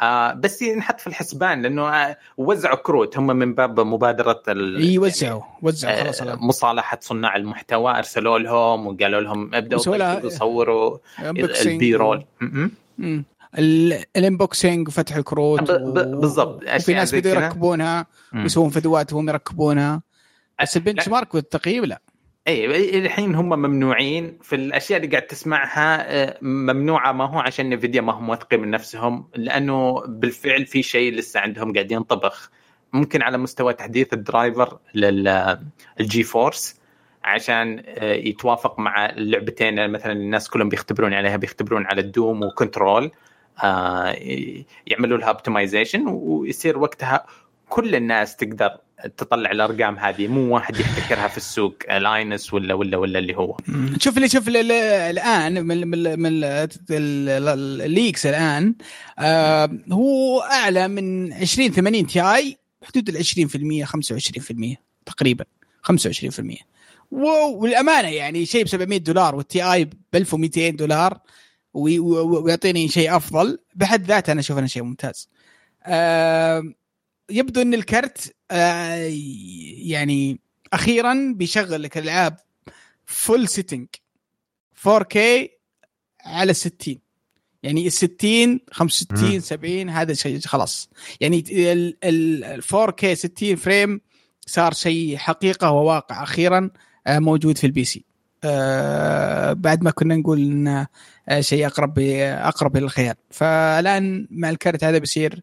آه بس ينحط في الحسبان لأنه آه وزعوا كروت هم من باب مبادرة ال... إي وزعوا وزعوا يعني خلاص آه،. مصالحة صناع المحتوى ارسلوا لهم وقالوا لهم ابدأوا صوروا. ال B-roll م- مم. ال- ال unboxing وفتح الكروت بالضبط. أشياء ناس بدوا. يركبونها. ويسوون فيديوهات وهم يركبونها بس لا. ال benchmark والتقييم لا اي الحين هم ممنوعين في الأشياء اللي قاعد تسمعها آه، ممنوعة. ما هو عشان Nvidia ما هم واثقين من نفسهم لأنه بالفعل في شيء لسه عندهم قاعد ينطبخ. ممكن على مستوى تحديث ال driver لل GeForce عشان آه، يتوافق مع اللعبتين مثلا الناس كلهم بيختبرون عليها بيختبرون على ال Doom و Control آه، يعملوا لها optimization ويصير وقتها كل الناس تقدر تطلع الأرقام هذه مو واحد يحتكرها في السوق لاينس ولا ولا ولا اللي هو. شوف اللي شوف الآن من من من ال leaks الآن آه هو أعلى من 20 80 Ti حدود ال 20% 25% تقريبا 25% والأمانة يعني شيء ب 700 دولار وال Ti ب 1200 دولار ويعطيني شيء أفضل. بحد ذاته أنا أشوف أنه شيء ممتاز. آه يبدو إن الكرت آه يعني أخيرا بيشغل لك الالعاب full setting 4K على 60 يعني ال 60 65 70 هذا شيء خلاص. يعني ال 4K 60 frame صار شيء حقيقة وواقع أخيرا آه موجود في ال PC آه بعد ما كنا نقول إنه شيء أقرب أقرب إلى الخيال. فالآن مع الكرت هذا بيصير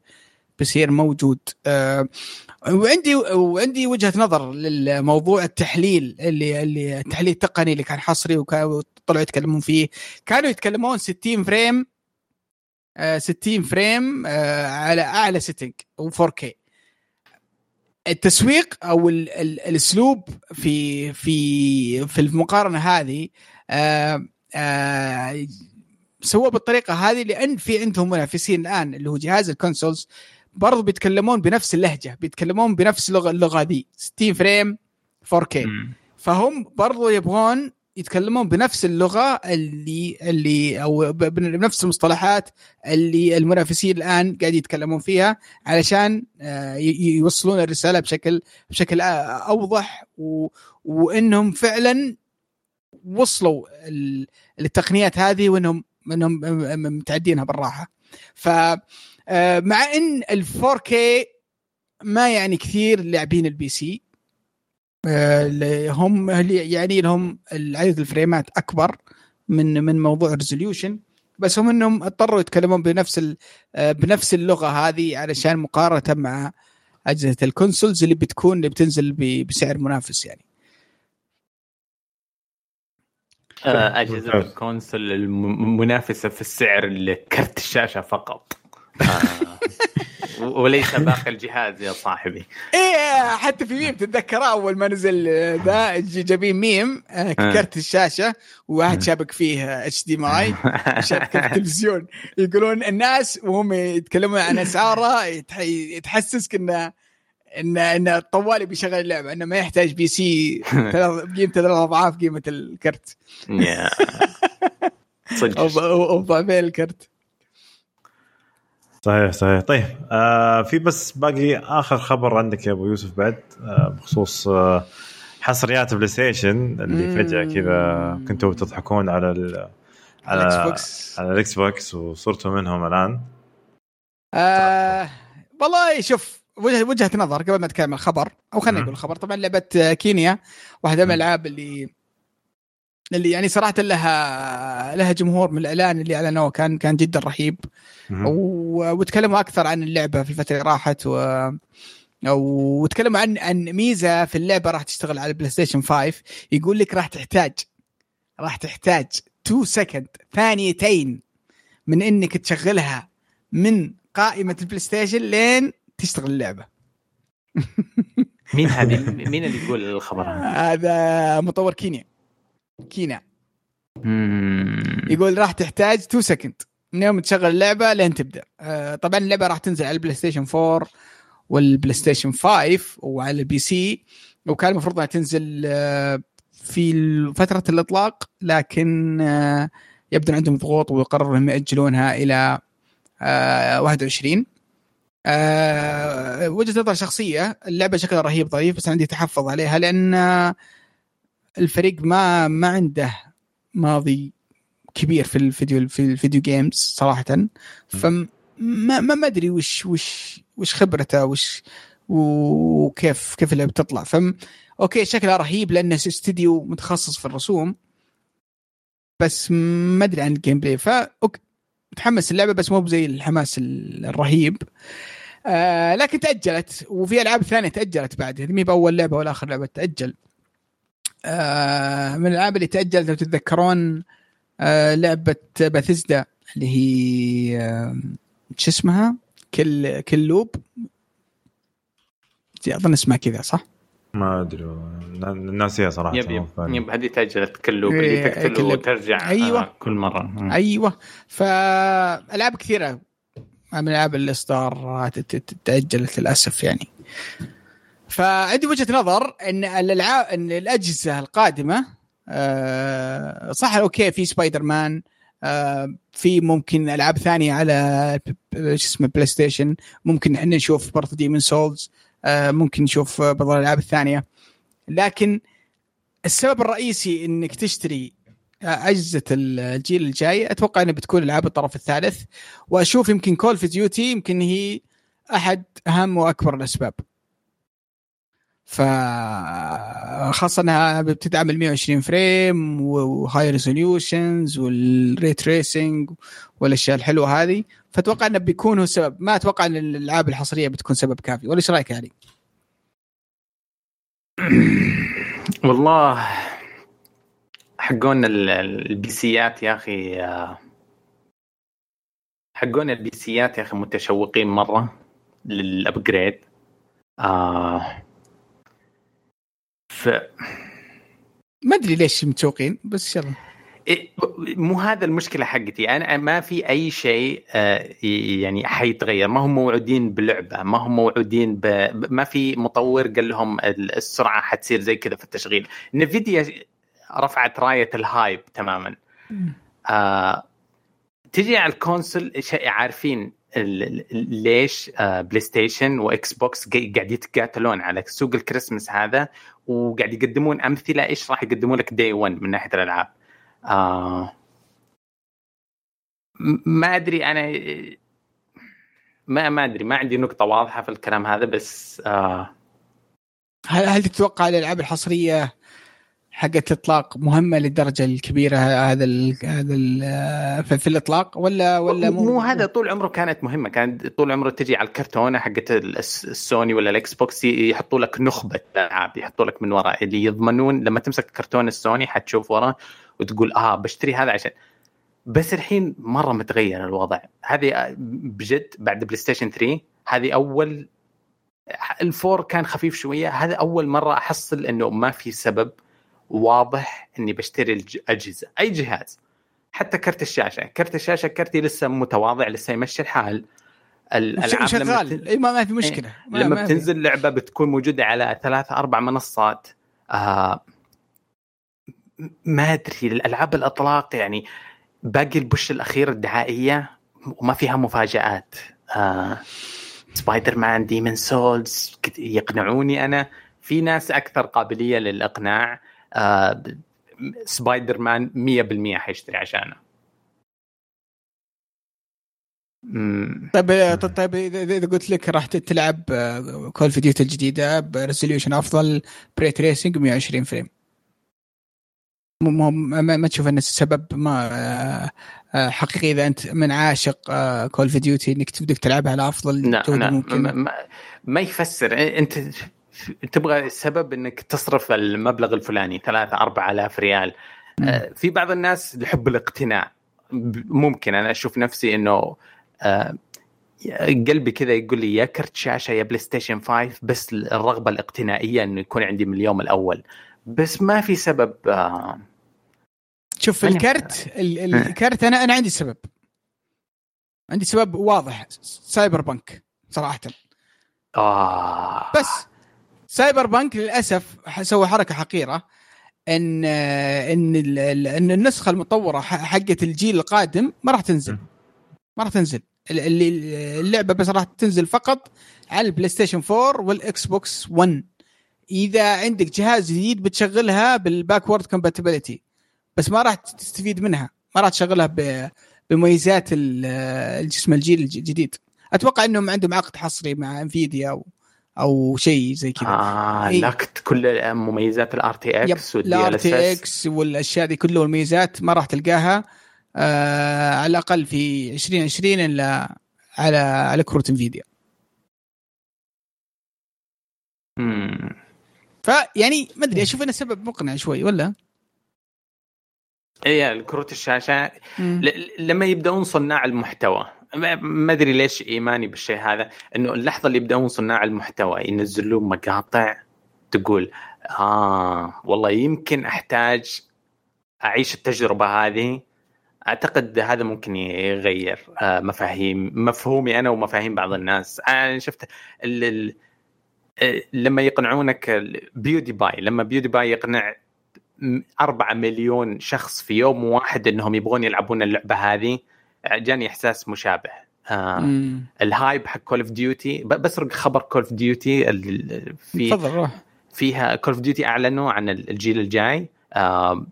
بيصير موجود. آه وعندي وعندي وجهة نظر للموضوع التحليل اللي اللي التحليل التقني اللي كان حصري وطلعوا يتكلمون فيه. كانوا يتكلمون 60 frame آه 60 frame آه على أعلى setting و4K التسويق أو ال ال الأسلوب في في في المقارنة هذه آه آه سووه بالطريقة هذه لأن في عندهم منافسين الآن اللي هو جهاز ال consoles برضو بيتكلمون بنفس اللهجة بيتكلمون بنفس اللغة اللغة دي 60 frame 4K م. فهم برضو يبغون يتكلمون بنفس اللغة اللي اللي أو بنفس المصطلحات اللي المنافسين الآن قاعد يتكلمون فيها علشان آه، يوصلون الرسالة بشكل بشكل أوضح و وإنهم فعلا وصلوا التقنيات هذه وانهم إنهم متعدينها بالراحة ف مع إن ال 4K ما يعني كثير لاعبين ال PC آه، هم يعني لهم عدد الفريمات أكبر من من موضوع ال resolution بس هم إنهم اضطروا يتكلمون بنفس آه، بنفس اللغة هذه علشان مقارنة مع أجهزة ال consoles اللي بتكون اللي بتنزل بسعر منافس يعني. أجهزة ال console المنافسة في السعر لكرت الشاشة فقط. آه. وليس باقي الجهاز يا صاحبي. إيه حتى في ميم تتذكر أول ما نزل ذا جايبين ميم آه، آه. كرت الشاشة وواحد شابك فيه HDMI شابك التلفزيون يقولون الناس وهم يتكلمون عن أسعاره تحسسك انه إن إن الطوالي بيشغل اللعبة إنه ما يحتاج PC قيمته ثلاث أضعاف قيمة الكرت. صدق. أو ضعفين الكرت صحيح صحيح. طيب آه في بس باقي آخر خبر عندك يا أبو يوسف بعد آه بخصوص آه حصريات PlayStation اللي فجأة كذا كنتوا تضحكون على ال على ال Xbox على ال Xbox وصرتوا منهم الآن. آه والله شوف وجهه وجهة نظر قبل ما اتكلم الخبر أو خلينا نقول الخبر. طبعا لعبة Kena واحدة من الألعاب اللي اللي يعني صراحة لها لها جمهور من الإعلان اللي أعلنوه كان كان جدا رهيب. وتكلموا أكثر عن اللعبة في الفترة اللي راحت و وتكلموا عن عن ميزة في اللعبة راح تشتغل على ال PlayStation 5 يقول لك راح تحتاج راح تحتاج 2 second ثانيتين من إنك تشغلها من قائمة ال PlayStation لين تشتغل اللعبة. مين هذه؟ *laughs* مين اللي يقول الخبر هذا مطور Kena. Kena يقول راح تحتاج 2 second من يوم تشغل اللعبة لين تبدأ. آه طبعا اللعبة راح تنزل على ال PlayStation 4 وال PlayStation 5 وعلى ال PC وكان المفروض انها تنزل آه في فترة الإطلاق لكن آه يبدو عندهم ضغوط ويقرروا إنهم يأجلونها إلى آه 21 آه وجهة نظر شخصية اللعبة شكلها رهيب ظريف بس عندي تحفظ عليها لأن الفريق ما ما عنده ماضي كبير في الفيديو في الفيديو جيمز صراحة. فما ما ما أدري وش وش وش خبرته وش وكيف كيف اللعبة بتطلع فم okay شكلها رهيب لأنه استديو متخصص في الرسوم. بس ما أدري عن ال gameplay ف متحمس اللعبة بس مو زي الحماس الرهيب. آه لكن تأجلت وفي ألعاب ثانية تأجلت بعد. هذه مي بأول لعبة ولا آخر لعبة تأجل. من الألعاب اللي تاجلت لو تتذكرون آه لعبة باثيزدا اللي هي آه شو اسمها؟ Kill Kill Loop. أظن اسمها كذا صح؟ ما أدري ناسيها صراحة yep yep, yep هذه تأجلت Kill Loop اللي إيه، تقتل وترجع أيوه. آه كل مرة. أيوه. فألعاب كثيرة من العاب الاصدار تأجلت للأسف يعني. فعندي وجهة نظر إن الالعاب إن الأجهزة القادمة آه صح okay في سبايدر مان آه في ممكن ألعاب ثانية على شو اسمه بلاي ستيشن ممكن إحنا نشوف برضه Demon's Souls آه ممكن نشوف بعض الألعاب الثانية. لكن السبب الرئيسي إنك تشتري أجهزة الجيل الجاي أتوقع إنها بتكون ألعاب الطرف الثالث. وأشوف يمكن Call of Duty يمكن هي أحد أهم وأكبر الأسباب. ف خاصه إنها بتدعم ال 120 frame و high resolutions وال ray tracing والأشياء الحلوة هذه. فأتوقع إنه بيكون هو السبب ما أتوقع إن الألعاب الحصرية بتكون سبب كافي. ولا إيش رأيك علي؟ والله حقون ال PC ات يا أخي حقون ال PC ات يا أخي متشوقين مرة لل upgrade آه ف ما أدري ليش متشوقين بس يلا. إيه، مو هذا المشكلة حقتي. أنا ما في أي شيء آه، يعني حيتغير. ما هم موعودين بلعبة ما هم موعودين ب... ما في مطور قال لهم السرعة حتصير زي كذا في التشغيل. نفيديا رفعت راية ال hype تماما. آه تجي على ال console عارفين ليش آه بلاي ستيشن وإكس بوكس قاعد يتقاتلون على سوق الكريسماس هذا وقاعد يقدمون أمثلة إيش راح يقدمون لك day 1 من ناحية الألعاب. آه ما أدري أنا ما ما أدري ما عندي نقطة واضحة في الكلام هذا بس آه هل هل تتوقع الألعاب الحصرية حقت الاطلاق مهمة للدرجه الكبيرة هذا ال هذا ال في الإطلاق ولا ولا مو, مو هذا طول عمره كانت مهمة. كانت طول عمره تجي على الكرتونة حقت السوني ولا الإكس بوكس يحطوا لك نخبة العاب يحطوا لك من وراء. اللي يضمنون لما تمسك كرتون السوني حتشوف وراه وتقول آه بشتري هذا عشان. بس الحين مرة متغير الوضع. هذه بجد بعد بلاي ستيشن 3 هذه أول ال four كان خفيف شوية. هذا أول مرة أحصل إنه ما في سبب واضح إني بشتري الاجهزه أي جهاز. حتى كرت الشاشة كرت الشاشة كرتي لسه متواضع لسه يمشي الحال. الألعاب شغال. اي ما في مشكلة. ما لما ما بتنزل. لعبة بتكون موجودة على ثلاث أربع منصات. آه ما أدري الالعاب الأطلاق يعني باقي ال push الأخير الدعائية وما فيها مفاجآت. آه سبايدر مان Demon's Souls يقنعوني أنا. في ناس أكثر قابلية للإقناع. آه سبايدر مان 100% حيشتري عشانه. طيب طيب إذا قلت لك راح تلعب Call of Duty الجديدة ب resolution أفضل ب ray tracing 120 frame ما, ما تشوف ان السبب ما آه، آه، حقيقي إذا أنت من عاشق Call of Duty إنك تبدك تلعبها على أفضل لا لا ممكن. ما, ما يفسر. أنت تبغى السبب إنك تصرف المبلغ الفلاني 3 4000 ريال. آه، في بعض الناس لحب الاقتناء ممكن. أنا أشوف نفسي إنه قلبي كذا يقول لي يا كرت شاشة يا بلاي ستيشن 5 بس الرغبة الاقتنائية إنه يكون عندي من اليوم الأول. بس ما في سبب آه شوف الكرت الكرت أنا أنا عندي سبب. عندي سبب واضح. Cyberpunk صراحة. آه. بس Cyberpunk للأسف سوى حركة حقيرة إن إن إن النسخة المطورة حقت الجيل القادم ما راح تنزل. ما راح تنزل. اللعبة بس راح تنزل فقط على البلاي ستيشن 4 والإكس بوكس 1 إذا عندك جهاز جديد بتشغلها بال backward compatibility بس ما راح تستفيد منها. ما راح تشغلها بمميزات الجسم الجيل الجديد. أتوقع إنهم عندهم عقد حصري مع إنفيديا أو شيء زي كذا آه إيه. لكت كل مميزات الار تي إكس والدي ال تي إكس والأشياء دي كلها والميزات ما راح تلقاها آه على الأقل في 2020 إلا على على كروت إنفيديا فيعني ما أدري أشوف إنه سبب مقنع شوي ولا؟ اي الكروت الشاشة. ل- لما يبدأون صناع المحتوى ما أدري ليش إيماني بالشيء هذا إنه اللحظة اللي يبدأون صناع المحتوى ينزلون مقاطع تقول آه والله يمكن أحتاج أعيش التجربة هذه. أعتقد هذا ممكن يغير آه، مفاهيم مفهومي أنا ومفاهيم بعض الناس. أنا شفت آه، لما يقنعونك PewDiePie لما PewDiePie يقنع م- أربعة مليون شخص في يوم واحد إنهم يبغون يلعبون اللعبة هذه جاني إحساس مشابه. آه مم. ال hype حق Call of Duty بسرق خبر Call of Duty في تفضل روح. فيها Call of Duty أعلنوا عن الجيل الجاي. آه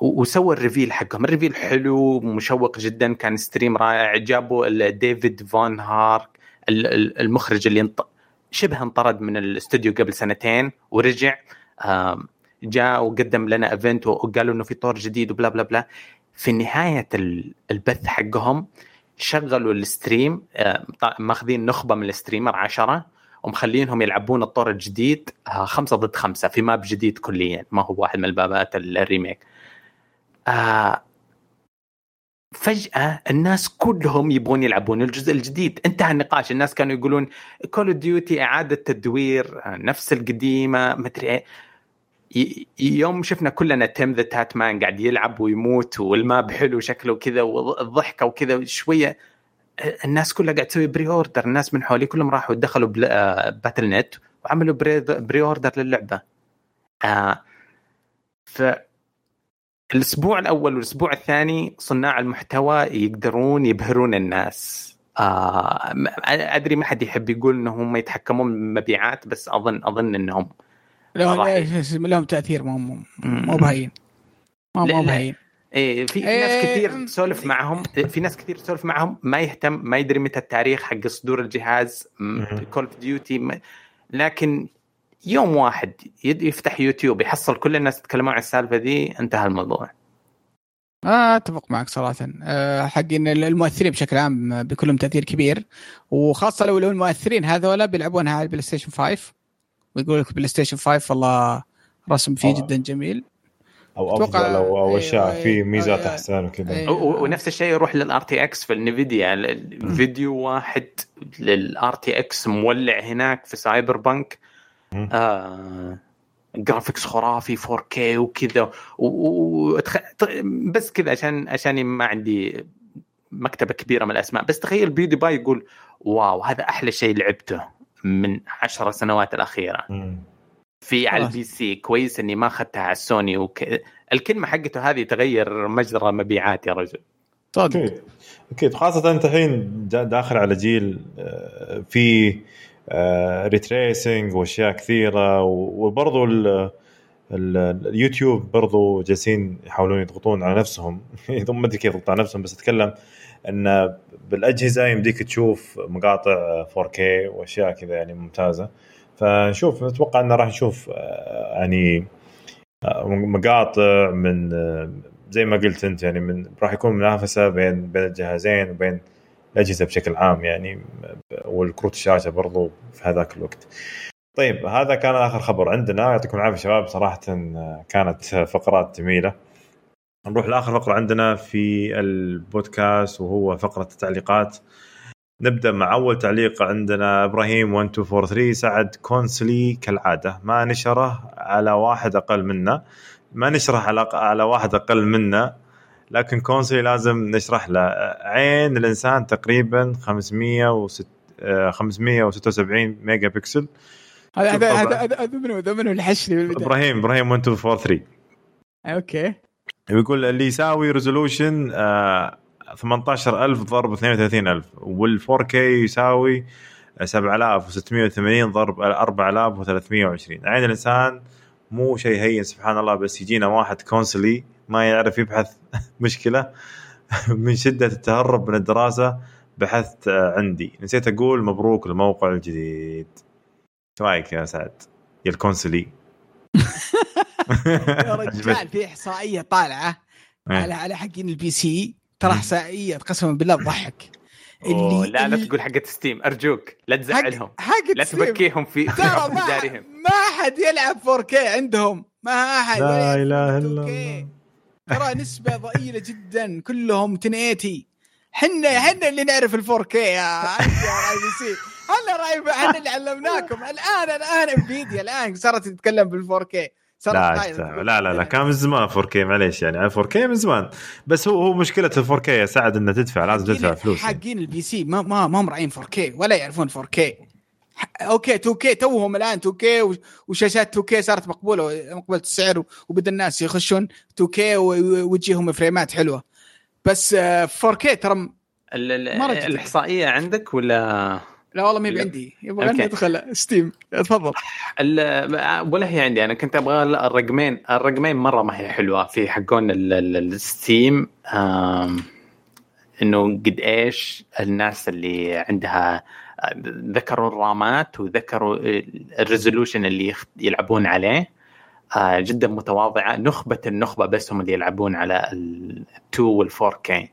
و- وسووا ال reveal حقهم. ال reveal حلو مشوق جدا كان stream رائع. جابوا David Vonderhaar ال- ال- المخرج اللي انط... شبه انطرد من الاستوديو قبل سنتين ورجع. آه جاء وقدم لنا event وقالوا إنه في طور جديد وبلا بلا بلا. في نهاية ال- البث حقهم شغلوا ال stream آه، ماخذين نخبة من ال streamer عشرة ومخلينهم يلعبون الطور الجديد آه، خمسة ضد خمسة في map جديد كليا ما هو واحد من ال map ات ال- ال remake. آه فجأة الناس كلهم يبغون يلعبون الجزء الجديد. انتهى النقاش. الناس كانوا يقولون Call Duty إعادة تدوير نفس القديمة مدري إيه. يوم شفنا كلنا TimTheTatman قاعد يلعب ويموت وال map حلو شكله كذا والضحكة وكذا شوية الناس كلها قاعد تسوي pre-order الناس من حولي كلهم راحوا دخلوا باتل نت وعملوا pre-order للعبة. آه ف الأسبوع الأول والأسبوع الثاني صناع المحتوى يقدرون يبهرون الناس. آه أدري ما حد يحب يقول إنهم يتحكمون بالمبيعات بس اظن أظن إنهم لهم لهم تأثير مو مو بهين مو لا- مو. بهين إيه في إيه، ناس كثير تسولف معهم في ناس كثير تسولف معهم ما يهتم ما يدري متى التاريخ حق صدور الجهاز. كول اوف ديوتي لكن يوم واحد يفتح يوتيوب يحصل كل الناس يتكلمون عن السالفة دي انتهى الموضوع. آه أتفق معك صراحة. آه حق إن المؤثرين بشكل عام بيكون لهم تأثير كبير وخاصة لو لو المؤثرين هذولا بيلعبونها على البلاي ستيشن 5 ويقول لك بلاي ستيشن 5 والله رسم فيه آه. جدا جميل أو أفضل أو أو أيوة، أشياء في أيوة، ميزات أيوة. احسن وكذا أيوة. ونفس الشيء يروح لل RTX في النفيديا ال- الفيديو واحد لل RTX مولع هناك في سايبر بانك مم. آه graphics خرافي 4K وكذا وتخ- بس كذا عشان عشان ما عندي مكتبة كبيرة من الأسماء بس تخيل بيودي باي يقول واو هذا أحلى شيء لعبته من عشر سنوات الأخيرة. مم. في على. ال PC كويس إني ما أخذتها على السوني وك... الكلمة حقته هذه تغير مجرى مبيعات يا رجل. صدق أكيد. أكيد. خاصة أنت الحين دا- داخل على جيل آه، في ray tracing وأشياء كثيرة وبرضو ال- ال- اليوتيوب برضو جالسين يحاولون يضغطون على نفسهم. *laughs* ما أدري كيف يضغطون على نفسهم بس أتكلم إن بالأجهزة يمديك تشوف مقاطع 4K وأشياء كذا يعني ممتازة فنشوف نتوقع إنه راح نشوف آه، يعني آه، مقاطع من آه، زي ما قلت أنت يعني من راح يكون منافسة بين بين الجهازين وبين الأجهزة بشكل عام يعني والكروت الشاشة برضو في هذاك الوقت. طيب هذا كان آخر خبر عندنا يعطيكم العافية شباب صراحة كانت فقرات جميلة. نروح لآخر فقرة عندنا في البودكاست وهو فقرة التعليقات. نبدأ مع أول تعليق عندنا إبراهيم 1243 سعد كونسلي كالعادة. ما نشره على واحد أقل منا. ما نشرح على على واحد أقل منا لكن كونسلي لازم نشرح له. عين الإنسان تقريبا 506 آه، 576 ميجا بكسل هذا هذا. هذا هذا هذا منو هذا منو بالبدايه إبراهيم إبراهيم 1243 أوكي. يقول اللي يساوي resolution 18000 ضرب 32000 وال 4K يساوي 7680 ضرب 4320 عين الإنسان مو شيء هين سبحان الله بس يجينا واحد كونسلي ما يعرف يبحث *laughs* مشكلة *laughs* من شدة التهرب من الدراسة بحثت آه، عندي. نسيت أقول مبروك الموقع الجديد. إيش رأيك يا سعد؟ يا الكونسولي *laughs* يا *laughs* رجال في إحصائية طالعة إيه. على على حقين ال PC ترى إحصائية قسما بالله تضحك أوه لا لا تقول حقت ستيم أرجوك لا تزعلهم. حق لا تبكيهم في ترى *laughs* ما دارهم ما أحد يلعب 4K عندهم. ما أحد لا إله 2K. الا الله. ترى نسبة ضئيلة جدا. كلهم 1080 حنا حنا اللي نعرف ال 4K يا C. حنا رأي حنا اللي علمناكم. الان الآن إنفيديا الآن صارت تتكلم بال 4K صارت لا. لا لا لا كان من زمان 4K معليش يعني على 4K من زمان بس هو هو مشكلة ال 4K يا سعد إنه تدفع لازم تدفع فلوس يعني. حقين ال PC ما ما ما هم راعين 4K ولا يعرفون 4K ح- أوكي 2K توهم الآن 2K وش- وشاشات 2K صارت مقبولة مقبلة السعر وبدأ الناس يخشون 2K و- وتجيهم فريمات حلوة بس آه، 4K ترى م- ال- ال- مرة جديدة. الإحصائية عندك ولا لا والله ما هي. عندي. يبغى أوكي. ندخل ستيم تفضل. ال- ولا هي عندي. أنا كنت أبغى الرقمين الرقمين مرة ما هي حلوة. في حقون ال- ال- الستيم إنه قد إيش الناس اللي عندها ذكروا الرامات وذكروا ال resolution اللي يلعبون عليه. آه، جدا متواضعة. نخبة النخبة بس هم اللي يلعبون على ال2 وال 4K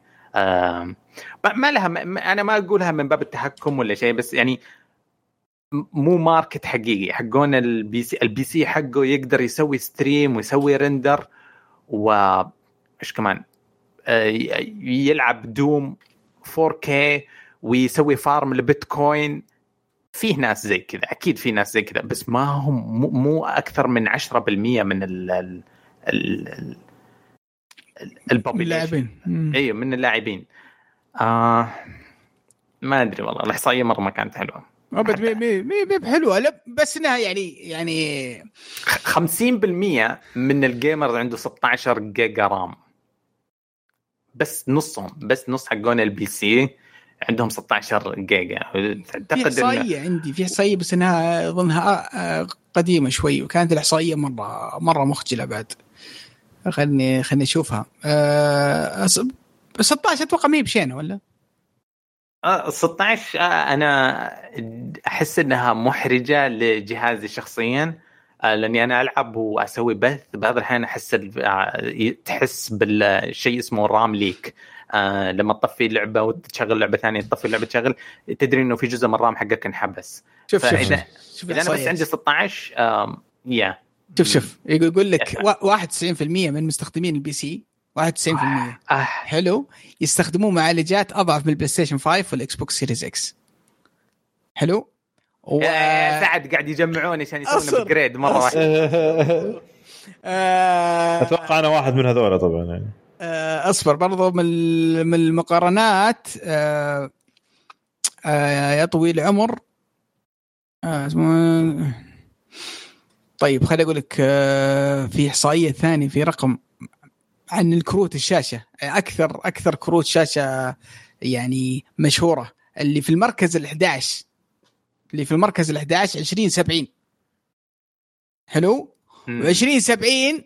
ما لها أنا ما أقولها من باب التحكم ولا شيء بس يعني مو market حقيقي. حقون ال PC ال PC حقه يقدر يسوي stream ويسوي render و إيش كمان آه، يلعب دوم 4K ويسوي farm لبيتكوين. فيه ناس زي كذا أكيد في ناس زي كذا بس ما هم مو, أكثر من 10% من ال ال ال ال population اللاعبين. أيوه من اللاعبين. آه ما أدري والله الإحصائية مرة ما كانت حلوة. أبد مي مي مي بحلوة لا بس إنها يعني يعني 50% من ال gamers عنده 16 giga RAM. بس نصهم بس نص حقون ال PC عندهم 16 جيجا. في تعتقد إن- إحصائية عندي في إحصائية بس إنها أظنها آه، قديمة شوي وكانت الإحصائية مره مرة مخجلة بعد. خلني خلني أشوفها. أص- 16 أتوقع ما هي بشينة ولا؟ آه 16 آه أنا أحس إنها محرجة لجهازي شخصيا آه لأني أنا ألعب وأسوي بث بعض الأحيان أحس آه، تحس بالشيء اسمه رام ليك آه لما تطفي لعبة وتشغل لعبة ثانية تطفي لعبة تشغل تدري إنه في جزء من ال RAM حقك انحبس شوف شوف فإذا- شوف, إذا أنا بس. عندي 16 آم، يا شوف شوف يقول لك وا- 91% من مستخدمين ال PC 91% آه حلو. يستخدمون معالجات أضعف من البلاي ستيشن 5 والإكس بوكس سيريز إكس. حلو. و... يا سعد قاعد يجمعوني عشان يسوون. upgrade مرة واحدة. *laughs* آه... أتوقع أنا واحد من هذول طبعا يعني. آه، أصبر. برضو من من المقارنات آه، آه، يا طويل العمر. آه، طيب خليني أقول لك آه، في إحصائية ثانية في رقم. عن الكروت الشاشة. أكثر أكثر كروت شاشة يعني مشهورة. اللي في المركز ال11 اللي في المركز ال11 2070 حلو؟ مم. 2070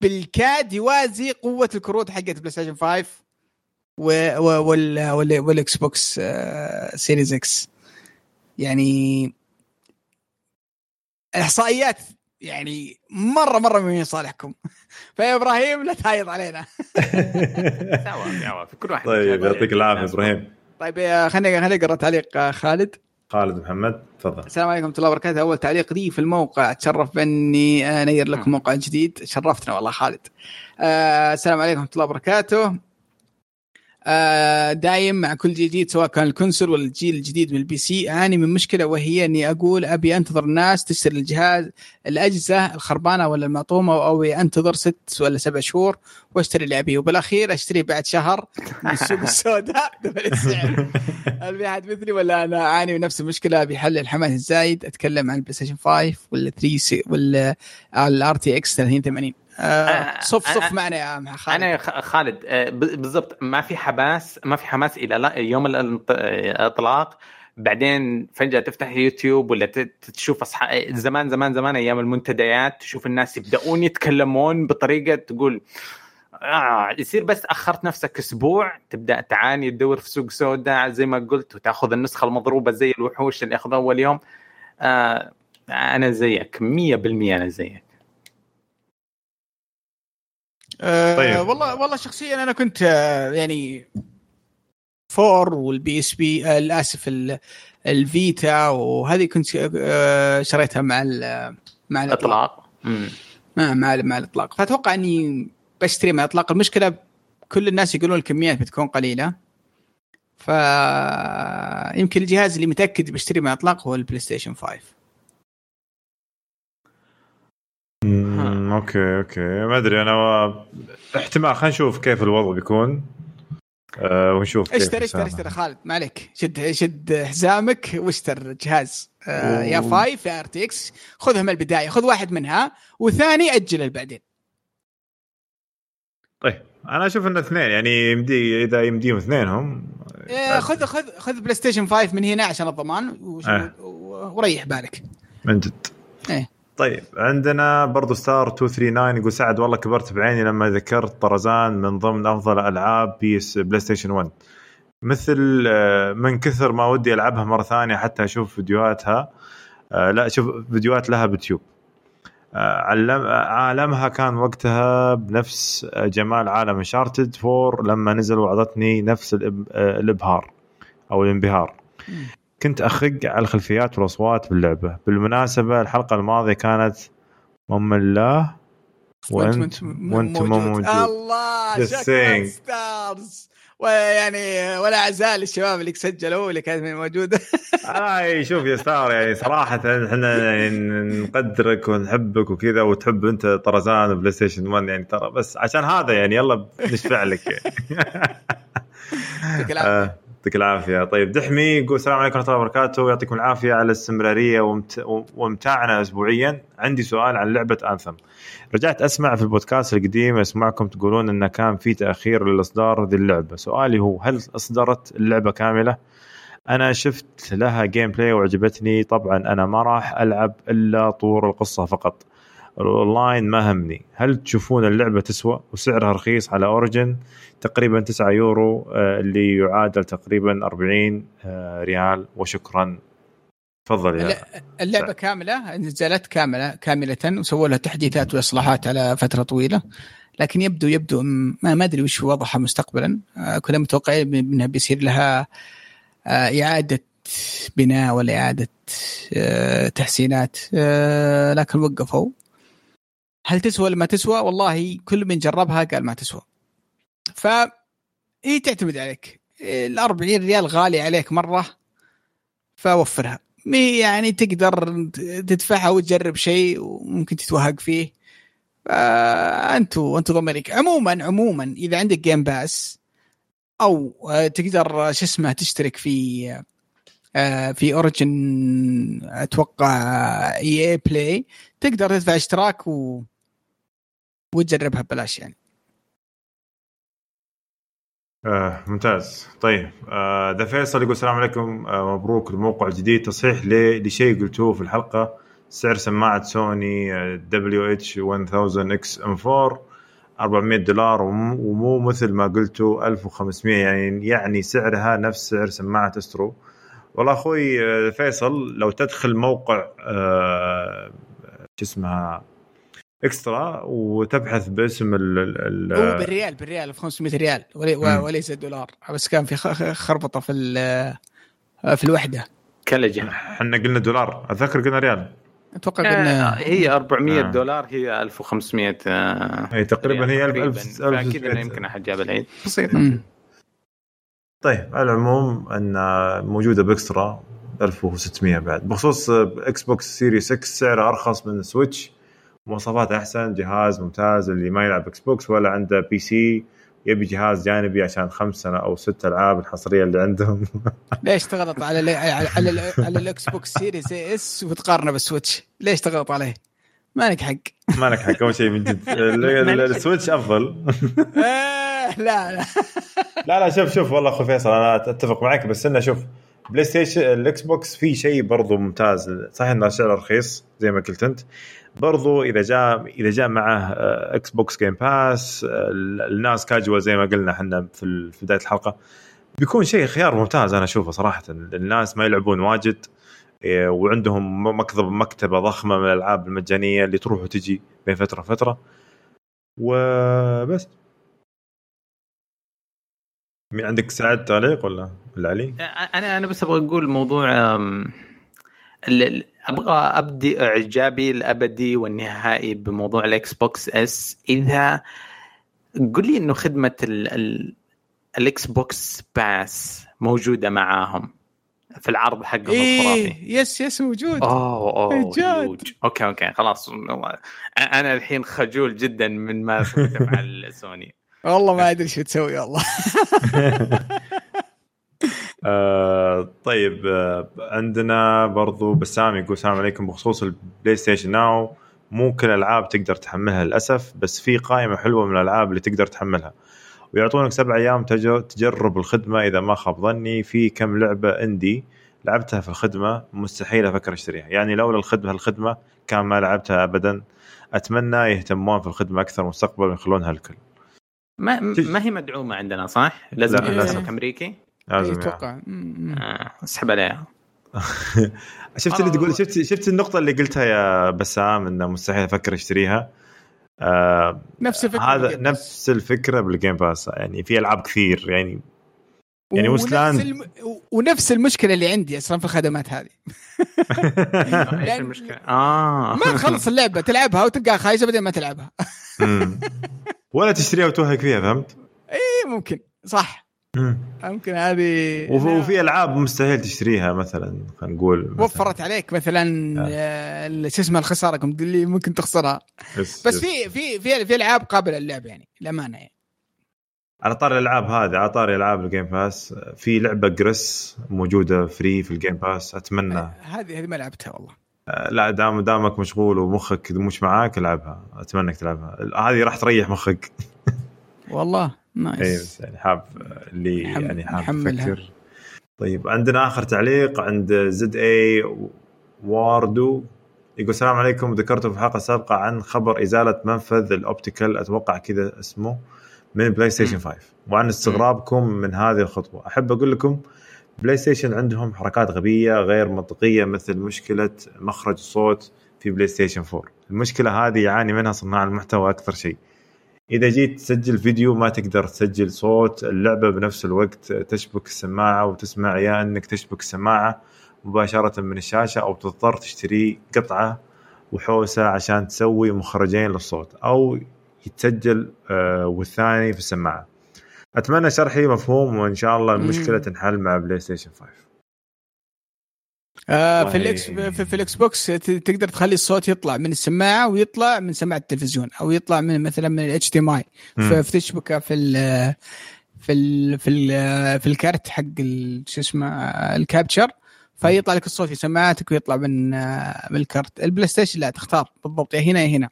بالكاد يوازي قوة الكروت حقت PlayStation 5 و- و- وال وال وال Xbox Series X يعني إحصائيات يعني مرة مرة من صالحكم. *laughs* فيا إبراهيم لا تهايط علينا. *laughs* كل واحد طيب يعطيك العافية إبراهيم. طيب آه، خليني خليني اقرا تعليق آه، خالد. خالد محمد تفضل. السلام عليكم ورحمة الله وبركاته. أول تعليق لي في الموقع. اتشرف باني انير لكم موقع جديد. شرفتنا والله خالد. آه السلام عليكم ورحمة الله وبركاته. آه دايم مع كل جديد سواء كان ال console ولا الجيل الجديد من ال PC. اعاني من مشكلة وهي إني أقول أبي أنتظر الناس تشتري الجهاز الأجهزة الخربانة ولا المعطوبة أو أنتظر ست ولا سبع شهور وأشتري اللي أبيه. وبالأخير أشتري بعد شهر *laughs* من السوق السوداء *laughs* double السعر. هل في أحد مثلي ولا أنا أعاني من نفس المشكلة؟ بحكم الحماس الزايد أتكلم عن ال PlayStation 5 ولا 3 سي ولا ال RTX 3080 آه آه، صف صف آه، معنا يا خالد. أنا خالد بالضبط ما في حماس ما في حماس إلى يوم الإطلاق. بعدين فجأة تفتح يوتيوب ولا تشوف اصحاب زمان زمان زمان أيام المنتديات تشوف الناس يبدأون يتكلمون بطريقة تقول آه يصير بس أخرت نفسك أسبوع تبدأ تعاني تدور في سوق سوداء زي ما قلت وتأخذ النسخة المضروبة زي الوحوش اللي أخذوها أول يوم. آه أنا زيك 100% أنا زيك. أه طيب. والله والله شخصيا أنا كنت آه، يعني four وال PSP آه، اسف ال- ال Vita وهذه كنت آه، شريتها مع ال- مع الإطلاق. مع مع, مع الإطلاق. فأتوقع إني بشتري مع الإطلاق. المشكلة كل الناس يقولون الكميات بتكون قليلة. ف يمكن الجهاز اللي متأكد بشتري مع الإطلاق هو ال PlayStation 5 مم، okay okay. ما أدري أنا و... احتمال خلينا نشوف كيف الوضع بيكون. أه ونشوف كيف اشتري اشتري. اشتري. خالد ما عليك. شد شد حزامك واشتر جهاز. آه يا. 5 يا RTX خذها من البداية. خذ واحد منها. وثاني أجل بعدين طيب. أنا أشوف إن اثنين يعني يمدي إذا يمديهم اثنينهم. آه خذ خذ خذ PlayStation 5 من هنا عشان الضمان آه. وريح بالك. من جد. إيه. طيب عندنا برضو ستار 239 يقول سعد والله كبرت بعيني لما ذكرت طرزان من ضمن أفضل ألعاب بيس PlayStation 1 مثل آه، من كثر ما ودي ألعبها مرة ثانية حتى أشوف فيديوهاتها آه، لا أشوف فيديوهات لها بتيوب آه، علم عالمها كان وقتها بنفس جمال عالم انشارتد 4 لما نزل وعظتني نفس الإبهار أو الانبهار. كنت أخق على الخلفيات والأصوات باللعبة. بالمناسبة الحلقة الماضية كانت مملة وأنت وأنت مو موجود. الله شكرا. ستارز. ويعني ولا عزاء للشباب اللي سجلوا واللي كانت موجودة. *laughs* آه شوف يا ستار يعني صراحة إحنا يعني نقدرك ونحبك وكذا وتحب أنت طرزان و PlayStation 1 يعني ترى بس عشان هذا يعني يلا نشفع لك. *laughs* آه، يعطيك العافية. طيب دحمي يقول السلام عليكم ورحمة الله وبركاته. يعطيكم العافية على الاستمرارية ومت... وامتاعنا اسبوعيا. عندي سؤال عن لعبة Anthem رجعت أسمع في البودكاست القديم أسمعكم تقولون انه كان في تأخير للإصدار ذي اللعبة. سؤالي هو هل أصدرت اللعبة كاملة؟ أنا شفت لها gameplay وعجبتني. طبعا أنا ما راح ألعب إلا طور القصة فقط. الأونلاين ما همني. هل تشوفون اللعبة تسوى وسعرها رخيص على Origin؟ تقريبا 9 يورو آه، اللي يعادل تقريبا 40 آه، ريال. وشكرا. تفضل يا اللعبة كاملة نزلت كاملة كاملة وسووا لها تحديثات وإصلاحات على فترة طويلة. لكن يبدو يبدو ما ما أدري وش وضعها مستقبلا. آه، كنا متوقعين إنها بيصير لها إعادة بناء ولا إعادة تحسينات لكن وقفوا. هل تسوى ولا ما تسوى؟ والله كل من جربها قال ما تسوى. ف هي تعتمد عليك. ال 40 ريال غالي عليك مرة فوفرها. يعني تقدر تدفعها وتجرب شيء وممكن تتوهق فيه. أنتوا أنتوا ضميرك. عموما عموما إذا عندك جيم باس أو آه، تقدر آه، شو اسمه تشترك في آه، في Origin أتوقع EA Play تقدر تدفع اشتراك و وتجربها ببلاش يعني. آه ممتاز. طيب آه فيصل يقول السلام عليكم. آه مبروك الموقع الجديد. تصحيح لشيء قلتوه في الحلقة. سعر سماعة سوني دبليو اتش 1000 XM 4 400 دولار وم- ومو مثل ما قلتوا 1500 يعني يعني سعرها نفس سعر سماعة Astro والله أخوي آه، فيصل لو تدخل موقع آه شو اسمها Extra وتبحث باسم ال ال- هو ال- بالريال بالريال ب 500 ريال. وليس دولار. بس كان في خ- خربطة في ال- في الوحدة. كلجة إحنا قلنا دولار. أتذكر قلنا ريال. أتوقع آه، قلنا هي 400 آه. دولار هي 1500 آه، اي تقريبا هي تقريباً. 1000 فأكيد إنه يمكن أحد جاب العيد. بسيطة. مم. طيب على العموم أن موجودة ب Extra 1600 بعد. بخصوص Xbox Series S سعره أرخص من ال Switch مواصفات أحسن جهاز ممتاز اللي ما يلعب Xbox ولا عنده PC يبي جهاز جانبي عشان خمس سنة أو ست ألعاب الحصرية اللي عندهم. *laughs* ليش تغلط على ال على على, على ال Xbox Series S وتقارنه بال Switch؟ ليش تغلط عليه؟ ما لك حق. ما لك حق أول شيء من جد. ال- *laughs* ال- ال Switch أفضل. *laughs* *laughs* لا لا. لا لا شوف شوف والله أخوي فيصل أنا أتفق معك بس إنه شوف PlayStation ال Xbox في شيء برضو ممتاز صحيح إنه سعره رخيص زي ما قلت أنت برضو إذا جاء إذا جاء معه آه، Xbox Game Pass آه، الناس كاجوال زي ما قلنا إحنا في بداية الحلقة بيكون شيء خيار ممتاز أنا أشوفه صراحة الناس ما يلعبون واجد إيه، وعندهم مكتب مكتبة ضخمة من الألعاب المجانية اللي تروح وتجي بين فترة وفترة وبس مين عندك سعد تعليق ولا ولا علي؟ أنا أنا بس أبغى أقول موضوع أم، ال- ال- أبغى أبدي إعجابي الأبدي والنهائي بموضوع ال Xbox S إذا قل لي إنه خدمة ال- ال- ال Xbox Pass موجودة معاهم في العرض حقهم الخرافي إيه yes yes موجود أوه أوه. هيوج. okay okay خلاص. أنا الحين خجول جدا من ما تفعل *laughs* سوني والله ما أدري شو تسوي والله. *laughs* آه طيب آه عندنا برضو بسام يقول السلام عليكم. بخصوص ال PlayStation Now مو كل الألعاب تقدر تحملها للأسف بس في قائمة حلوة من الألعاب اللي تقدر تحملها. ويعطونك سبع أيام تج- تجرب الخدمة إذا ما خاب ظني. في كم لعبة اندي لعبتها في الخدمة مستحيل أفكر أشتريها. يعني لولا الخدمة الخدمة كان ما لعبتها ابدا. أتمنى يهتمون في الخدمة أكثر مستقبلا ويخلونها الكل. ما ما هي مدعومة عندنا صح؟ لازم لا،. نسخ أمريكي؟ لازم يعني. أتوقع مم، مم. آه، اسحب عليها *laughs* شفت اللي تقول شفت شفت النقطة اللي قلتها يا بسام إنه مستحيل أفكر أشتريها آه نفس الفكرة هذا. نفس الفكرة بال Game Pass يعني في ألعاب كثير يعني يعني ونفس وسلاند- الم... ونفس المشكلة اللي عندي أصلا في الخدمات هذه *laughs* إيش المشكلة؟ آه ما تخلص اللعبة تلعبها وتلقاها خايسة بعدين ما تلعبها. *laughs* ولا تشتريها وتوهق فيها فهمت؟ اي ممكن. صح. مم. ممكن هذه وف- وفي ألعاب مستحيل تشتريها مثلا خلينا نقول مثلاً. وفرت عليك مثلا آه، شو اسمه الخسارة اللي ممكن تخسرها. بس, بس في في في في ألعاب قابلة للعب يعني الامانه يعني. على طار الألعاب هذه على طار ألعاب ال Game Pass في لعبة Gris موجودة free في ال Game Pass أتمنى. هذه هذه ما لعبتها والله. آه، لا دام دامك مشغول ومخك مش معاك العبها. أتمنى إنك تلعبها. هذه راح تريح مخك. والله. *laughs* اي nice. بس يعني حاب آه، اللي يعني حاب. يفكر طيب عندنا آخر تعليق عند زد اي واردو. يقول السلام عليكم. ذكرتوا في الحلقة السابقه عن خبر إزالة منفذ ال optical. أتوقع كذا اسمه من PlayStation 5 وعن استغرابكم من هذه الخطوة. أحب أقول لكم PlayStation عندهم حركات غبية غير منطقية مثل مشكلة مخرج الصوت في PlayStation 4 المشكلة هذه يعاني منها صناع المحتوى أكثر شيء. إذا جيت تسجل فيديو ما تقدر تسجل صوت اللعبة بنفس الوقت تشبك السماعة وتسمع يا إنك تشبك السماعه مباشرة من الشاشة أو تضطر تشتري قطعة وحوسة عشان تسوي مخرجين للصوت أو يتسجل آه، والثاني في السماعة. أتمنى شرحي مفهوم وإن شاء الله المشكلة مم. تنحل مع PlayStation 5 آه في ال X في, في ال Xbox ت- تقدر تخلي الصوت يطلع من السماعة ويطلع من سماعة التلفزيون أو يطلع من مثلا من ال HDMI. فتشبكه في ال في ال في ال في ال card حق ال- شو اسمه ال capture. فيطلع لك الصوت في سماعاتك ويطلع من آه، من ال card. ال PlayStation لا تختار. بالضبط. يا هنا يا هنا.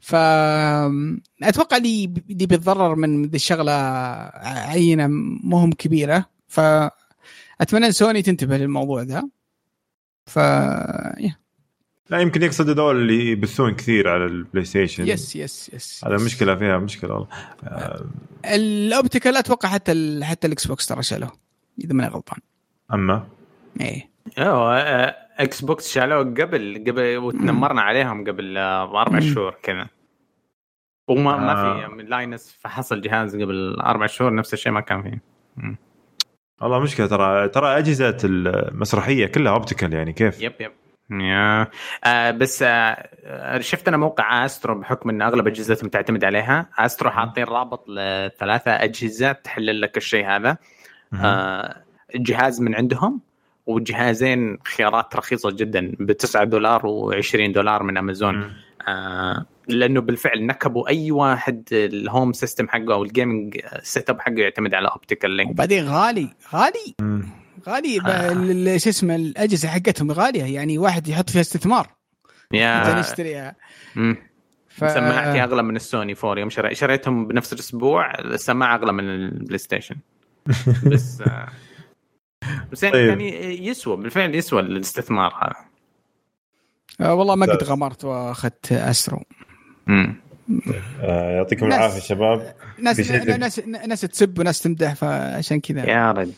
ف أتوقع اللي اللي بيتضرر من ذي الشغلة عينة مهم كبيرة. فاتمنى ان سوني تنتبه للموضوع ذا ف. لا يمكن يقصد هذول اللي يبثون كثير على ال PlayStation. yes yes yes هذا مشكلة فيها مشكلة والله. آه، ال optical أتوقع حتى ال... حتى ال Xbox ترى شالوه إذا ماني غلطان. أما؟ إيه. Xbox شالوه قبل قبل وتنمرنا عليهم قبل آه، أربع. شهور كذا. وما ما آه. في من لاينس فحص الجهاز قبل أربع شهور نفس الشيء ما كان فيه. والله مشكلة ترى ترى أجهزة المسرحية كلها optical يعني كيف؟ yep yep. yeah. آه بس آه شفت أنا موقع Astro بحكم إن أغلب أجهزتهم تعتمد عليها. Astro حاطين رابط لثلاثة أجهزة تحلل لك الشيء هذا. آه جهاز من عندهم. وجهازين خيارات رخيصة جدا ب 9 دولار و20 دولار من أمازون. آه لأنه بالفعل نكبوا أي واحد ال home system حقه أو ال gaming setup حقه يعتمد على optical link وبعدين غالي غالي. مم. غالي. ب- آه. شو اسمه الأجهزة حقتهم غالية. يعني واحد يحط فيها استثمار. عشان يا يشتريها. مم. ف... سماعتي أغلى من ال Sony four يوم. شري... شريتهم بنفس الأسبوع السماعة أغلى من ال PlayStation *laughs* بس آه، بس يعني, طيب. يعني يسوى بالفعل يسوى الاستثمار هذا آه والله ما قد طيب. غمرت وأخذت استرو مم. آه يعطيكم ناس- العافية شباب ناس. ناس ناس تسب وناس تمدح فعشان كذا يا رجال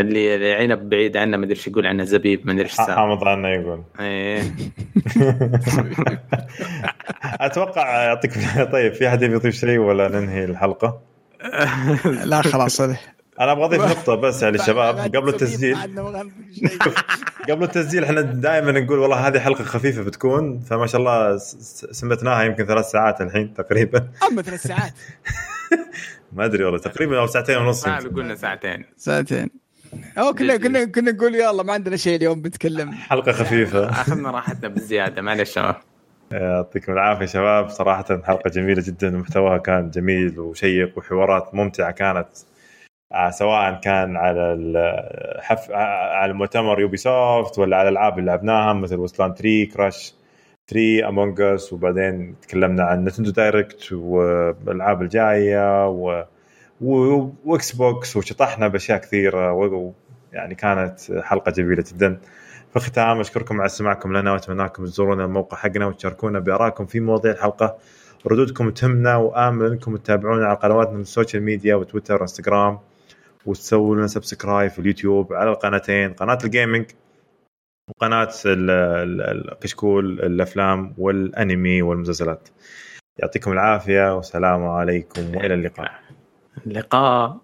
اللي اللي عنب بعيد عنه ما أدري إيش يقول عنه زبيب ما أدري إيش حامض عنا يقول *laughs* إيه *laughs* أتوقع يعطيكم طيب في أحد يبي يضيف شيء ولا ننهي الحلقة؟ لا خلاص أنا أبغى أضيف نقطة بس يا الشباب بعد قبل التسجيل. *laughs* قبل التسجيل إحنا دائما نقول والله هذه حلقة خفيفة بتكون فما شاء الله سمتناها يمكن ثلاث ساعات الحين تقريبا. أما ثلاث ساعات. *laughs* ما أدري والله تقريبا أو ساعتين ونص. قلنا ساعتين. ساعتين. أو كنا كنا كنا نقول يلا ما عندنا شيء اليوم بنتكلم. حلقة خفيفة. *laughs* أخذنا راحتنا بالزياده معلش شباب. يعطيكم العافية شباب صراحة حلقة جميلة جدا ومحتواها كان جميل وشيق وحوارات ممتعة كانت. سواء كان على الحف... آه، على المؤتمر يوبي سوفت ولا على الألعاب اللي لعبناها مثل وسلان 3 كراش 3 Among Us وبعدين تكلمنا عن Nintendo Direct والألعاب الجاية و... و... و Xbox وشطحنا بأشياء كثيرة و... يعني كانت حلقة جميلة جدا. في الختام أشكركم على استماعكم لنا وأتمنى لكم تزورونا الموقع حقنا وتشاركونا بآرائكم في مواضيع الحلقة. ردودكم تهمنا وآمل أنكم تتابعونا على قنواتنا من ال social media وتويتر وإنستغرام. وتسووا لنا subscribe في اليوتيوب على القناتين قناة ال gaming وقناة ال- ال- الكشكول الأفلام والأنمي والمسلسلات. يعطيكم العافية والسلام عليكم وإلى اللقاء. اللقاء.